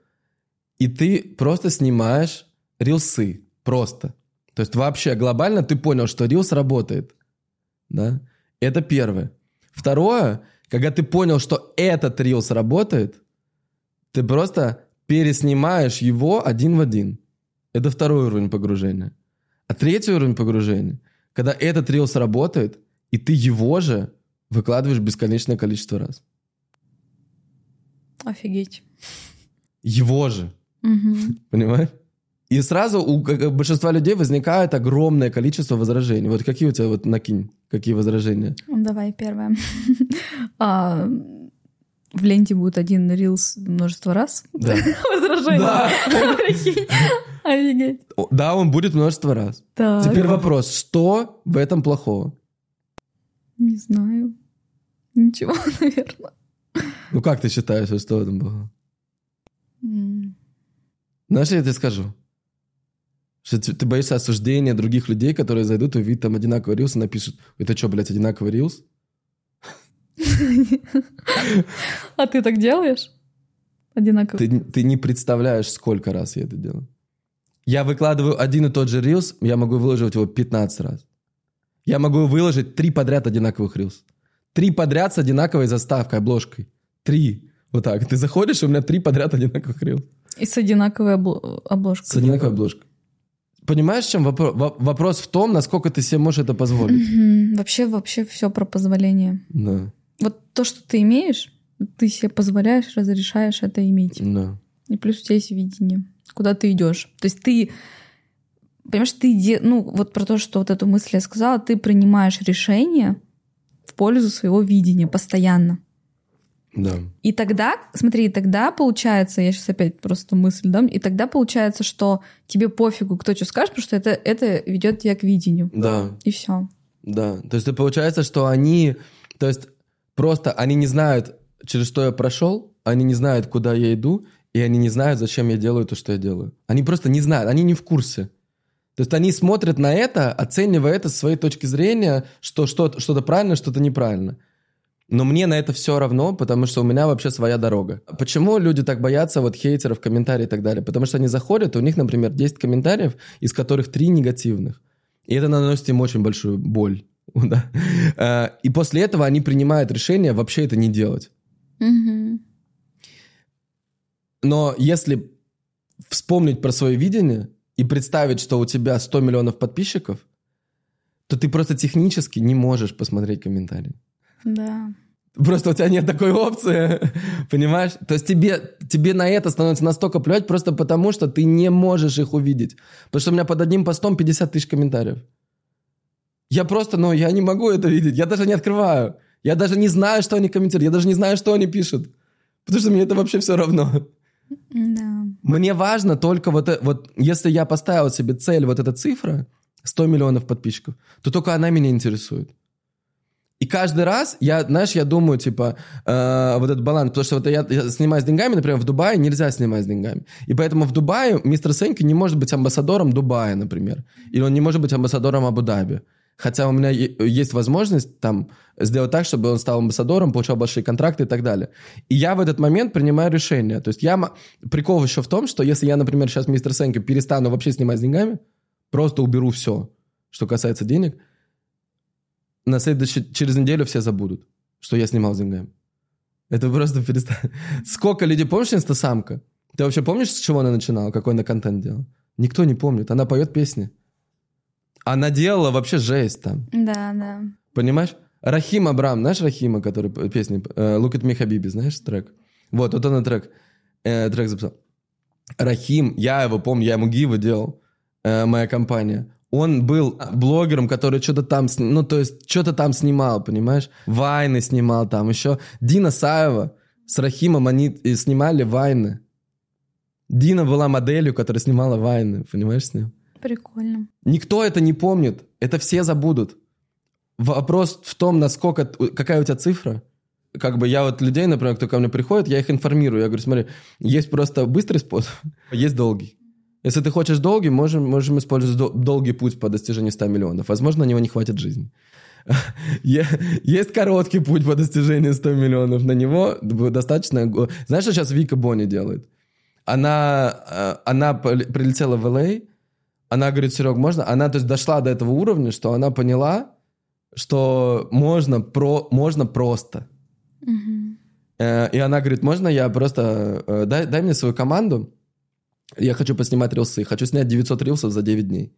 и ты просто снимаешь рилсы. Просто. То есть вообще глобально ты понял, что рилс работает. Да? Это первое. Второе, когда ты понял, что этот рилс работает, ты просто переснимаешь его один в один. Это второй уровень погружения. А третий уровень погружения, когда этот рилс работает, и ты его же выкладываешь бесконечное количество раз. Офигеть. Его же, Мгм. понимаешь? И сразу у большинства людей возникает огромное количество возражений. Вот какие у тебя, вот накинь, какие возражения? Ну, Давай первое. А, В ленте будет один рилс множество раз. Да. Возражение. Да. Офигеть. Да, он будет множество раз. Так, Теперь вопрос, что в этом плохого? не знаю. Ничего, наверное. Ну как ты считаешь, что в этом плохого? Знаешь, я тебе скажу, Что ты ты боишься осуждения других людей, которые зайдут и увидят там одинаковый рилс и напишут, это что, блядь, одинаковый рилс? А ты так делаешь? Одинаково. Ты, ты не представляешь, сколько раз я это делаю. Я выкладываю один и тот же рилс, я могу выложить его 15 раз. Я могу выложить три подряд одинаковых рилс. Три подряд с одинаковой заставкой, обложкой. Три. Вот так. Ты заходишь, и у меня три подряд одинаковых рилс. И с одинаковой обл- обложкой. С одинаковой обложкой. Понимаешь, в чем вопро- во- вопрос в том, насколько ты себе можешь это позволить? Вообще, вообще все про позволение. Да, Вот то, что ты имеешь, ты себе позволяешь, разрешаешь это иметь. да. И плюс у тебя есть видение, куда ты идешь. То есть ты, понимаешь, ты, де- ну, вот про то, что вот эту мысль я сказала, ты принимаешь решение в пользу своего видения постоянно. Да. И тогда, смотри, тогда получается, я сейчас опять просто мысль дам, и тогда получается, что тебе пофигу, кто что скажет, потому что это, это ведет тебя к видению. Да, И все. да. То есть получается, что они, то есть просто они не знают, через что я прошел, они не знают, куда я иду, и они не знают, зачем я делаю то, что я делаю. Они просто не знают, они не в курсе. То есть они смотрят на это, оценивая это с своей точки зрения, что что-то, что-то правильно, что-то неправильно. Но мне на это все равно, потому что у меня вообще своя дорога. Почему люди так боятся вот хейтеров, комментариев и так далее? Потому что они заходят, у них, например, 10 комментариев, из которых 3 негативных. И это наносит им очень большую боль. Да. Э, И после этого они принимают решение вообще это не делать. Но если вспомнить про свое видение и представить, что у тебя 100 миллионов подписчиков, то ты просто технически не можешь посмотреть комментарии. Да. Просто у тебя нет такой опции, понимаешь? То есть тебе, тебе на это становится настолько плевать просто потому, что ты не можешь их увидеть. Потому что у меня под одним постом 50 тысяч комментариев. Я просто, ну, я не могу это видеть. Я даже не открываю. Я даже не знаю, что они комментируют. Я даже не знаю, что они пишут. Потому что мне это вообще все равно. Да. Мне важно только вот, э- вот если я поставил себе цель, вот эта цифра, 100 миллионов подписчиков, то только она меня интересует. И каждый раз я, знаешь, я думаю, типа, э, вот этот баланс, потому что вот я, я снимаю с деньгами, например, в Дубае нельзя снимать с деньгами. И поэтому в Дубае мистер Сенки не может быть амбассадором Дубая, например. Или он не может быть амбассадором Абу-Даби. Хотя у меня есть возможность там сделать так, чтобы он стал амбассадором, получал большие контракты и так далее. И я в этот момент принимаю решение. То есть я... Прикол еще в том, что если я, например, сейчас мистер Сенки перестану вообще снимать с деньгами, просто уберу все, что касается денег, на следующий, через неделю все забудут, что я снимал с деньгами. Это просто перестань. Сколько людей... Помнишь инстасамка? Ты вообще помнишь, с чего она начинала? Какой она контент делала? Никто не помнит. Она поет песни. Она делала вообще жесть там. Да, да. Понимаешь? Рахим Абрам, знаешь Рахима, который песни... э, Look at me, Habibi, знаешь трек? Вот, вот он трек. э, трек записал. Рахим, я его помню, я ему гивы делал, э, моя компания. Он был блогером, который что-то там, ну, то есть, что-то там снимал, понимаешь? Вайны снимал там, еще. Дина Саева с Рахимом, они и снимали вайны. Дина была моделью, которая снимала вайны, понимаешь, с ним? Прикольно. Никто это не помнит. Это все забудут. Вопрос в том, насколько, какая у тебя цифра. Как бы я вот людей, например, кто ко мне приходит, я их информирую. Я говорю, смотри, есть просто быстрый способ, есть долгий. Если ты хочешь долгий, можем, можем использовать дол- долгий путь по достижению 100 миллионов. Возможно, на него не хватит жизни. Есть короткий путь по достижению 100 миллионов. На него достаточно... Знаешь, что сейчас Вика Бонни делает? Она, э, она прилетела в Л.А., она говорит, Серег, можно? Она, то есть, дошла до этого уровня, что она поняла, что можно, про, можно просто. Э, И она говорит, можно я просто... э, Дай, дай мне свою команду, я хочу поснимать рилсы, хочу снять 900 рилсов за 9 дней.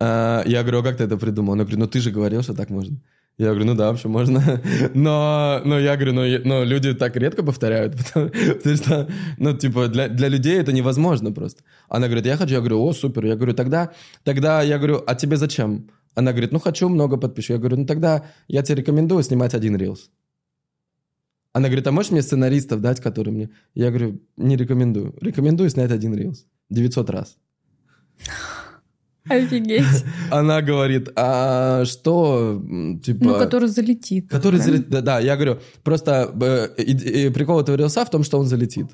Э, Я говорю, а как ты это придумал? Она говорит, ну ты же говорил, что так можно. Я говорю, ну да, вообще можно. Но, но я говорю, но, я- но люди так редко повторяют, потому что, ну, типа, для, для людей это невозможно просто. Она говорит, я хочу, я говорю, о, супер. Я говорю, тогда, тогда, я говорю, а тебе зачем? Она говорит, ну, хочу много подписчиков. Я говорю, ну, тогда я тебе рекомендую снимать один рилс. Она говорит, а можешь мне сценаристов дать, которые мне... Я говорю, не рекомендую. Рекомендую снять один рилс. 900 раз. Офигеть. Она говорит, а что, типа... Ну, который залетит. Который залетит. Да, да, я говорю, просто э, прикол этого рилса в том, что он залетит.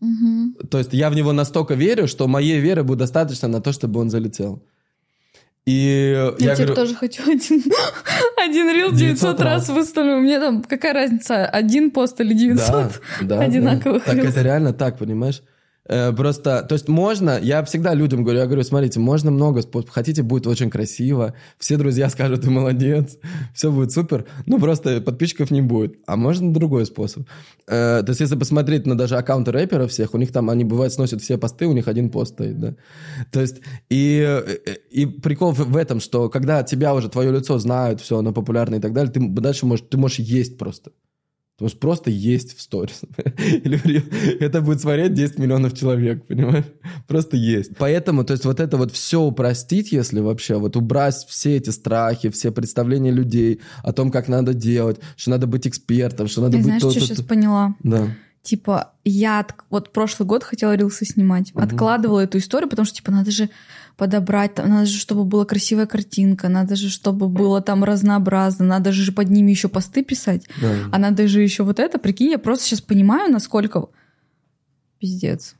Мгм. То есть я в него настолько верю, что моей веры будет достаточно на то, чтобы он залетел. И Я, я теперь говорю, тоже хочу один, один рил 900, 900 раз раз. выставлю. Мне там какая разница, один пост или 900? да, да, одинаковых да. Так рилс. это реально так, понимаешь? Э, Просто, то есть можно, я всегда людям говорю, я говорю, смотрите, можно много хотите, будет очень красиво, все друзья скажут, ты молодец, все будет супер, ну просто подписчиков не будет, а можно другой способ. Э, То есть если посмотреть на даже аккаунты рэперов всех, у них там, они бывает сносят все посты, у них один пост стоит, да. То есть, и, и прикол в этом, что когда тебя уже, твое лицо знают, все, оно популярно и так далее, ты дальше можешь, ты можешь есть просто. Ты можешь просто есть в сторис. Это будет смотреть 10 миллионов человек, понимаешь? Просто есть. Поэтому, то есть вот это вот все упростить, если вообще, вот убрать все эти страхи, все представления людей о том, как надо делать, что надо быть экспертом, что надо Я быть знаешь, то, что то, сейчас поняла? Да. Типа, я от- вот прошлый год хотела рилсы снимать, откладывала эту историю, потому что, типа, надо же подобрать, там, надо же, чтобы была красивая картинка, надо же, чтобы было там разнообразно, надо же под ними еще посты писать, да. а надо же еще вот это. Прикинь, я просто сейчас понимаю, насколько... Пиздец.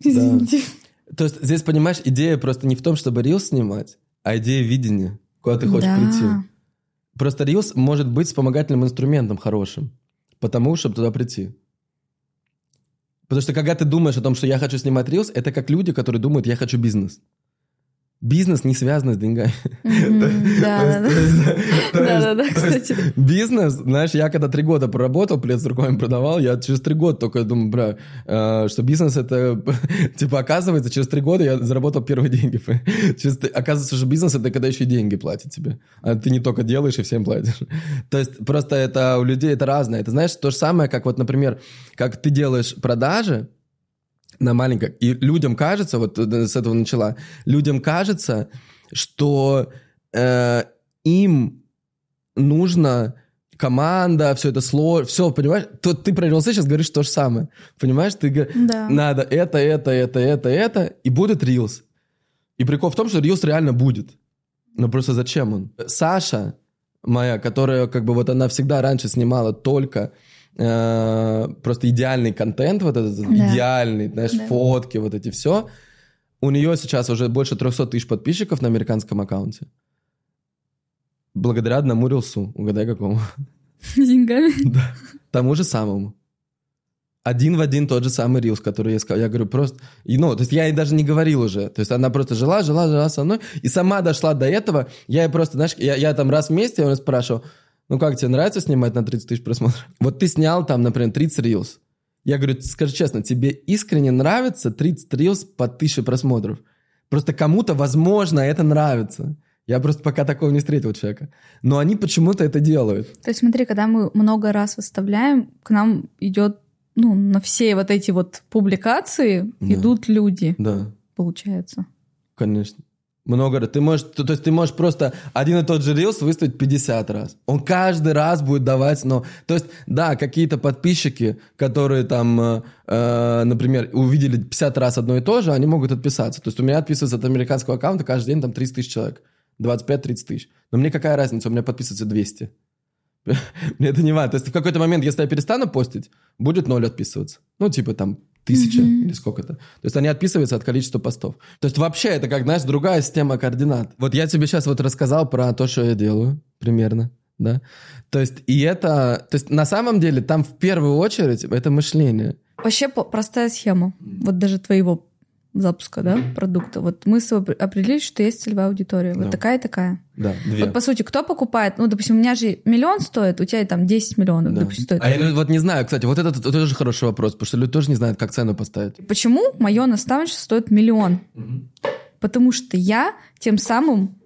Извините. То есть здесь, понимаешь, идея просто не в том, чтобы рилс снимать, а идея видения, куда ты хочешь Да. прийти. Просто рилс может быть вспомогательным инструментом хорошим, потому чтобы туда прийти. Потому что когда ты думаешь о том, что я хочу снимать рилс, это как люди, которые думают, я хочу бизнес. Бизнес не связан с деньгами. Да, да, да. Кстати. Бизнес, знаешь, я когда три года проработал, плед с руками продавал, я через три года только думаю, бля, э, что бизнес это, типа, оказывается, через три года я заработал первые деньги. Оказывается, что бизнес это когда еще и деньги платят тебе. А ты не только делаешь и всем платишь. То есть просто это у людей это разное. Это знаешь, то же самое, как вот, например, как ты делаешь продажи, на маленькое. И людям кажется, вот э, с этого начала, людям кажется, что э, им нужно команда, все это сложно, все, понимаешь? То ты про рилсы сейчас говоришь то же самое. Понимаешь? Ты говоришь, Да. надо это, это, это, это, это, и будет рилс. И прикол в том, что рилс реально будет. Но просто зачем он? Саша моя, которая как бы вот она всегда раньше снимала только э, просто идеальный контент, вот этот идеальный, знаешь, Да. фотки, вот эти все. У нее сейчас уже больше 300 тысяч подписчиков на американском аккаунте. Благодаря одному рилсу. Угадай, какому. С деньгами. Тому же самому. Один в один тот же самый рилс, который я сказал. Я говорю, просто... И, ну, то есть я ей даже не говорил уже. То есть она просто жила, жила, жила со мной. И сама дошла до этого. Я ей просто, знаешь, я, я там раз в месяц, я у спрашивал, ну как, тебе нравится снимать на 30 тысяч просмотров? Вот ты снял там, например, 30 рилс. Я говорю, скажи честно, тебе искренне нравится 30 рилс по 1000 просмотров? Просто кому-то, возможно, это нравится. Я просто пока такого не встретил человека. Но они почему-то это делают. То есть смотри, когда мы много раз выставляем, к нам идет, ну, на все вот эти вот публикации Да. идут люди, Да. получается. Конечно. Много раз. Ты можешь, то, то есть ты можешь просто один и тот же рилс выставить 50 раз. Он каждый раз будет давать, но... То есть, да, какие-то подписчики, которые там, э, э, например, увидели 50 раз одно и то же, они могут отписаться. То есть у меня отписывается от американского аккаунта каждый день там 30 тысяч человек. 25-30 тысяч. Но мне какая разница, у меня подписывается 200. Мне это не важно. То есть в какой-то момент, если я перестану постить, будет ноль отписываться. Ну, типа там тысяча или сколько-то. То есть они отписываются от количества постов. То есть вообще это как, знаешь, другая система координат. Вот я тебе сейчас вот рассказал про то, что я делаю примерно, да? То есть и это... То есть на самом деле там в первую очередь это мышление. Вообще простая схема. Вот даже твоего запуска, да, продукта. Вот мы определили, что есть целевая аудитория. Вот Да. такая и такая. Да, две. Вот по сути, кто покупает? Ну, допустим, у меня же миллион стоит, у тебя там 10 миллионов, Да. допустим, стоит. А я вот не знаю, кстати, вот это тоже хороший вопрос, потому что люди тоже не знают, как цену поставить. Почему мое наставничество стоит миллион? Потому что я тем самым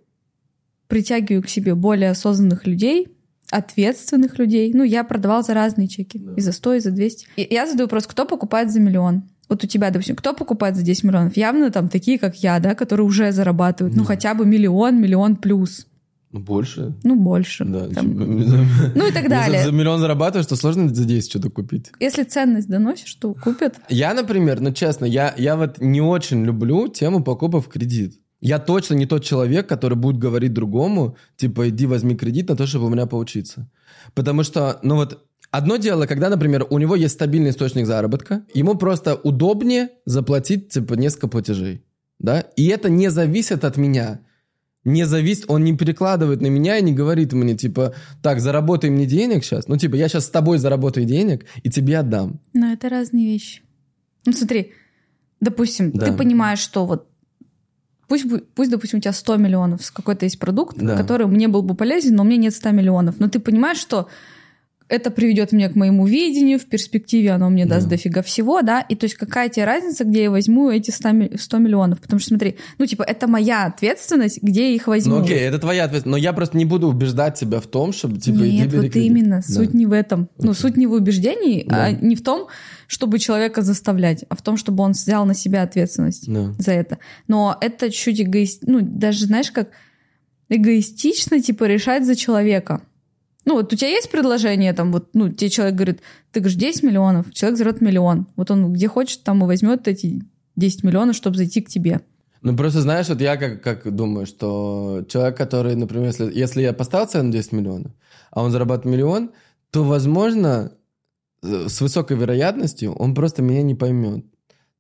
притягиваю к себе более осознанных людей, ответственных людей. Ну, я продавал за разные чеки. И за 100, и за 200. И я задаю вопрос, кто покупает за миллион? Вот у тебя, допустим, кто покупает за 10 миллионов? Явно там такие, как я, да, которые уже зарабатывают. Ну, хотя бы миллион, миллион плюс. Ну, больше. Ну, больше. Да. Там. типа, Ну и так Если далее. за миллион зарабатываешь, то сложно за 10 что-то купить. Если ценность доносишь, то купят. Я, например, ну честно, я, я вот не очень люблю тему покупок в кредит. Я точно не тот человек, который будет говорить другому, типа, иди возьми кредит на то, чтобы у меня поучиться. Потому что, ну вот, Одно дело, когда, например, у него есть стабильный источник заработка, ему просто удобнее заплатить, типа, несколько платежей, да, и это не зависит от меня, не зависит, он не перекладывает на меня и не говорит мне, типа, так, заработай мне денег сейчас, ну, типа, я сейчас с тобой заработаю денег и тебе отдам. Но это разные вещи. Ну, смотри, допустим, Да. ты понимаешь, что вот пусть, пусть, допустим, у тебя 100 миллионов, какой-то есть продукт, Да. который мне был бы полезен, но у меня нет 100 миллионов. Но ты понимаешь, что это приведет меня к моему видению, в перспективе оно мне даст Да. дофига всего, да, и то есть какая тебе разница, где я возьму эти 100, ми- 100 миллионов, потому что смотри, ну типа это моя ответственность, где я их возьму. Ну, окей, это твоя ответственность, но я просто не буду убеждать тебя в том, чтобы, типа, иди Нет, вот кредит. именно. Да. Суть не в этом. Ну, Окей. суть не в убеждении, Да. а не в том, чтобы человека заставлять, а в том, чтобы он взял на себя ответственность Да. за это. Но это чуть эгоист... Ну, даже, знаешь, как эгоистично, типа, решать за человека. Ну, вот у тебя есть предложение, там, вот, ну, тебе человек говорит, ты говоришь, 10 миллионов, человек зовет миллион. Вот он где хочет, там и возьмет эти 10 миллионов, чтобы зайти к тебе. Ну, просто знаешь, вот я как, как думаю, что человек, который, например, если, если я поставил цену 10 миллионов, а он зарабатывает миллион, то, возможно, э, с высокой вероятностью он просто меня не поймет.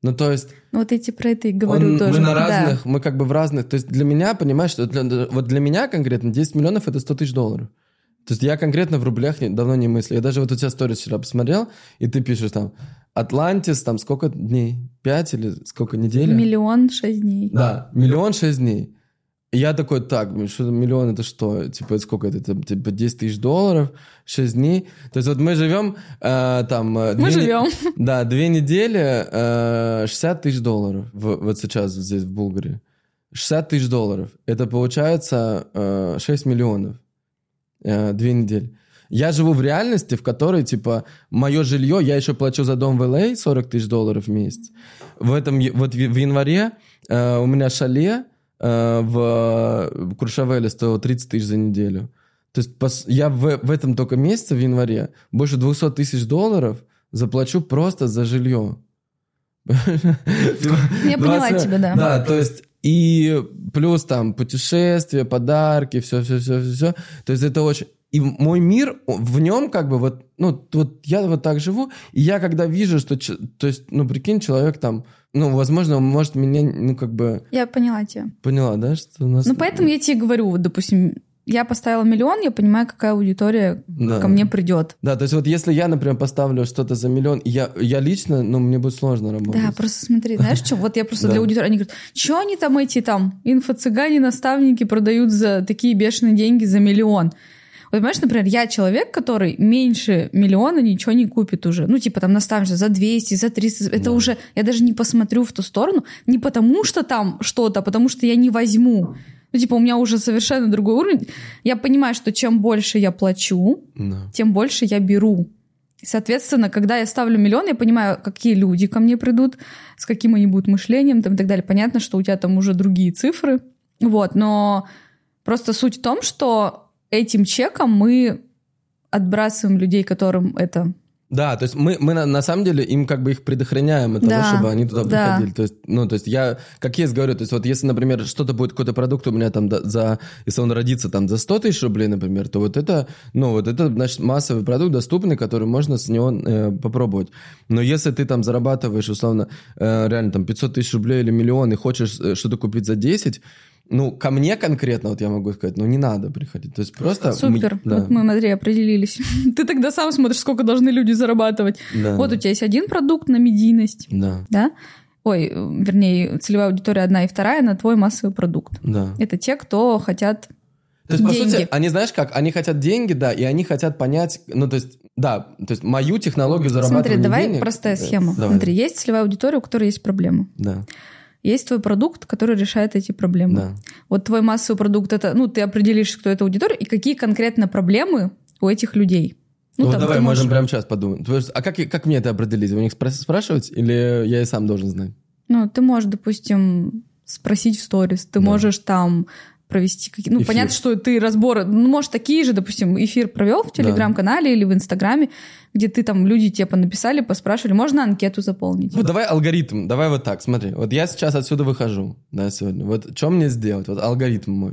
Ну, то есть, Ну, вот тебе про это и говорю он- тоже. мы на Да. разных, мы как бы в разных... То есть для меня, понимаешь, что для- вот для меня конкретно 10 миллионов — это 100 тысяч долларов. То есть я конкретно в рублях не- давно не мыслю. Я даже вот у тебя сторис вчера посмотрел, и ты пишешь там Атлантис, там сколько дней? Пять или сколько недель? Миллион шесть дней. Да, миллион шесть дней. И я такой, так, что миллион, это что? Типа, это сколько это? Это, Типа 10 тысяч долларов, 6 дней. То есть вот мы живем э, там... э, Мы две не- живем. Да, две недели, э, 60 тысяч долларов. В- вот сейчас здесь, в Булгарии. 60 тысяч долларов. Это получается э, 6 миллионов. Э, две недели. Я живу в реальности, в которой, типа, мое жилье, я еще плачу за дом в LA 40 тысяч долларов в месяц. В этом, вот в, в январе э, у меня шале э, в Куршавеле стоило 30 тысяч за неделю. То есть пос- я в, в этом только месяце, в январе, больше 200 тысяч долларов заплачу просто за жилье. Я поняла тебя, да. Да, то есть и плюс там путешествия, подарки, все, все, все, все, все. То есть это очень... И мой мир, в нем как бы вот, ну, вот я вот так живу, и я когда вижу, что, то есть, ну, прикинь, человек там, ну, возможно, он может меня, ну, как бы, Я поняла тебя. поняла, да, что у нас... Ну, поэтому я тебе говорю, вот, допустим, я поставила миллион, я понимаю, какая аудитория Да. ко мне придет. Да, то есть вот если я, например, поставлю что-то за миллион, я, я лично, ну, мне будет сложно работать. Да, просто смотри, знаешь, что? Вот я просто для аудитории, они говорят, что они там эти там инфо-цыгане, наставники продают за такие бешеные деньги за миллион? Вот понимаешь, например, я человек, который меньше миллиона ничего не купит уже. Ну, типа там наставничество за 200, за 300. Это Да. уже, я даже не посмотрю в ту сторону, не потому что там что-то, а потому что я не возьму. Ну, типа, у меня уже совершенно другой уровень. Я понимаю, что чем больше я плачу, Да. тем больше я беру. Соответственно, когда я ставлю миллион, я понимаю, какие люди ко мне придут, с каким они будут мышлением там, и так далее. Понятно, что у тебя там уже другие цифры. Вот, но просто суть в том, что этим чеком мы отбрасываем людей, которым это... Да, то есть мы, мы на, на самом деле им как бы их предохраняем от Да, того, чтобы они туда да. приходили. То есть, ну, то есть я, как есть говорю, то есть вот если, например, что-то будет, какой-то продукт у меня там за, если он родится там за 100 тысяч рублей, например, то вот это, ну, вот это, значит, массовый продукт доступный, который можно с него э, попробовать. Но если ты там зарабатываешь, условно, э, реально там 500 тысяч рублей или миллион и хочешь э, что-то купить за 10, ну, ко мне конкретно, вот я могу сказать, ну, не надо приходить. То есть просто... Супер. м- да, Вот мы, смотри, определились. Ты тогда сам смотришь, сколько должны люди зарабатывать. да, Вот у тебя есть один продукт на медийность, Да, да? Ой, вернее, целевая аудитория одна и вторая на твой массовый продукт. да. Это те, кто хотят То есть, по Деньги. сути, они, знаешь как, они хотят деньги, да, и они хотят понять, ну, то есть, да, то есть, мою технологию зарабатывания Смотри, давай денег- простая схема. давай, Смотри, есть целевая аудитория, у которой есть проблемы. Да, Есть твой продукт, который решает эти проблемы. да. Вот твой массовый продукт это, ну, ты определишь, кто это аудитория и какие конкретно проблемы у этих людей. Ну, там давай, ты можешь- можем прямо сейчас подумать. А как, как мне это определить? У них спра- спрашивать или я и сам должен знать? Ну, ты можешь, допустим, спросить в сторис, ты Да. можешь там провести какие... Ну, Эфир. понятно, что ты разборы... Ну, может, такие же, допустим, эфир провел в Телеграм-канале или в Инстаграме, где ты там, люди тебе понаписали, поспрашивали, можно анкету заполнить. Вот давай алгоритм, давай вот так, смотри. Вот я сейчас отсюда выхожу, да, сегодня. Вот что мне сделать? Вот алгоритм мой.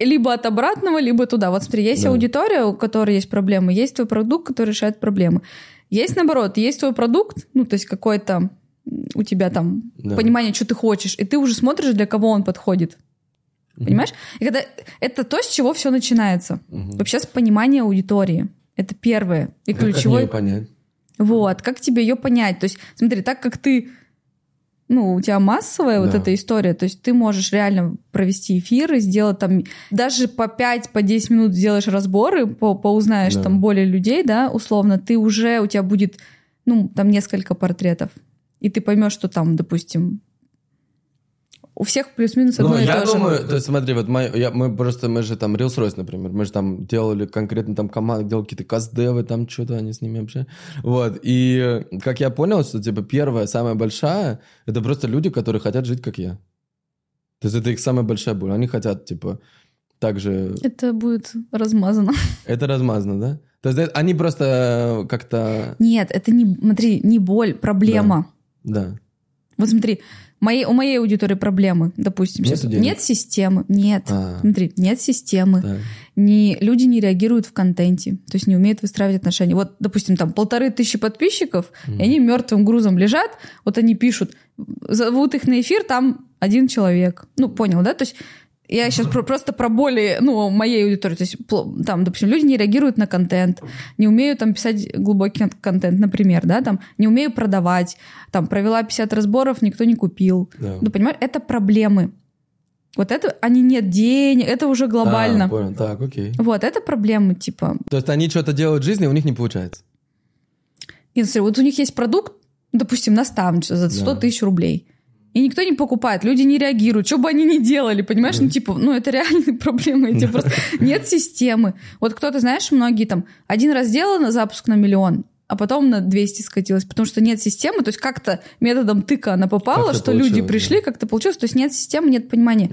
либо от обратного, либо туда. Вот смотри, есть Да. аудитория, у которой есть проблемы, есть твой продукт, который решает проблемы. Есть наоборот, есть твой продукт, ну, то есть какой-то у тебя там Да. понимание, что ты хочешь, и ты уже смотришь, для кого он подходит. Понимаешь? И когда это то, с чего все начинается. Мгм. Вообще с понимания аудитории. Это первое и Как- как ключевой. её понять? Вот, как тебе ее понять? То есть, смотри, так как ты, ну, у тебя массовая вот Да. эта история, то есть ты можешь реально провести эфиры, сделать там, даже по 5, по 10 минут сделаешь разборы, по, поузнаешь Да. там более людей, да, условно, ты уже, у тебя будет, ну, там несколько портретов, и ты поймешь, что там, допустим, у всех плюс-минус одно Ну, и я то же. думаю, то есть смотри, вот мы, я- мы просто, мы же там Reels-Royce, например, мы же там делали конкретно там команды, делали какие-то каздевы, там что-то они с ними вообще. Вот, и э, как я понял, что типа первая, самая большая, это просто люди, которые хотят жить, как я. То есть это их самая большая боль. Они хотят, типа, также... Это будет размазано. Это размазано, да? То есть они просто э, как-то... Нет, это не, смотри, не боль, проблема. Да. Вот смотри, моей, у моей аудитории проблемы, допустим, Нету сейчас. денег? Нет системы, нет. А, Смотри, нет системы. так. Не, люди не реагируют в контенте, то есть не умеют выстраивать отношения. Вот, допустим, там полторы тысячи подписчиков, и они мертвым грузом лежат, вот они пишут, зовут их на эфир, там один человек. Ну, понял, да? То есть я сейчас просто про боли, ну, моей аудитории. То есть там, допустим, люди не реагируют на контент, не умеют там писать глубокий кон- контент, например, да, там, не умею продавать, там, провела 50 разборов, никто не купил. Да. Ну, понимаешь, это проблемы. Вот это, они нет денег, это уже глобально. А, понял. Так, окей. Вот, это проблемы, типа. То есть они что-то делают в жизни, у них не получается. Нет, смотри, вот у них есть продукт, допустим, наставничество за 100 Да. тысяч рублей. И никто не покупает, люди не реагируют, что бы они ни делали, понимаешь? Ну, типа, ну, это реальные проблемы, эти просто нет системы. Вот кто-то, знаешь, многие там один раз сделал на запуск на миллион, а потом на 200 скатилось, потому что нет системы, то есть как-то методом тыка она попала, что люди пришли, как-то получилось, то есть нет системы, нет понимания.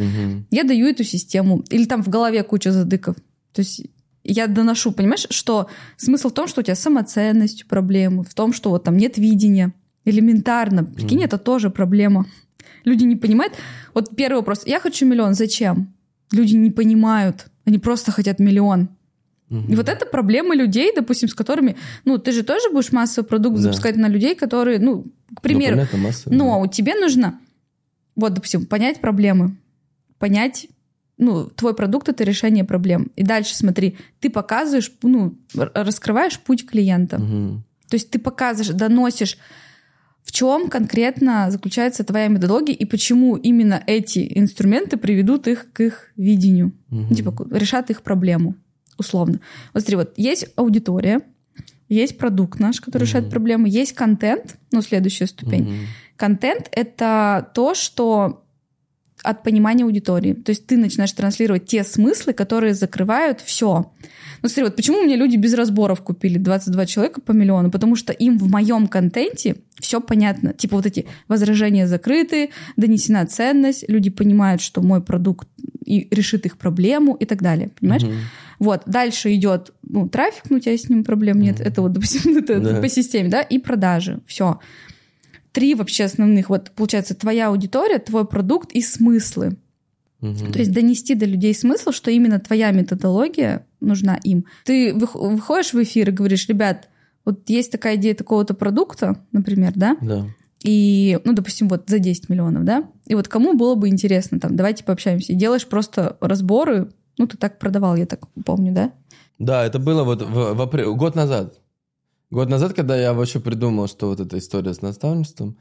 Я даю эту систему. Или там в голове куча задыков. То есть я доношу, понимаешь, что смысл в том, что у тебя с самоценностью проблемы, в том, что вот там нет видения. Элементарно. Прикинь, это тоже проблема. Люди не понимают. Вот первый вопрос. Я хочу миллион. Зачем? Люди не понимают. Они просто хотят миллион. Мгм. И вот это проблемы людей, допустим, с которыми... Ну, ты же тоже будешь массовый продукт Да. запускать на людей, которые, ну, к Ну, примеру, понятно, массово, ну, да. тебе нужно, вот, допустим, понять проблемы, понять, ну, твой продукт — это решение проблем. И дальше смотри, ты показываешь, ну, раскрываешь путь клиента. Мгм. То есть ты показываешь, доносишь, в чем конкретно заключается твоя методология и почему именно эти инструменты приведут их к их видению. Мгм. типа, решат их проблему, условно. Вот смотри, вот есть аудитория, есть продукт наш, который решает Мгм. проблемы, есть контент, ну, следующая ступень. Мгм. Контент — это то, что от понимания аудитории. То есть ты начинаешь транслировать те смыслы, которые закрывают все. Ну смотри, вот почему мне люди без разборов купили 22 человека по миллиону? Потому что им в моем контенте все понятно. Типа вот эти возражения закрыты, донесена ценность, люди понимают, что мой продукт и решит их проблему и так далее. Понимаешь? Мгм. Вот, дальше идет ну, трафик, ну, у тебя с ним проблем нет. Мгм. Это вот, допустим, это Да. по системе, да, и продажи. Все. Три вообще основных. Вот, получается, твоя аудитория, твой продукт и смыслы. Мгм. То есть донести до людей смысл, что именно твоя методология нужна им. Ты вых- выходишь в эфир и говоришь, ребят, вот есть такая идея такого-то продукта, например, да, Да. и, ну, допустим, вот за 10 миллионов, да, и вот кому было бы интересно, там, давайте пообщаемся, и делаешь просто разборы, ну, ты так продавал, я так помню, да? Да, это было вот в, в апреле, год назад. Год назад, когда я вообще придумал, что вот эта история с наставничеством,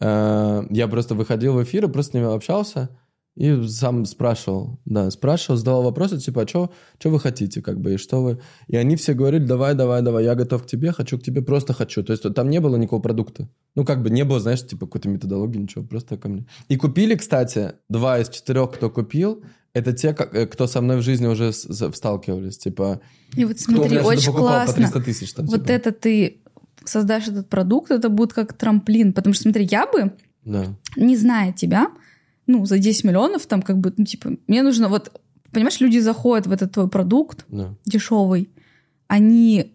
э, я просто выходил в эфир и просто с ними общался и сам спрашивал, да, спрашивал, задавал вопросы, типа, а что вы хотите, как бы, и что вы... И они все говорили, давай, давай, давай, я готов к тебе, хочу к тебе, просто хочу. То есть там не было никакого продукта. Ну, как бы не было, знаешь, типа какой-то методологии, ничего, просто ко мне. И купили, кстати, два из четырех, кто купил, это те, э, кто со мной в жизни уже сталкивались, типа... И вот смотри, очень покупал по классно. 300 тысяч там, Вот типа. это ты создашь этот продукт, это будет как трамплин, потому что, смотри, я бы, Да. не зная тебя, ну, за 10 миллионов, там, как бы, ну, типа, мне нужно вот, понимаешь, люди заходят в этот твой продукт Да. дешевый, они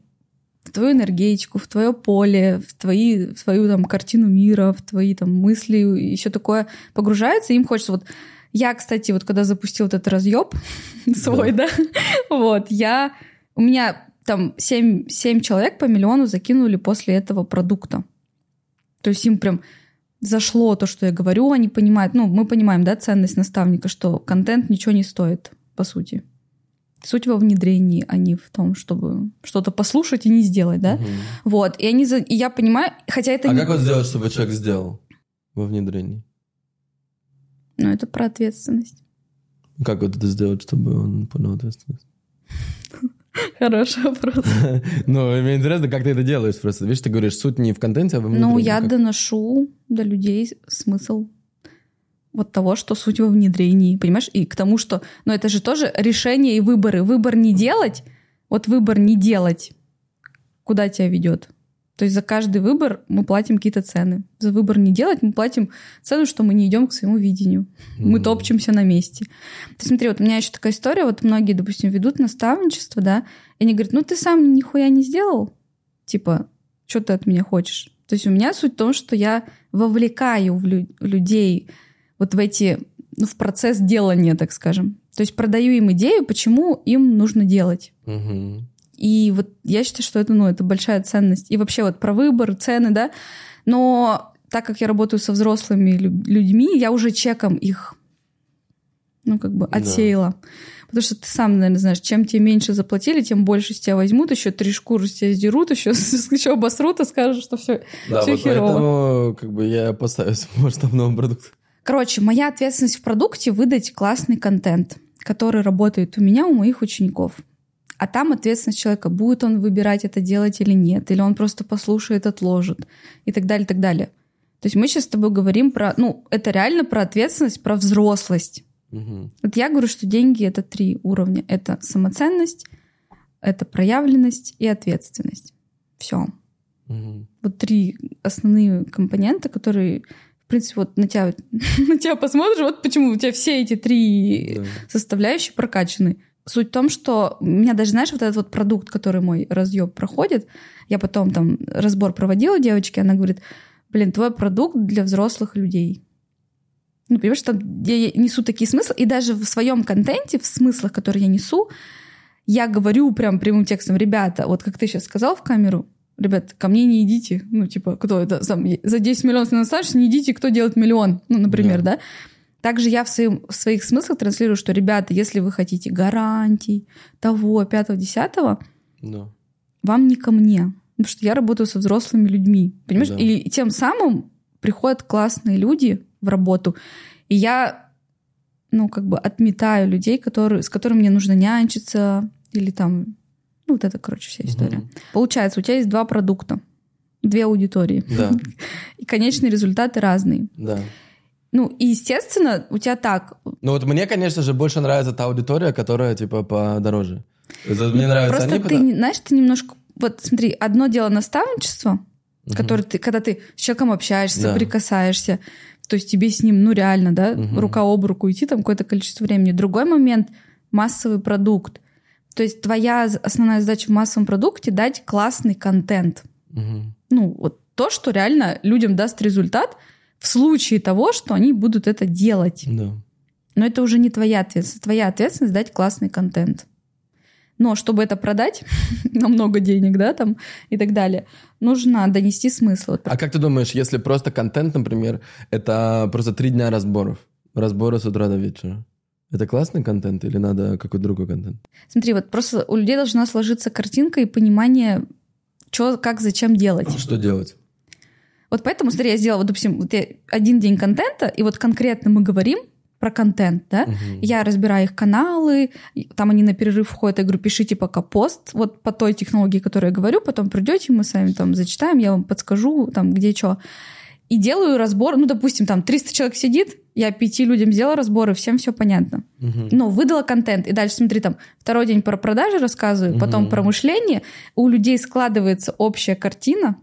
в твою энергетику, в твое поле, в, твои, в твою там картину мира, в твои там мысли и все такое погружаются, им хочется вот Я, кстати, вот когда запустил этот разъеб свой, да, вот, я... У меня там 7, 7 человек по миллиону закинули после этого продукта. То есть им прям зашло то, что я говорю, они понимают, ну, мы понимаем, да, ценность наставника, что контент ничего не стоит, по сути. Суть во внедрении, а не в том, чтобы что-то послушать и не сделать, да? Мгм. Вот, и они, за- и я понимаю, хотя это А не... как вот сделать, чтобы человек сделал во внедрении? Ну, это про ответственность. Как вот это сделать, чтобы он понял ответственность? Хороший вопрос. Ну, мне интересно, как ты это делаешь просто. Видишь, ты говоришь, суть не в контенте, а во внедрении. Ну, я доношу до людей смысл вот того, что суть во внедрении, понимаешь? И к тому, что... Ну, это же тоже решение и выборы. Выбор не делать, вот выбор не делать, куда тебя ведет? То есть за каждый выбор мы платим какие-то цены. За выбор не делать мы платим цену, что мы не идем к своему видению. Мы Мгм. топчемся на месте. Ты смотри, вот у меня еще такая история, вот многие, допустим, ведут наставничество, да, и они говорят, ну ты сам нихуя не сделал, типа, что ты от меня хочешь? То есть у меня суть в том, что я вовлекаю в лю- людей вот в эти, ну, в процесс делания, так скажем. То есть продаю им идею, почему им нужно делать. Мгм. И вот я считаю, что это, ну, это большая ценность. И вообще вот про выбор, цены, да. Но так как я работаю со взрослыми лю- людьми, я уже чеком их, ну, как бы Да. отсеяла. Потому что ты сам, наверное, знаешь, чем тебе меньше заплатили, тем больше с тебя возьмут, еще три шкуры с тебя сдерут, еще, еще обосрут и скажут, что все, Да, все вот херово. поэтому как бы я опасаюсь масштабного продукта. Короче, моя ответственность в продукте выдать классный контент, который работает у меня, у моих учеников. А там ответственность человека, будет он выбирать это делать или нет, или он просто послушает, отложит и так далее, и так далее. То есть мы сейчас с тобой говорим про, ну, это реально про ответственность, про взрослость. Мгм. Вот я говорю, что деньги — это три уровня. Это самоценность, это проявленность и ответственность. Все. Мгм. Вот три основные компонента, которые, в принципе, вот на тебя, на тебя посмотришь, вот почему у тебя все эти три Да. составляющие прокачаны. Суть в том, что у меня даже, знаешь, вот этот вот продукт, который мой разъеб проходит, я потом там разбор проводила у девочки, она говорит, блин, твой продукт для взрослых людей. Ну, понимаешь, там я несу такие смыслы, и даже в своем контенте, в смыслах, которые я несу, я говорю прям прямым текстом, ребята, вот как ты сейчас сказал в камеру, ребят, ко мне не идите, ну, типа, кто это, сам, за 10 миллионов не старше, не идите, кто делает миллион, ну, например, да. Также я в, своим, в своих смыслах транслирую, что, ребята, если вы хотите гарантий того, пятого, десятого, Да. вам не ко мне. Потому что я работаю со взрослыми людьми. Понимаешь? Да. И тем самым приходят классные люди в работу. И я, ну, как бы отметаю людей, которые, с которыми мне нужно нянчиться, или там, ну, вот это, короче, вся история. Мгм. Получается, у тебя есть два продукта, две аудитории. Да, И конечные результаты разные. да. Ну, и, естественно, у тебя так. Ну вот мне, конечно же, больше нравится та аудитория, которая типа подороже. Это мне нравятся Просто они, ты, потому- знаешь, ты немножко... Вот смотри, одно дело наставничество, Мгм. который ты, когда ты с человеком общаешься, Да. прикасаешься, то есть тебе с ним, ну реально, да, Мгм. рука об руку идти там какое-то количество времени. Другой момент — массовый продукт. То есть твоя основная задача в массовом продукте — дать классный контент. Мгм. Ну, вот то, что реально людям даст результат в случае того, что они будут это делать. Да. Но это уже не твоя ответственность. Твоя ответственность дать классный контент. Но чтобы это продать на много денег, да, там и так далее, нужно донести смысл. А как ты думаешь, если просто контент, например, это просто три дня разборов, разборы с утра до вечера, это классный контент или надо какой-то другой контент? Смотри, вот просто у людей должна сложиться картинка и понимание, что, как, зачем делать. Что делать? Вот поэтому, смотри, я сделала, вот, допустим, вот я один день контента, и вот конкретно мы говорим про контент, да, Мгм. я разбираю их каналы, там они на перерыв входят, я говорю, пишите пока пост, вот по той технологии, которую я говорю, потом придете, мы с вами там зачитаем, я вам подскажу, там, где что. И делаю разбор, ну, допустим, там 300 человек сидит, я пяти людям сделала разборы, всем все понятно. Мгм. Но выдала контент. И дальше, смотри, там второй день про продажи рассказываю, потом Мгм. про мышление. У людей складывается общая картина,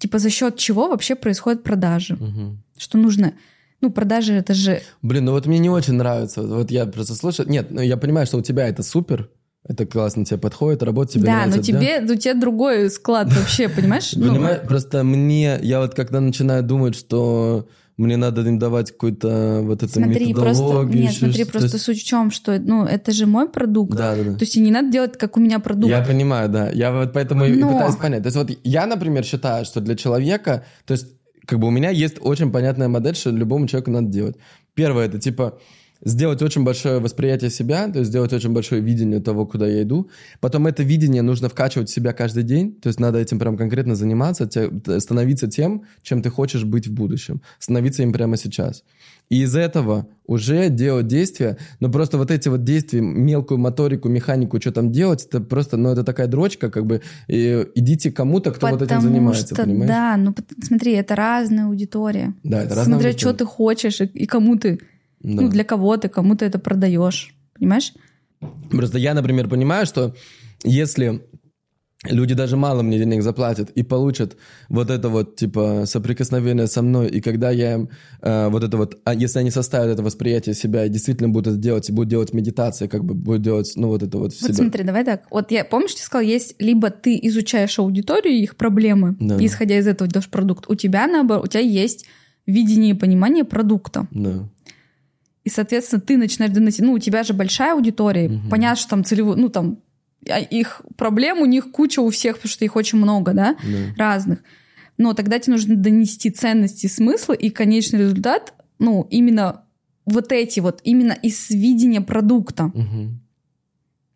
типа за счет чего вообще происходят продажи. Мгм. Что нужно... Ну, продажи это же... Блин, ну вот мне не очень нравится. Вот я просто слушаю. Нет, ну я понимаю, что у тебя это супер. Это классно тебе подходит, работа тебе да, нравится. но тебе, у тебя другой склад вообще, понимаешь? Ну, Понимаешь, просто мне, я вот когда начинаю думать, что мне надо им давать какую-то вот эту Смотри, просто... Нет, смотри, что-то. просто суть в чем, что, ну, это же мой продукт. Да, да, да. То есть и не надо делать, как у меня продукт. Я понимаю, да. Я вот поэтому и Но- пытаюсь понять. То есть вот я, например, считаю, что для человека, то есть как бы у меня есть очень понятная модель, что любому человеку надо делать. Первое, это типа сделать очень большое восприятие себя, то есть сделать очень большое видение того, куда я иду. Потом это видение нужно вкачивать в себя каждый день, то есть надо этим прям конкретно заниматься, те- становиться тем, чем ты хочешь быть в будущем, становиться им прямо сейчас. И из этого уже делать действия, но просто вот эти вот действия, мелкую моторику, механику, что там делать, это просто, ну, это такая дрочка, как бы, и идите кому-то, кто вот этим Потому занимается, что, понимаешь? да, ну смотри, это разная аудитория. Да, это разная Смотря, аудитория. что ты хочешь и, и кому ты, Да. ну, для кого ты, кому ты это продаешь. Понимаешь? Просто я, например, понимаю, что если люди даже мало мне денег заплатят и получат вот это вот, типа, соприкосновение со мной, и когда я им э, вот это вот, а если они составят это восприятие себя и действительно будут это делать, и будут делать медитации, как бы будут делать, ну, вот это вот в Вот смотри, давай так. Вот я, помнишь, ты сказал, есть либо ты изучаешь аудиторию и их проблемы, Да. и исходя из этого делаешь продукт. У тебя, наоборот, у тебя есть видение и понимание продукта. Да. И, соответственно, ты начинаешь доносить. Ну, у тебя же большая аудитория. Мгм. Понятно, что там целевую... Ну, там а их проблем у них куча у всех, потому что их очень много, да, да. разных. Но тогда тебе нужно донести ценности, смыслы, и конечный результат, ну, именно вот эти вот, именно из видения продукта. Мгм.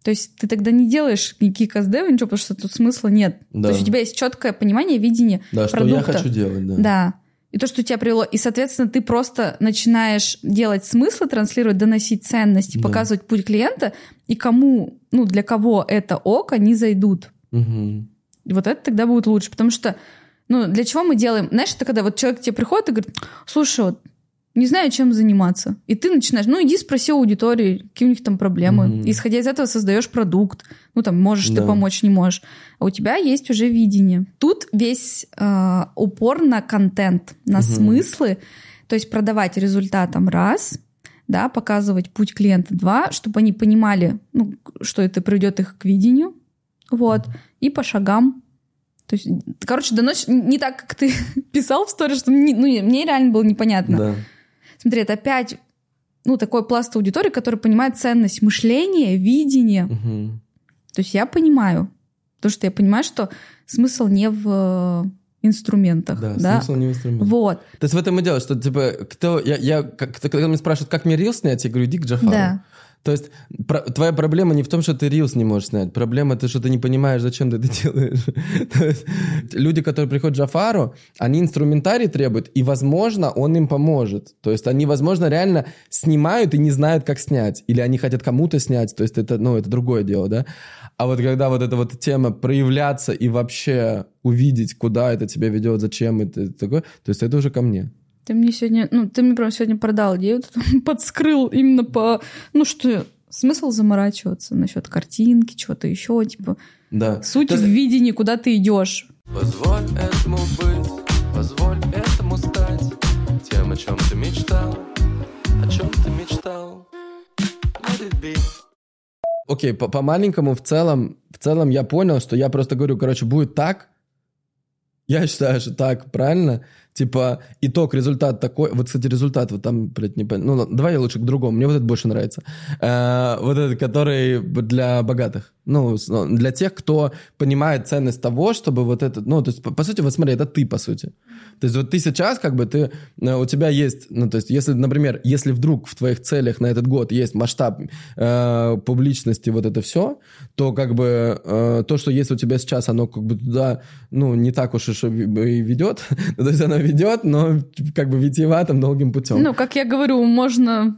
То есть ты тогда не делаешь никакие каздевы, ничего, потому что тут смысла нет. Да. То есть у тебя есть четкое понимание, видение Да, что продукта. я хочу делать, да. Да. И то, что тебя привело. И, соответственно, ты просто начинаешь делать смыслы, транслировать, доносить ценности, Да. показывать путь клиента, и кому, ну, для кого это ок, они зайдут. И вот это тогда будет лучше. Потому что, ну, для чего мы делаем? Знаешь, это когда вот человек к тебе приходит и говорит, слушай, вот, не знаю, чем заниматься. И ты начинаешь, ну, иди спроси у аудитории, какие у них там проблемы. И, исходя из этого создаешь продукт. Ну, там, можешь ты Да. помочь, не можешь. А у тебя есть уже видение. Тут весь э, упор на контент, на Мгм. смыслы. То есть продавать результатом раз, да, показывать путь клиента два, чтобы они понимали, ну, что это приведет их к видению. Вот. И по шагам. То есть, ты, короче, доносишь не так, как ты писал в сторе, что мне, ну, мне реально было непонятно. Да. Смотри, это опять ну, такой пласт аудитории, который понимает ценность мышления, видения. Мгм. То есть я понимаю. Потому что я понимаю, что смысл не в э, инструментах. Да, Да, смысл не в инструменте. Вот, То есть в этом и дело, что, типа, кто... Я, я, как, когда меня спрашивают, как мне рил снять, я говорю, иди к Джафару. да. То есть про- твоя проблема не в том, что ты рилс не можешь снять. Проблема то, что ты не понимаешь, зачем ты это делаешь. То есть люди, которые приходят к Джафару, они инструментарий требуют, и, возможно, он им поможет. То есть они, возможно, реально снимают и не знают, как снять. Или они хотят кому-то снять. То есть это, ну, это другое дело, да? А вот когда вот эта вот тема проявляться и вообще увидеть, куда это тебя ведет, зачем это такое, то есть это уже ко мне. Ты мне сегодня, ну, ты мне прям сегодня продал идею, вот подскрыл именно по, ну, что смысл заморачиваться насчет картинки, чего-то еще, типа, Да. суть То в видении, куда ты идешь. Позволь этому быть, позволь этому стать Тем, о чем ты мечтал, о чем ты мечтал Let it be Окей, по, маленькому в целом, в целом я понял, что я просто говорю, короче, будет так. Я считаю, что так, правильно? Типа, итог, результат такой. Вот, кстати, результат, вот там, блядь, не понятно. Ну, давай я лучше к другому. Мне вот этот больше нравится. Э, вот этот, который для богатых. Ну, ну, для тех, кто понимает ценность того, чтобы вот это... Ну, то есть, по, по сути, вот смотри, это ты, по сути. То есть, вот ты сейчас, как бы, ты... э, У тебя есть... Ну, то есть, если, например, если вдруг в твоих целях на этот год есть масштаб э, публичности, вот это все, то, как бы, э, то, что есть у тебя сейчас, оно, как бы, туда, ну, не так уж и ведет. То есть, оно ведет, но, как бы, витиеватым долгим путем. Ну, как я говорю, можно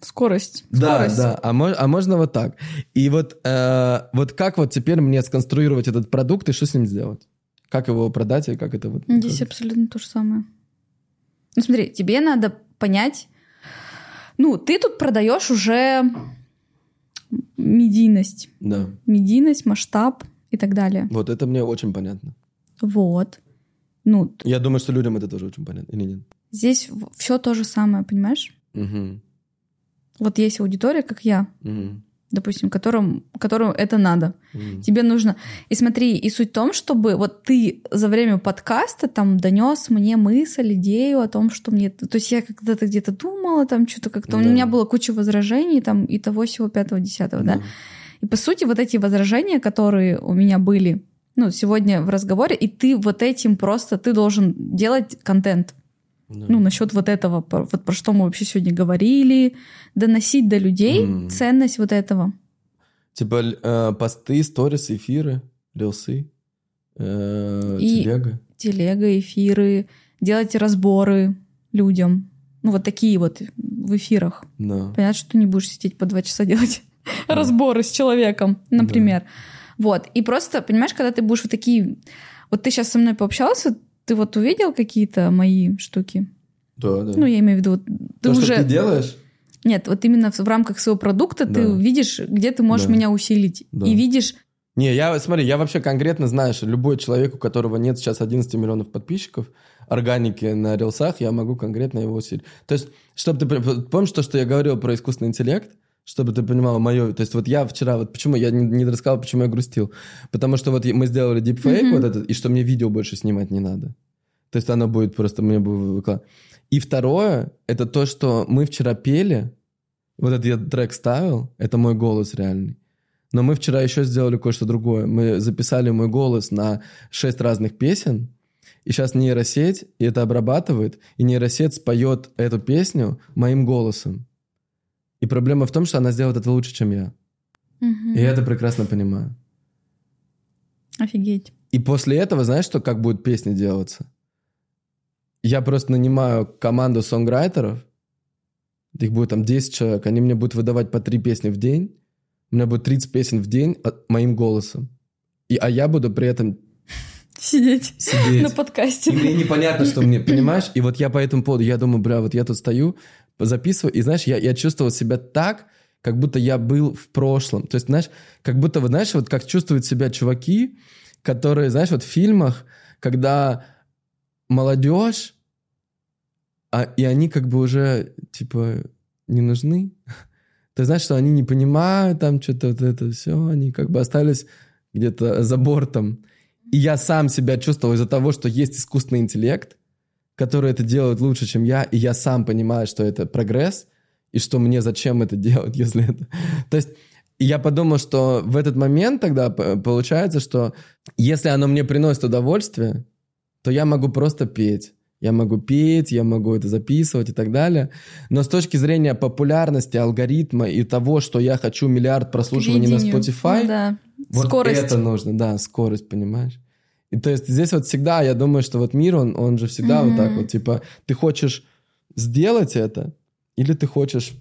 скорость. Да, скорость. да, а, мож- а можно вот так. И вот, э, вот как вот теперь мне сконструировать этот продукт и что с ним сделать? Как его продать и как это вот... Здесь абсолютно то же самое. Ну, смотри, тебе надо понять, ну, ты тут продаешь уже медийность, Да, медийность, масштаб и так далее. вот это мне очень понятно. Вот. Ну, Я думаю, что людям это тоже очень понятно, или нет? здесь все то же самое, понимаешь? Мгм, Вот есть аудитория, как я. мгм. допустим, которым, которым это надо. Тебе нужно... И смотри, и суть в том, чтобы вот ты за время подкаста там донес мне мысль, идею о том, что мне... То есть я когда-то где-то думала, там что-то как-то... У Да. меня было куча возражений, там и того всего пятого, десятого, да? И по сути вот эти возражения, которые у меня были, ну, сегодня в разговоре, и ты вот этим просто, ты должен делать контент. Ну, насчет вот этого, вот про что мы вообще сегодня говорили, доносить до людей М. ценность вот этого. Типа э, посты, сторис, эфиры, рилсы, э, И- телега. Телега, эфиры, делать разборы людям. Ну, вот такие вот в эфирах. Да. Понятно, что ты не будешь сидеть по два часа делать разборы с человеком, например. Вот. И просто, понимаешь, когда ты будешь вот такие... Вот ты сейчас со мной пообщался, ты вот увидел какие-то мои штуки? Да, да. Ну, я имею в виду, вот ты То, уже... что ты делаешь, Нет, вот именно в, в рамках своего продукта ты Да. видишь, где ты можешь Да. меня усилить. Да. И видишь... Не, я, смотри, я вообще конкретно знаю, что любой человек, у которого нет сейчас 11 миллионов подписчиков, органики на рилсах, я могу конкретно его усилить. То есть, чтобы ты... Помнишь то, что я говорил про искусственный интеллект? Чтобы ты понимала мое... То есть вот я вчера... Вот почему я не, не рассказал, почему я грустил. Потому что вот мы сделали дипфейк Мгм. вот этот, и что мне видео больше снимать не надо. То есть оно будет просто... Мне будет выкладывать. И второе, это то, что мы вчера пели, вот этот я трек ставил, это мой голос реальный. Но мы вчера еще сделали кое-что другое. Мы записали мой голос на шесть разных песен, и сейчас нейросеть и это обрабатывает, и нейросеть споет эту песню моим голосом. И проблема в том, что она сделает это лучше, чем я. Мгм. И я это прекрасно понимаю. Офигеть. И после этого, знаешь, что как будет песня делаться? Я просто нанимаю команду сонграйтеров, их будет там 10 человек, они мне будут выдавать по 3 песни в день, у меня будет 30 песен в день от- моим голосом. И, а я буду при этом Сидеть сидеть. на подкасте. И мне непонятно, что мне, понимаешь? И вот я по этому поводу, я думаю, бля, вот я тут стою, записываю, и знаешь, я, я чувствовал себя так, как будто я был в прошлом. То есть, знаешь, как будто, вот знаешь, вот как чувствуют себя чуваки, которые, знаешь, вот в фильмах, когда молодежь, а, и они как бы уже, типа, не нужны. Ты знаешь, что они не понимают там что-то вот это все, они как бы остались где-то за бортом. И я сам себя чувствовал из-за того, что есть искусственный интеллект, который это делает лучше, чем я, и я сам понимаю, что это прогресс, и что мне зачем это делать, если это... То есть я подумал, что в этот момент тогда получается, что если оно мне приносит удовольствие, то я могу просто петь. Я могу петь, я могу это записывать и так далее. Но с точки зрения популярности алгоритма и того, что я хочу миллиард прослушиваний на. Spotify, Ну да. вот Скорость. это нужно, да, скорость, понимаешь? И то есть здесь вот всегда, я думаю, что вот мир, он, он же всегда вот так вот, типа, ты хочешь сделать это, или ты хочешь,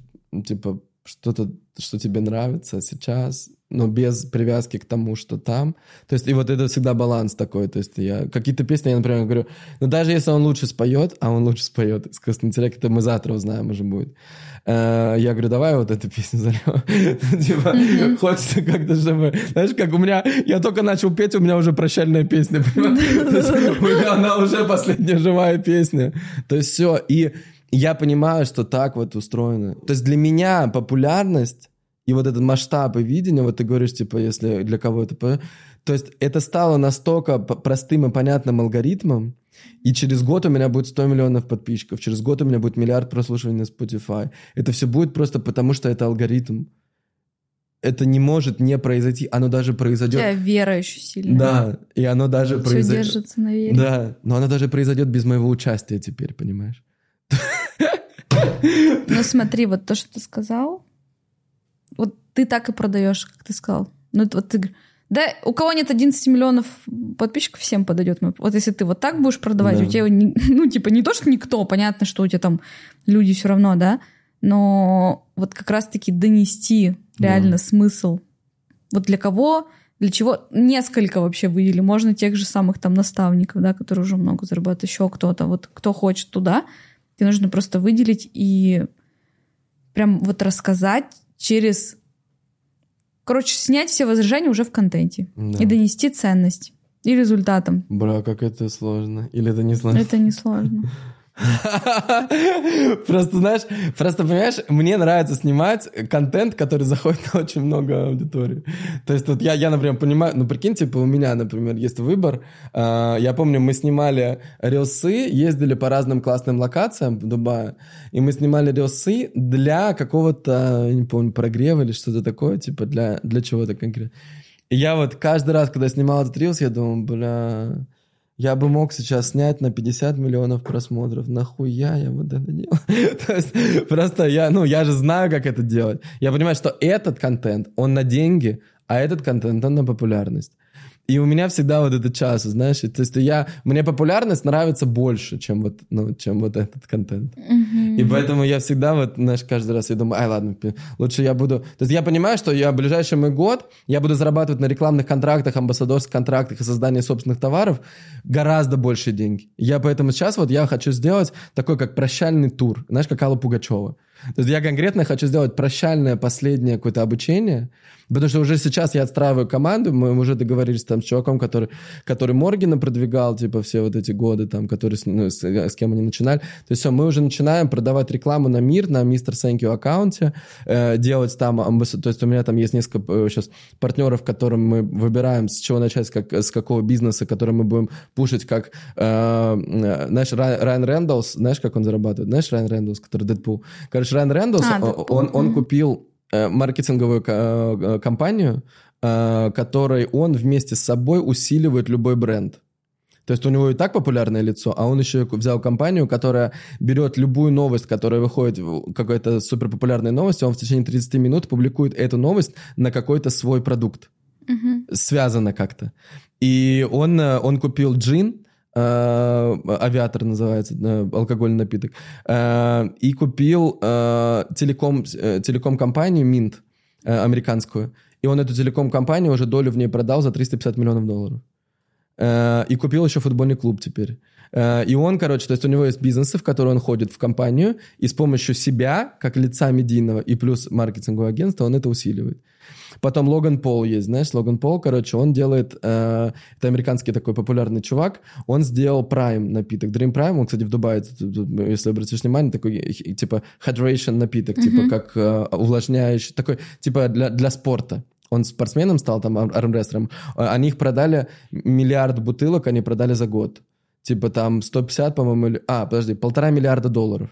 типа, что-то, что тебе нравится сейчас, но без привязки к тому, что там. То есть, и вот это всегда баланс такой. То есть, я какие-то песни, я, например, говорю, ну, даже если он лучше споет, а он лучше споет, искусственный интеллект, это мы завтра узнаем уже будет. Э, Я говорю, давай вот эту песню зальем. Типа, хочется как-то, чтобы... Знаешь, как у меня... Я только начал петь, у меня уже прощальная песня, понимаешь? У меня она уже последняя живая песня. То есть все. И я понимаю, что так вот устроено. То есть для меня популярность и вот этот масштаб и видение, вот ты говоришь, типа, если для кого это... То есть это стало настолько простым и понятным алгоритмом, и через год у меня будет 100 миллионов подписчиков, через год у меня будет миллиард прослушиваний на Spotify. Это все будет просто потому, что это алгоритм. Это не может не произойти, оно даже произойдет. тебя вера еще сильная. Да, и оно даже Все произойдет. держится на вере. Да, но оно даже произойдет без моего участия теперь, понимаешь? Ну смотри, вот то, что ты сказал, вот ты так и продаешь, как ты сказал. Ну вот ты да, у кого нет 11 миллионов подписчиков, всем подойдет. мой- Вот если ты вот так будешь продавать, Да. у тебя, ну, типа, не то, что никто, понятно, что у тебя там люди все равно, да, но вот как раз-таки донести реально Да. смысл. Вот для кого, для чего, несколько вообще выделили. Можно тех же самых там наставников, да, которые уже много зарабатывают, еще кто-то. Вот кто хочет туда, тебе нужно просто выделить и прям вот рассказать через... Короче, снять все возражения уже в контенте Да. и донести ценность и результатом. Бра, как это сложно. Или это не сложно? Это несложно. Просто, знаешь, просто, понимаешь, мне нравится снимать контент, который заходит на очень много аудитории. То есть вот я, я, например, понимаю, ну, прикинь, типа у меня, например, есть выбор. А, Я помню, мы снимали рилсы, ездили по разным классным локациям в Дубае, и мы снимали рилсы для какого-то, я не помню, прогрева или что-то такое, типа для, для чего-то конкретно. И я вот каждый раз, когда снимал этот рилс, я думал, бля, я бы мог сейчас снять на 50 миллионов просмотров. Нахуя я вот это делаю? То есть просто я, ну, я же знаю, как это делать. Я понимаю, что этот контент, он на деньги, а этот контент, он на популярность. И у меня всегда вот этот час, знаешь, то есть я, мне популярность нравится больше, чем вот, ну, чем вот этот контент. И поэтому я всегда вот, знаешь, каждый раз я думаю, ай, ладно, лучше я буду... То есть я понимаю, что я в ближайший мой год, я буду зарабатывать на рекламных контрактах, амбассадорских контрактах и создании собственных товаров гораздо больше деньги. Я поэтому сейчас вот я хочу сделать такой, как прощальный тур, знаешь, как Алла Пугачева. То есть я конкретно хочу сделать прощальное последнее какое-то обучение, потому что уже сейчас я отстраиваю команду, мы уже договорились там с чуваком, который, который Моргина продвигал, типа, все вот эти годы, там, который, с- ну, с, с кем они начинали. То есть все, мы уже начинаем продавать рекламу на мир, на Мистер Thank You аккаунте, э, делать там. То есть у меня там есть несколько э, сейчас партнеров, которым мы выбираем, с чего начать, как, с какого бизнеса, который мы будем пушить, как, э, э, знаешь, Рай- Райан Рейнольдс, знаешь, как он зарабатывает? Знаешь, Райан Рейнольдс, который Дэдпул? Короче, Райан Рейнольдс, А, он, он мгм. купил э, маркетинговую ко- э, компанию, э, которой он вместе с собой усиливает любой бренд. То есть у него и так популярное лицо, а он еще взял компанию, которая берет любую новость, которая выходит, какая-то суперпопулярная новость, и он в течение 30 минут публикует эту новость на какой-то свой продукт. Мгм. Связано как-то. И он, э, он купил джин, э, авиатор называется, э, алкогольный напиток, э, и купил э, телеком, э, телеком-компанию Mint, э, американскую. И он эту телеком-компанию уже долю в ней продал за 350 миллионов долларов. Э, И купил еще футбольный клуб теперь. Э, И он, короче, то есть у него есть бизнесы, в которые он ходит в компанию, и с помощью себя, как лица медийного и плюс маркетингового агентства, он это усиливает. Потом Логан Пол есть, знаешь, Логан Пол, короче, он делает, э, это американский такой популярный чувак, он сделал Prime напиток, Dream Prime, он, кстати, в Дубае, если обратишь внимание, такой, э, типа, hydration напиток, типа, как э, увлажняющий, такой, типа, для, для спорта. Он спортсменом стал, там, ар- армрестлером. А, Они их продали, миллиард бутылок они продали за год. Типа там 150, по-моему, или... А, подожди, полтора миллиарда долларов.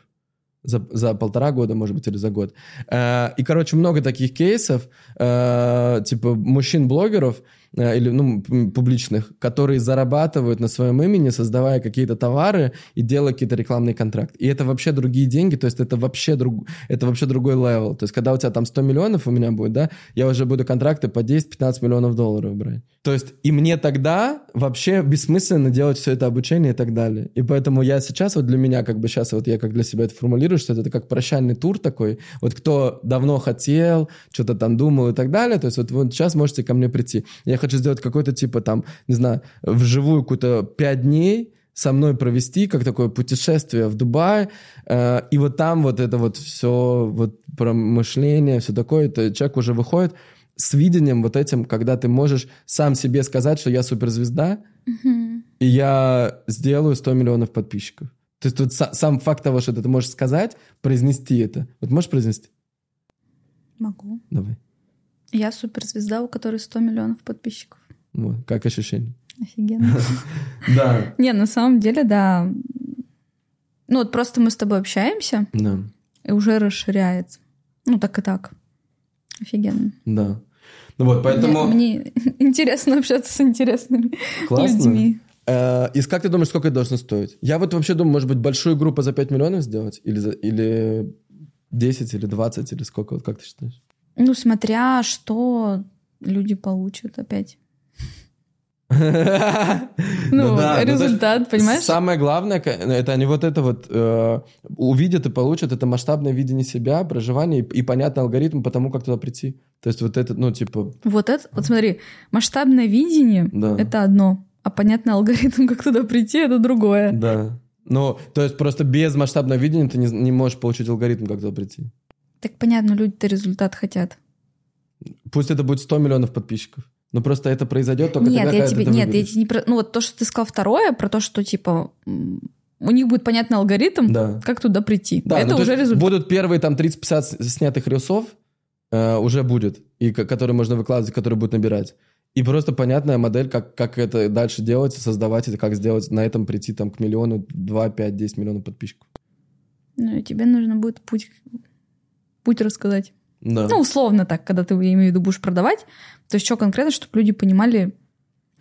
За, за полтора года, может быть, или за год. Э, и, короче, много таких кейсов, э, типа мужчин-блогеров, или, ну, публичных, которые зарабатывают на своем имени, создавая какие-то товары и делая какие-то рекламные контракты. И это вообще другие деньги, то есть это вообще, друг, это вообще другой level. То есть когда у тебя там 100 миллионов у меня будет, да, я уже буду контракты по 10-15 миллионов долларов брать. То есть и мне тогда вообще бессмысленно делать все это обучение и так далее. И поэтому я сейчас, вот для меня, как бы сейчас вот я как для себя это формулирую, что это как прощальный тур такой. Вот кто давно хотел, что-то там думал и так далее, то есть вот, вот сейчас можете ко мне прийти. Я хочу сделать какой-то типа там, не знаю, вживую какую-то 5 дней, со мной провести, как такое путешествие в Дубай, э, и вот там вот это вот все, вот про мышление, все такое, то человек уже выходит с видением вот этим, когда ты можешь сам себе сказать, что я суперзвезда, и я сделаю 100 миллионов подписчиков. То есть тут са- сам факт того, что ты можешь сказать, произнести это. Вот можешь произнести? Могу. Давай. Я суперзвезда, у которой 100 миллионов подписчиков. Вот, как ощущение? Офигенно. Да. Не, на самом деле, да. Ну вот просто мы с тобой общаемся, Да, и уже расширяется. Ну так и так. Офигенно. да. Ну вот, поэтому... Мне, мне интересно общаться с интересными Классно. людьми. Э, И как ты думаешь, сколько это должно стоить? Я вот вообще думаю, может быть, большую группу за 5 миллионов сделать? Или, за- или 10, или 20, или сколько? Вот как ты считаешь? Ну, смотря что люди получат опять. Ну, то есть результат, понимаешь? Самое главное, ка- это они вот это вот э, увидят и получат, это масштабное видение себя, проживание и, понятный алгоритм по тому, как туда прийти. То есть вот это, ну, типа, Вот это, вот смотри, масштабное видение это одно, а понятный алгоритм, как туда прийти, это другое. да. Ну, то есть просто без масштабного видения ты не, не можешь получить алгоритм, как туда прийти. Так понятно, люди-то результат хотят. Пусть это будет 100 миллионов подписчиков. Но просто это произойдет только нет, тогда, я когда тебе, ты нет, я выберешь. тебе не про... Ну вот то, что ты сказал второе, про то, что типа у них будет понятный алгоритм, Да. как туда прийти. Да, это ну, уже результат. Будут первые там 30-50 с- снятых рилсов, э, уже будет, и ко- которые можно выкладывать, которые будут набирать. И просто понятная модель, как, как это дальше делать, создавать это, как сделать, на этом прийти там к миллиону, 2, 5, 10 миллионов подписчиков. Ну, и тебе нужно будет путь, путь рассказать. Да. Ну, условно так, когда ты, я имею в виду, будешь продавать. То есть что конкретно, чтобы люди понимали.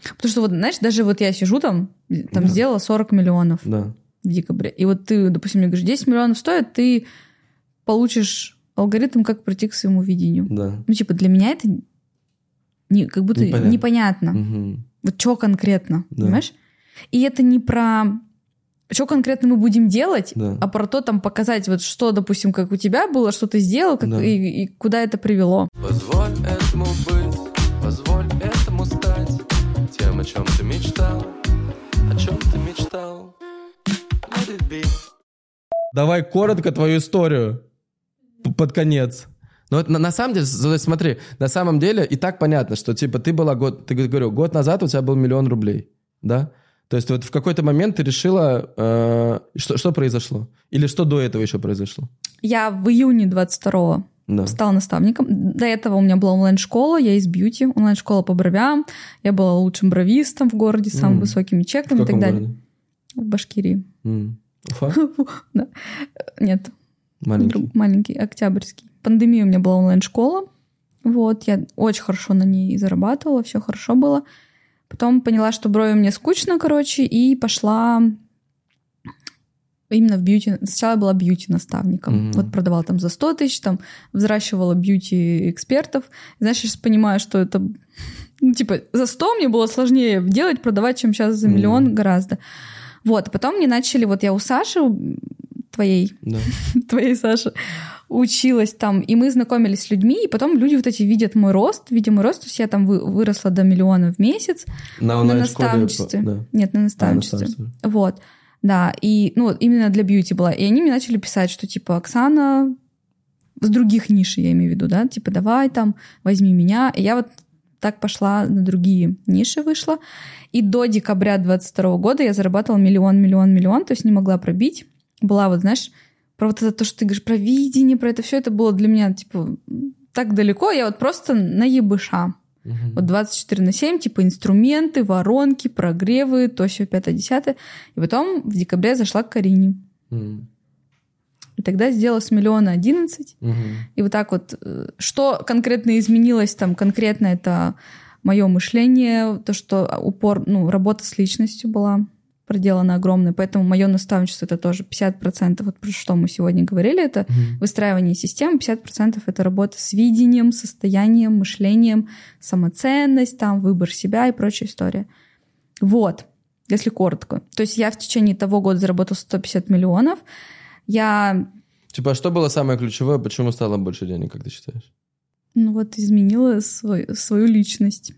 Потому что вот, знаешь, даже вот я сижу там, там Да. сделала 40 миллионов да. в декабре. И вот ты, допустим, мне говоришь, 10 миллионов стоит, ты получишь алгоритм, как прийти к своему видению. Да. Ну, типа, для меня это не, как будто Непонятно. непонятно. Мгм. Вот что конкретно, Да. понимаешь? И это не про что конкретно мы будем делать, Да. а про то там показать, вот что, допустим, как у тебя было, что ты сделал, как, Да. и, и куда это привело. Позволь этому быть, позволь этому стать Тем, о чем ты мечтал, о чем ты мечтал Давай коротко твою историю под конец. Ну, вот на, на самом деле, смотри, на самом деле и так понятно, что типа ты была год, ты говорю, год назад у тебя был миллион рублей, да? То есть вот в какой-то момент ты решила, э, что, что произошло? Или что до этого еще произошло? Я в июне 22-го Да. стала наставником. До этого у меня была онлайн-школа, я из бьюти, онлайн-школа по бровям. Я была лучшим бровистом в городе с самыми М. высокими чеками и так далее. городе? В Башкирии. М. Уфа? Да. Нет, Маленький. друг- маленький, октябрьский. Пандемия у меня была онлайн-школа. Вот, я очень хорошо на ней зарабатывала, все хорошо было. Потом поняла, что брови мне скучно, короче, и пошла именно в бьюти. Сначала я была бьюти-наставником. Мгм. Вот продавала там за 100 тысяч, там взращивала бьюти-экспертов. Знаешь, я сейчас понимаю, что это... Ну, типа, за 100 мне было сложнее делать, продавать, чем сейчас за миллион гораздо. Вот, потом мне начали... Вот я у Саши, твоей, Да. твоей Саши, училась там, и мы знакомились с людьми, и потом люди вот эти видят мой рост, видя мой рост, то есть я там вы- выросла до миллиона в месяц На на наставничестве. да. Нет, на А, наставничестве. наставничестве. Вот, да, и, ну, вот именно для бьюти была. И они мне начали писать, что, типа, Оксана с других ниш, я имею в виду, да, типа, давай там, возьми меня. И я вот так пошла на другие ниши вышла. И до декабря 22 года я зарабатывала миллион, миллион, миллион, то есть не могла пробить. Была вот, знаешь, про вот это то, что ты говоришь, про видение, про это все, это было для меня, типа, так далеко. Я вот просто на ебыша. Мгм. Вот 24 на 7, типа инструменты, воронки, прогревы, то все 5-10. И потом в декабре я зашла к Карине. М. И тогда сделала с миллиона 11. Мгм. И вот так вот, э, что конкретно изменилось там, конкретно это мое мышление, то, что упор, ну, работа с личностью была проделана огромная, поэтому мое наставничество это тоже 50%, вот про что мы сегодня говорили, это Мгм. выстраивание систем, 50% это работа с видением, состоянием, мышлением, самоценность, там, выбор себя и прочая история. Вот, если коротко. То есть я в течение того года заработала 150 миллионов. Я Типа, а что было самое ключевое, почему стало больше денег, как ты считаешь? ну вот изменила свой- свою личность.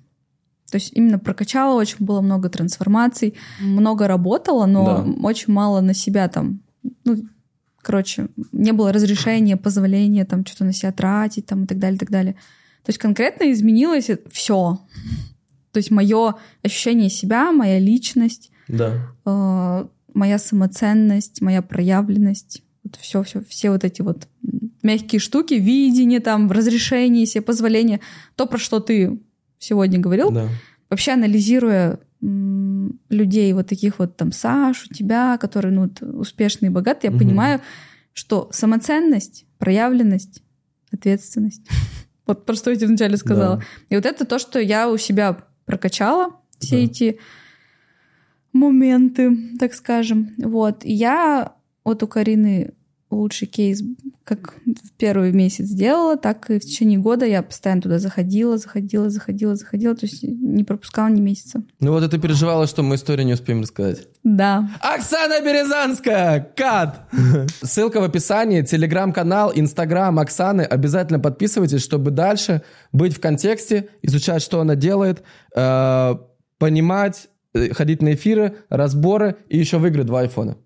То есть именно прокачала, очень было много трансформаций, много работала, но Да. очень мало на себя там, ну, короче, не было разрешения, позволения там что-то на себя тратить там и так далее, и так далее. То есть конкретно изменилось все. То есть мое ощущение себя, моя личность, Да. э, моя самоценность, моя проявленность, вот все, все, все вот эти вот мягкие штуки, видение, там, разрешение себе, позволение, то, про что ты сегодня говорил, Да. вообще анализируя людей вот таких вот там Сашу, тебя, которые ну, вот успешные богатые, я Мгм. понимаю, что самоценность, проявленность, ответственность. Вот про что я тебе вначале сказала. Да. И вот это то, что я у себя прокачала, все Да. эти моменты, так скажем. Вот. И я вот у Карины лучший кейс как в первый месяц сделала, так и в течение года я постоянно туда заходила, заходила, заходила, заходила, то есть не пропускала ни месяца. Ну вот и ты переживала, что мы историю не успеем рассказать. Да. Оксана Березанская! Кат! Ссылка в описании, телеграм-канал, инстаграм Оксаны. Обязательно подписывайтесь, чтобы дальше быть в контексте, изучать, что она делает, э, понимать, э, ходить на эфиры, разборы и еще выиграть два айфона.